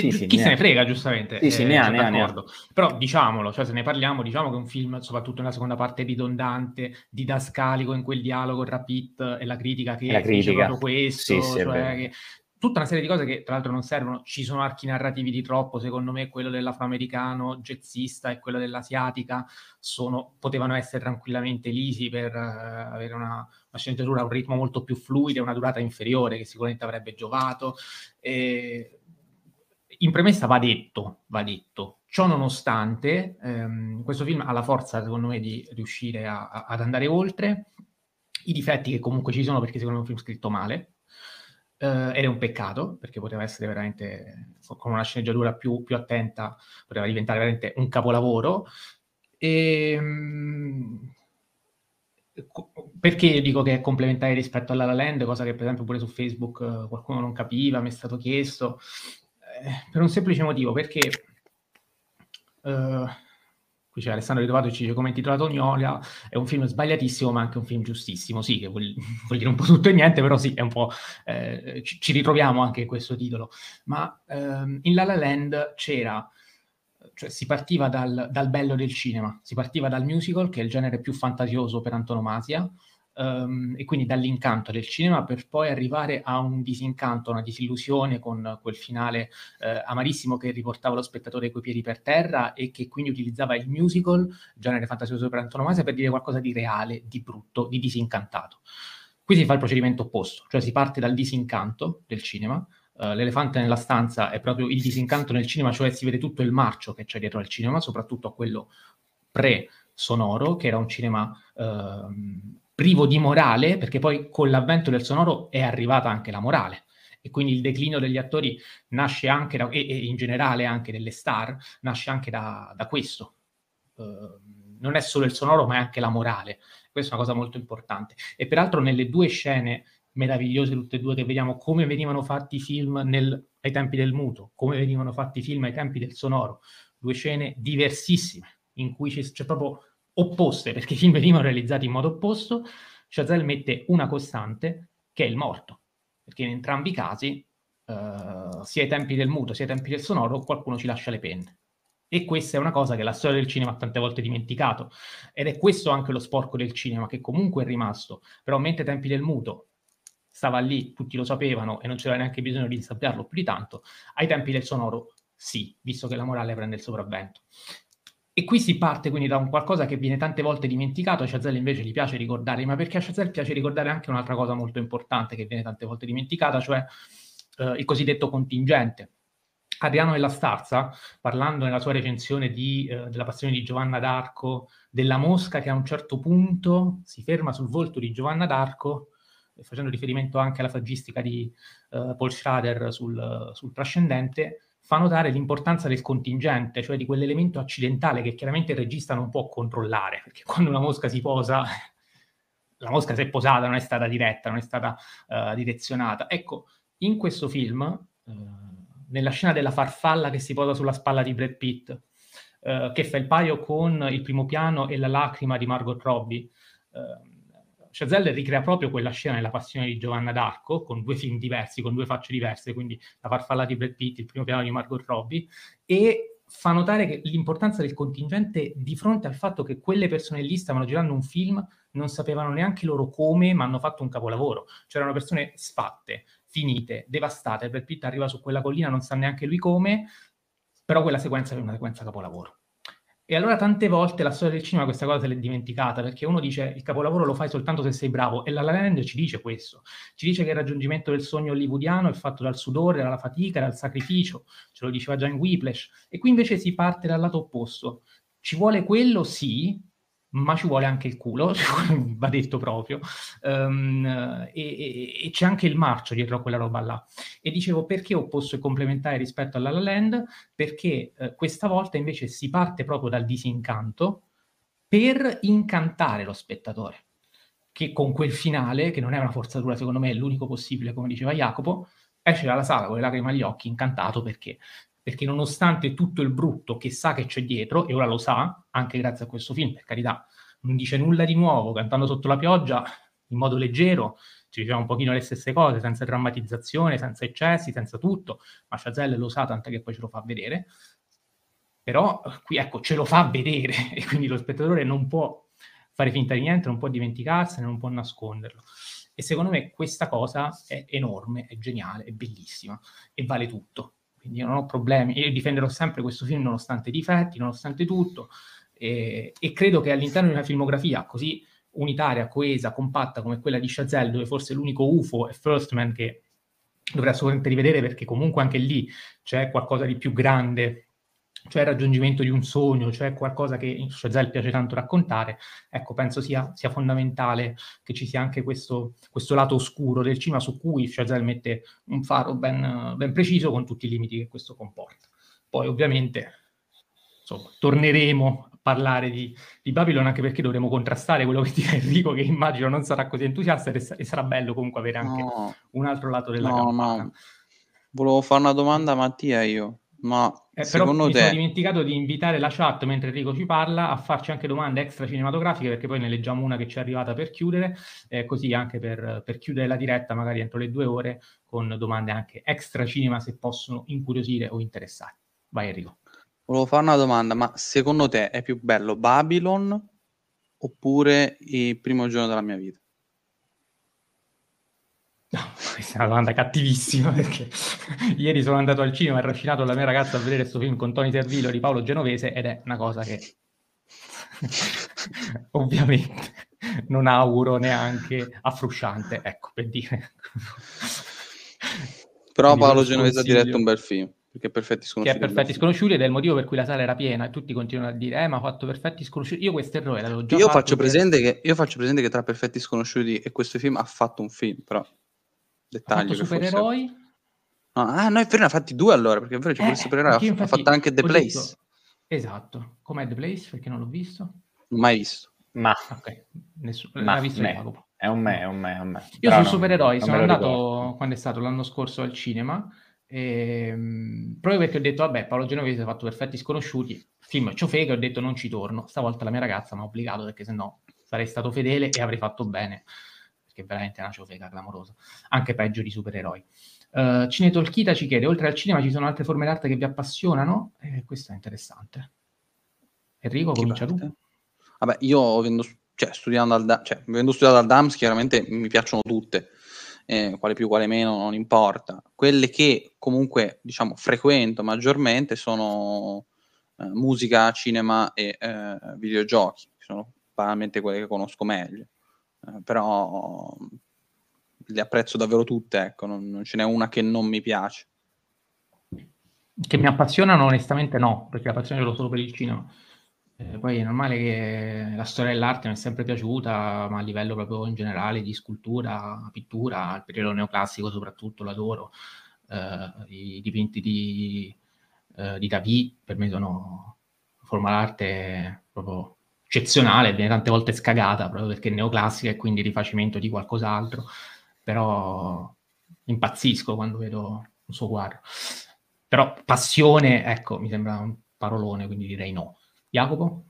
sì, sì, chi se ne frega, giustamente. Sì, sì, eh, ne ha, ne ha, ne ha. Però diciamolo, cioè se ne parliamo, diciamo che è un film, soprattutto nella seconda parte, ridondante, didascalico in quel dialogo tra Pitt e la critica che la critica. dice proprio questo, cioè che tutta una serie di cose che tra l'altro non servono, ci sono archi narrativi di troppo, secondo me quello dell'afroamericano jazzista e quello dell'asiatica sono, potevano essere tranquillamente lisi per uh, avere una, una sceneggiatura, un ritmo molto più fluido e una durata inferiore che sicuramente avrebbe giovato. E in premessa va detto, va detto. Ciò nonostante, ehm, questo film ha la forza, secondo me, di riuscire a, a, ad andare oltre. I difetti che comunque ci sono perché secondo me è un film scritto male, Uh, ed è un peccato perché poteva essere veramente con una sceneggiatura più, più attenta, poteva diventare veramente un capolavoro. E, um, perché dico che è complementare rispetto alla La Land, cosa che per esempio pure su Facebook uh, qualcuno non capiva, mi è stato chiesto, eh, per un semplice motivo, perché uh, qui c'è Alessandro Ritrovato che ci dice come intitolato Gnola, è un film sbagliatissimo ma anche un film giustissimo, sì, che vuol, vuol dire un po' tutto e niente, però sì, è un po', eh, ci, ci, ritroviamo anche in questo titolo. Ma ehm, in La La Land c'era, cioè si partiva dal, dal bello del cinema, si partiva dal musical, che è il genere più fantasioso per antonomasia, um, e quindi dall'incanto del cinema per poi arrivare a un disincanto, una disillusione con quel finale eh, amarissimo che riportava lo spettatore coi piedi per terra e che quindi utilizzava il musical, genere fantasioso per antonomasia, per dire qualcosa di reale, di brutto, di disincantato. Qui si fa il procedimento opposto, cioè si parte dal disincanto del cinema, Uh, l'elefante nella stanza è proprio il disincanto nel cinema, cioè si vede tutto il marcio che c'è dietro al cinema, soprattutto a quello pre-sonoro, che era un cinema uh, privo di morale, perché poi con l'avvento del sonoro è arrivata anche la morale. E quindi il declino degli attori nasce anche, da, e, e, in generale anche delle star, nasce anche da, da questo. Uh, non è solo il sonoro, ma è anche la morale. Questa è una cosa molto importante. E peraltro nelle due scene meravigliose, tutte e due, che vediamo come venivano fatti i film nel, ai tempi del muto, come venivano fatti i film ai tempi del sonoro, due scene diversissime, in cui c'è, c'è proprio opposte, perché i film venivano realizzati in modo opposto, Chazelle mette una costante che è il morto, perché in entrambi i casi, uh, sia ai tempi del muto sia ai tempi del sonoro, qualcuno ci lascia le penne. E questa è una cosa che la storia del cinema ha tante volte dimenticato. Ed è questo anche lo sporco del cinema, che comunque è rimasto. Però mentre ai tempi del muto stava lì, tutti lo sapevano e non c'era neanche bisogno di insabbiarlo più di tanto, ai tempi del sonoro sì, visto che la morale prende il sopravvento. E qui si parte quindi da un qualcosa che viene tante volte dimenticato, a Chazelle invece gli piace ricordare, ma perché a Chazelle piace ricordare anche un'altra cosa molto importante che viene tante volte dimenticata, cioè eh, il cosiddetto contingente. Adriano della Starza, parlando nella sua recensione di, eh, della passione di Giovanna d'Arco, della mosca che a un certo punto si ferma sul volto di Giovanna d'Arco, facendo riferimento anche alla saggistica di eh, Paul Schrader sul, sul trascendente, fa notare l'importanza del contingente, cioè di quell'elemento accidentale che chiaramente il regista non può controllare, perché quando una mosca si posa, la mosca si è posata, non è stata diretta, non è stata uh, direzionata. Ecco, in questo film... Uh, nella scena della farfalla che si posa sulla spalla di Brad Pitt, eh, che fa il paio con il primo piano e la lacrima di Margot Robbie. Eh, Chazelle ricrea proprio quella scena nella passione di Giovanna d'Arco, con due film diversi, con due facce diverse, quindi la farfalla di Brad Pitt, il primo piano di Margot Robbie, e fa notare l'importanza del contingente di fronte al fatto che quelle persone lì stavano girando un film, non sapevano neanche loro come, ma hanno fatto un capolavoro. C'erano persone sfatte, finite, devastate. Brad Pitt arriva su quella collina, non sa neanche lui come, però quella sequenza è una sequenza capolavoro. E allora tante volte la storia del cinema questa cosa se l'è dimenticata, perché uno dice il capolavoro lo fai soltanto se sei bravo, e la La Land ci dice questo, ci dice che il raggiungimento del sogno hollywoodiano è fatto dal sudore, dalla fatica, dal sacrificio, ce lo diceva già in Whiplash, e qui invece si parte dal lato opposto. Ci vuole quello, sì, ma ci vuole anche il culo, va detto proprio, um, e, e, e, c'è anche il marcio dietro a quella roba là. E dicevo perché opposto e complementare rispetto alla La Land? Perché eh, questa volta invece si parte proprio dal disincanto per incantare lo spettatore, che con quel finale, che non è una forzatura, secondo me è l'unico possibile, come diceva Jacopo, esce dalla sala con le lacrime agli occhi, incantato perché perché nonostante tutto il brutto che sa che c'è dietro, e ora lo sa, anche grazie a questo film, per carità, non dice nulla di nuovo, cantando sotto la pioggia, in modo leggero, ci diceva un pochino le stesse cose, senza drammatizzazione, senza eccessi, senza tutto, ma Chazelle lo sa, tant'è che poi ce lo fa vedere, però qui ecco, ce lo fa vedere, e quindi lo spettatore non può fare finta di niente, non può dimenticarsene, non può nasconderlo. E secondo me questa cosa è enorme, è geniale, è bellissima e vale tutto quindi io non ho problemi, io difenderò sempre questo film nonostante i difetti, nonostante tutto, e, e, credo che all'interno di una filmografia così unitaria, coesa, compatta come quella di Chazelle, dove forse l'unico UFO è First Man che dovrei assolutamente rivedere perché comunque anche lì c'è qualcosa di più grande cioè il raggiungimento di un sogno, cioè qualcosa che in Chazelle piace tanto raccontare, ecco, penso sia, sia fondamentale che ci sia anche questo, questo, lato oscuro del cinema su cui Chazelle mette un faro ben, ben, preciso con tutti i limiti che questo comporta. Poi ovviamente insomma, torneremo a parlare di, di Babylon anche perché dovremo contrastare quello che dice Enrico, che immagino non sarà così entusiasta e, e sarà bello comunque avere anche no, un altro lato della no, campana. No. Volevo fare una domanda a Mattia io. Ma eh, secondo te... mi sono dimenticato di invitare la chat mentre Enrico ci parla a farci anche domande extra cinematografiche perché poi ne leggiamo una che ci è arrivata per chiudere, eh, così anche per, per, chiudere la diretta magari entro le due ore con domande anche extra cinema se possono incuriosire o interessare. Vai Enrico. Volevo fare una domanda, ma secondo te è più bello Babylon oppure il primo giorno della mia vita? No, questa è una domanda cattivissima perché ieri sono andato al cinema e ho trascinato la mia ragazza a vedere questo film con Tony Servillo di Paolo Genovese ed è una cosa che ovviamente non auguro neanche a Frusciante, ecco, per dire. Però Quindi Paolo Genovese ha diretto un bel film. Perché Perfetti Sconosciuti. Che è Perfetti Sconosciuti ed è il motivo per cui la sala era piena e tutti continuano a dire, eh, ma ha fatto Perfetti Sconosciuti. Io questo errore l'avevo già io fatto. Faccio presente che, io faccio presente che tra Perfetti Sconosciuti e questo film ha fatto un film, però dettaglio. Supereroi? Forse... No, ah, no, è vero, ne ha fatti due allora, perché è vero, c'è eh, supereroi, ha, ha fatto anche The Place. Detto... Esatto. Com'è The Place? Perché non l'ho visto. Mai visto. Ma... Ok, nessuno l'ha visto me. Jacopo. È un me, è un me, è un me. Io Però su supereroi sono andato, ricordo. quando è stato l'anno scorso al cinema, e, ehm, proprio perché ho detto, vabbè, Paolo Genovese ha fatto Perfetti Sconosciuti, film ciofega, ho detto non ci torno. Stavolta la mia ragazza mi ha obbligato perché sennò sarei stato fedele e avrei fatto bene perché è veramente una ciofeca clamorosa, anche peggio di supereroi. Uh, Cinetolchita ci chiede, oltre al cinema ci sono altre forme d'arte che vi appassionano? Eh, questo è interessante. Enrico, comincia tu. Vabbè, io avendo, cioè, studiando al, cioè, avendo studiato al DAMS, chiaramente mi piacciono tutte, eh, quale più, quale meno, non importa. Quelle che comunque, diciamo, frequento maggiormente sono eh, musica, cinema e eh, videogiochi, sono banalmente quelle che conosco meglio. Eh, però le apprezzo davvero tutte, ecco, non, non, ce n'è una che non mi piace. Che mi appassionano onestamente no, perché la passione ce l'ho solo per il cinema. Eh, poi è normale che la storia dell'arte mi è sempre piaciuta, ma a livello proprio in generale di scultura, pittura, il periodo neoclassico soprattutto l'adoro. Eh, I dipinti di, eh, di David per me sono forma d'arte proprio eccezionale, viene tante volte scagata proprio perché è neoclassica e quindi rifacimento di qualcos'altro, però impazzisco quando vedo un suo quadro. Però passione, ecco, mi sembra un parolone, quindi direi no. Jacopo?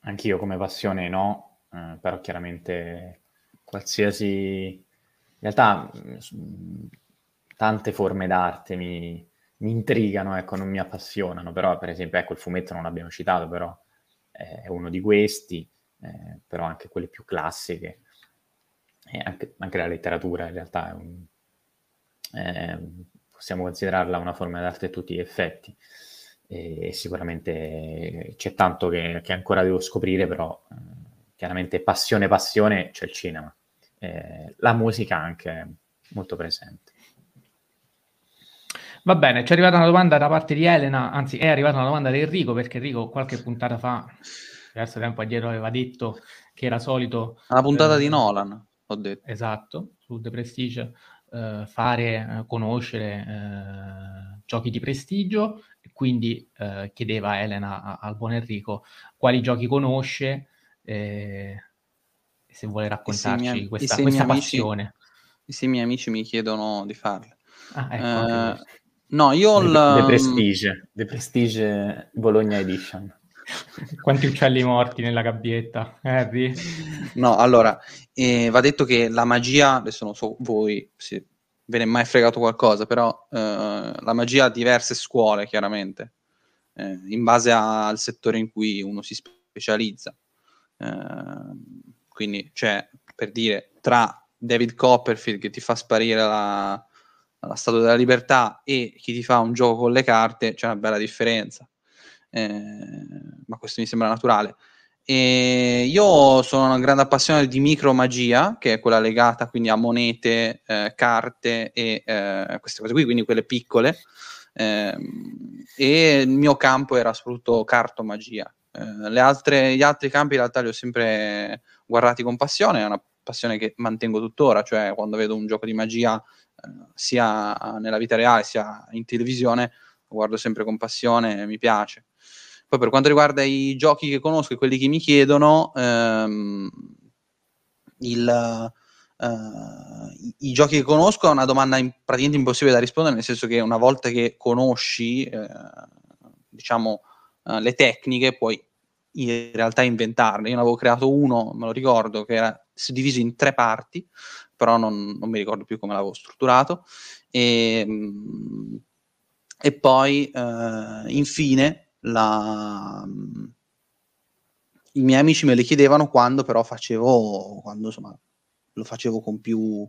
Anch'io come passione no, eh, però chiaramente qualsiasi... In realtà tante forme d'arte mi, mi intrigano, ecco, non mi appassionano, però per esempio, ecco, il fumetto non l'abbiamo citato, però è uno di questi, eh, però anche quelle più classiche, e anche, anche, la letteratura in realtà un, eh, possiamo considerarla una forma d'arte a tutti gli effetti. E sicuramente c'è tanto che, che, ancora devo scoprire, però eh, chiaramente passione, passione c'è il cinema. Eh, la musica anche molto presente. Va bene, ci è arrivata una domanda da parte di Elena, anzi è arrivata una domanda di Enrico, perché Enrico qualche puntata fa, diverso tempo addietro, aveva detto che era solito... Una puntata eh, di Nolan, ho detto. Esatto, su The Prestige, eh, fare, eh, conoscere eh, giochi di prestigio, quindi eh, chiedeva a Elena a, al buon Enrico quali giochi conosce e se vuole raccontarci se mia, questa, questa passione. I se i miei amici mi chiedono di farle. Ah, ecco, No, io ho la... The Prestige, The Prestige Bologna Edition. Quanti uccelli morti nella gabbietta, Harry? No, allora, eh, va detto che la magia, adesso non so voi se ve ne è mai fregato qualcosa, però eh, la magia ha diverse scuole, chiaramente, eh, in base a, al settore in cui uno si specializza. Eh, quindi, cioè, per dire, tra David Copperfield che ti fa sparire la la Statua della Libertà e chi ti fa un gioco con le carte c'è una bella differenza. Eh, ma questo mi sembra naturale. E io sono una grande appassionato di micromagia, che è quella legata quindi a monete, eh, carte e eh, queste cose qui, quindi quelle piccole. Ehm, e il mio campo era soprattutto cartomagia. Eh, altre, gli altri campi in realtà li ho sempre guardati con passione, è una passione che mantengo tuttora, cioè quando vedo un gioco di magia sia nella vita reale sia in televisione, lo guardo sempre con passione, mi piace. Poi per quanto riguarda i giochi che conosco e quelli che mi chiedono, ehm, il, uh, i, giochi che conosco è una domanda in, praticamente impossibile da rispondere, nel senso che una volta che conosci eh, diciamo, uh, le tecniche, puoi in realtà inventarle. Io ne avevo creato uno, me lo ricordo, che era diviso in tre parti, però non, non mi ricordo più come l'avevo strutturato. E, mm, e poi, eh, infine, la, mm, i miei amici me le chiedevano quando però facevo, quando insomma lo facevo con più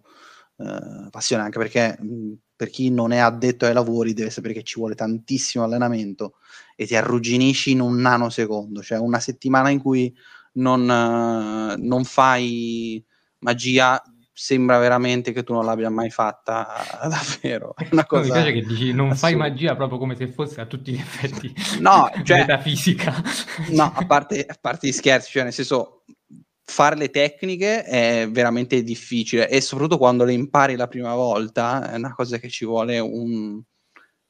eh, passione, anche perché mh, mm, per chi non è addetto ai lavori deve sapere che ci vuole tantissimo allenamento e ti arrugginisci in un nanosecondo, cioè una settimana in cui non, uh, non fai magia sembra veramente che tu non l'abbia mai fatta davvero. È una cosa mi piace che dici non fai magia proprio come se fosse a tutti gli effetti no, cioè, metafisica. no, a parte, a parte gli scherzi, cioè nel senso fare le tecniche è veramente difficile e soprattutto quando le impari la prima volta è una cosa che ci vuole un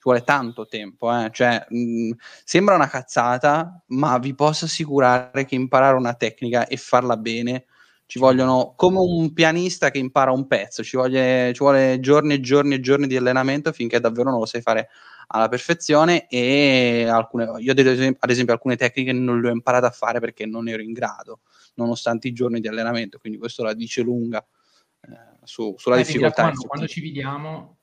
ci vuole tanto tempo, eh? cioè, mh, sembra una cazzata, ma vi posso assicurare che imparare una tecnica e farla bene ci vogliono come un pianista che impara un pezzo, ci, voglie, ci vuole giorni e giorni e giorni di allenamento finché davvero non lo sai fare alla perfezione e alcune, io ad esempio, ad esempio alcune tecniche non le ho imparate a fare perché non ero in grado, nonostante i giorni di allenamento, quindi questo la dice lunga su, sulla Eh, mi difficoltà. raccomando, quando ci vediamo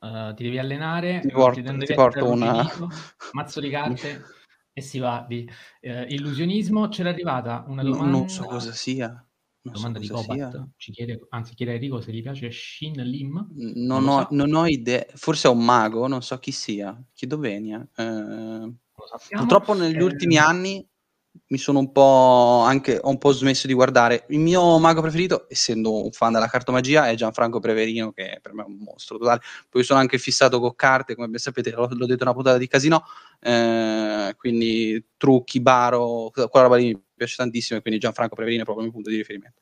eh, ti devi allenare, Ti eh, porto- ti essere porto una- arrugginito, mazzo di carte e si va di eh, illusionismo. C'era arrivata una domanda, non so cosa sia. Non so domanda di cosa sia. Cobat, ci chiede, anzi chiede a Enrico se gli piace Shin Lim. Non, lo ho, so. non ho idea. Forse è un mago, non so chi sia. Chiedo venia. Eh, purtroppo negli Eh, ultimi anni mi sono un po' anche ho un po' smesso di guardare. Il mio mago preferito, essendo un fan della cartomagia, è Gianfranco Preverino, che per me è un mostro totale. Poi sono anche fissato con carte, come ben sapete, l'ho, l'ho detto una puntata di casino. eh, quindi trucchi, baro, quella roba lì piace tantissimo. E quindi Gianfranco Preverino è proprio il mio punto di riferimento.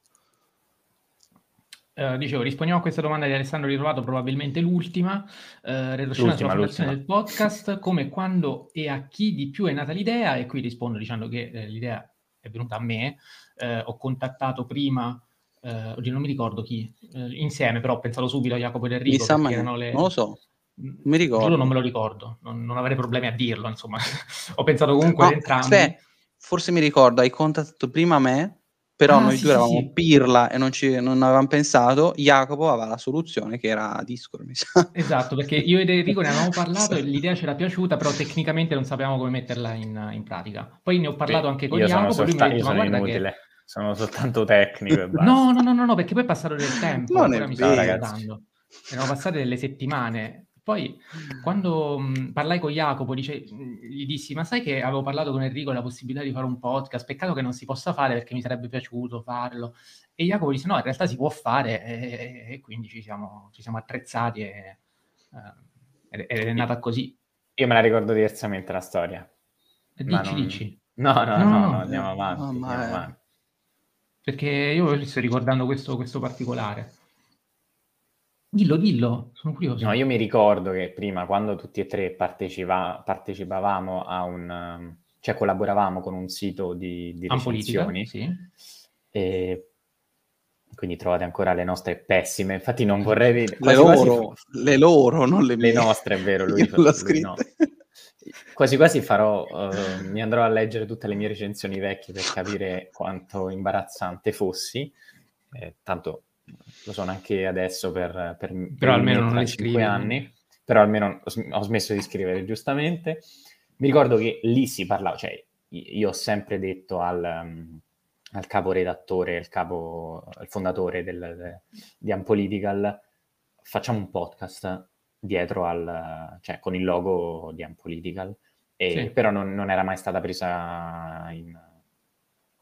Eh, dicevo, rispondiamo a questa domanda di Alessandro Ritrovato, probabilmente l'ultima. Retroscena L'ultima, sulla fondazione del podcast, come, quando e a chi di più è nata l'idea, e qui rispondo dicendo che eh, l'idea è venuta a me. Eh, ho contattato prima, eh, oggi non mi ricordo chi, eh, insieme, però ho pensato subito a Jacopo ma erano le... non lo so. Mm, mi ricordo. Giuro non me lo ricordo, non, non avrei problemi a dirlo, insomma. ho pensato comunque No, ad entrambi. aspetta, forse mi ricordo, hai contattato prima me, però Ah, noi sì, due eravamo sì. pirla e non, ci, non avevamo pensato. Jacopo aveva la soluzione che era Discord, mi sa. Esatto, perché io ed Enrico ne avevamo parlato e l'idea ci era piaciuta, però tecnicamente non sapevamo come metterla in, in pratica. Poi ne ho parlato anche con io sono, Jacopo, lui mi ha solta- io detto, ma sono guarda che... inutile, sono soltanto tecnico e basta. No, no, no, no, no, perché poi è passato del tempo, Non è mi vero, ragazzi. ricordando. Erano passate delle settimane. Poi, quando mh, parlai con Jacopo, dice- mh, gli dissi, ma sai che avevo parlato con Enrico della possibilità di fare un podcast, peccato che non si possa fare perché mi sarebbe piaciuto farlo. E Jacopo disse, no, in realtà si può fare, e, e quindi ci siamo, ci siamo attrezzati e, eh, ed è nata così. Io me la ricordo diversamente la storia. E Ma Dici, non- dici. No, no, no, No, no, no, andiamo avanti. no, ma andiamo avanti. Perché io mi sto ricordando questo, questo particolare. Dillo, dillo, sono curioso. No, io mi ricordo che prima, quando tutti e tre partecipa- partecipavamo a un... um, cioè collaboravamo con un sito di, di recensioni, sì. e quindi trovate ancora le nostre pessime. Infatti non vorrei vedere... Le quasi quasi- loro, le loro, non le mie. Le nostre, è vero, lui, Io non l'ho lui no. Quasi quasi farò, eh, mi andrò a leggere tutte le mie recensioni vecchie per capire quanto imbarazzante fossi, Eh, tanto lo sono anche adesso per, per, per Però i almeno non le 35 scrivi. anni, però almeno ho, sm- ho smesso di scrivere giustamente. Mi ricordo che lì si parlava, cioè io ho sempre detto al, um, al capo redattore, al capo, al fondatore del, di Unpolitical, facciamo un podcast dietro al, cioè con il logo di Unpolitical, e, Sì. però non, non era mai stata presa in,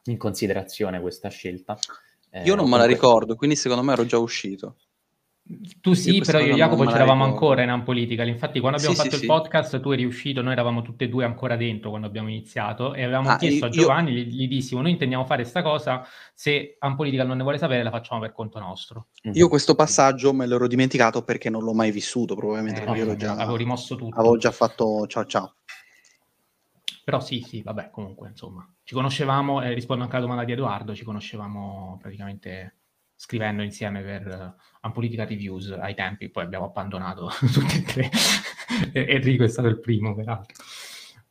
in considerazione questa scelta. Eh, Io non me la ricordo, quindi secondo me ero già uscito. Tu sì, questa però io e Jacopo c'eravamo ancora in Unpolitical. Infatti, quando abbiamo Sì, fatto sì, il sì. podcast, tu eri uscito, noi eravamo tutti e due ancora dentro quando abbiamo iniziato e avevamo Ah, chiesto a io- Giovanni, gli, gli dissimo, noi intendiamo fare sta cosa, se Unpolitical non ne vuole sapere la facciamo per conto nostro. Mhm. Io questo passaggio me l'ero dimenticato perché non l'ho mai vissuto, probabilmente Eh, perché io già, Avevo rimosso tutto. avevo già fatto ciao ciao. Però sì, sì, vabbè, comunque, insomma, ci conoscevamo, eh, rispondo anche alla domanda di Edoardo, ci conoscevamo praticamente scrivendo insieme per uh, Unpolitical Reviews ai tempi, poi abbiamo abbandonato tutti e tre. Enrico è stato il primo, peraltro.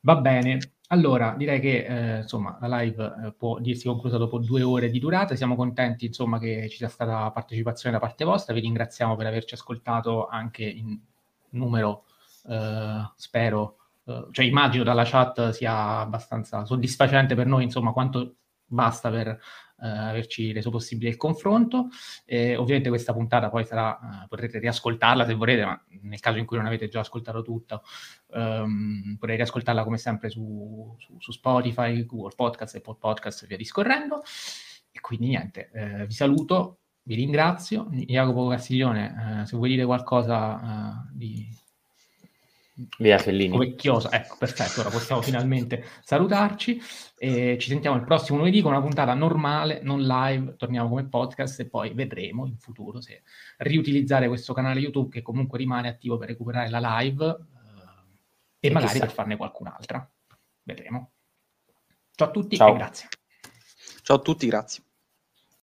Va bene, allora direi che eh, insomma la live eh, può dirsi conclusa dopo due ore di durata. Siamo contenti insomma che ci sia stata partecipazione da parte vostra. Vi ringraziamo per averci ascoltato anche in numero, eh, spero, eh, cioè immagino dalla chat sia abbastanza soddisfacente per noi, insomma, quanto basta per eh, averci reso possibile il confronto. E ovviamente questa puntata poi sarà, eh, potrete riascoltarla se volete, ma nel caso in cui non avete già ascoltato tutta, ehm, potete riascoltarla come sempre su, su- su Spotify, Google Podcast, Apple Podcast e via discorrendo. E quindi niente, eh, vi saluto, vi ringrazio. Jacopo Castiglione, eh, se vuoi dire qualcosa eh, di, Via Fellini. come chiosa, ecco, perfetto, ora possiamo finalmente salutarci e ci sentiamo il prossimo lunedì con una puntata normale, non live, torniamo come podcast e poi vedremo in futuro se riutilizzare questo canale YouTube che comunque rimane attivo per recuperare la live eh, e, E magari chissà. per farne qualcun'altra. Vedremo. Ciao a tutti Ciao. e grazie. Ciao a tutti, grazie.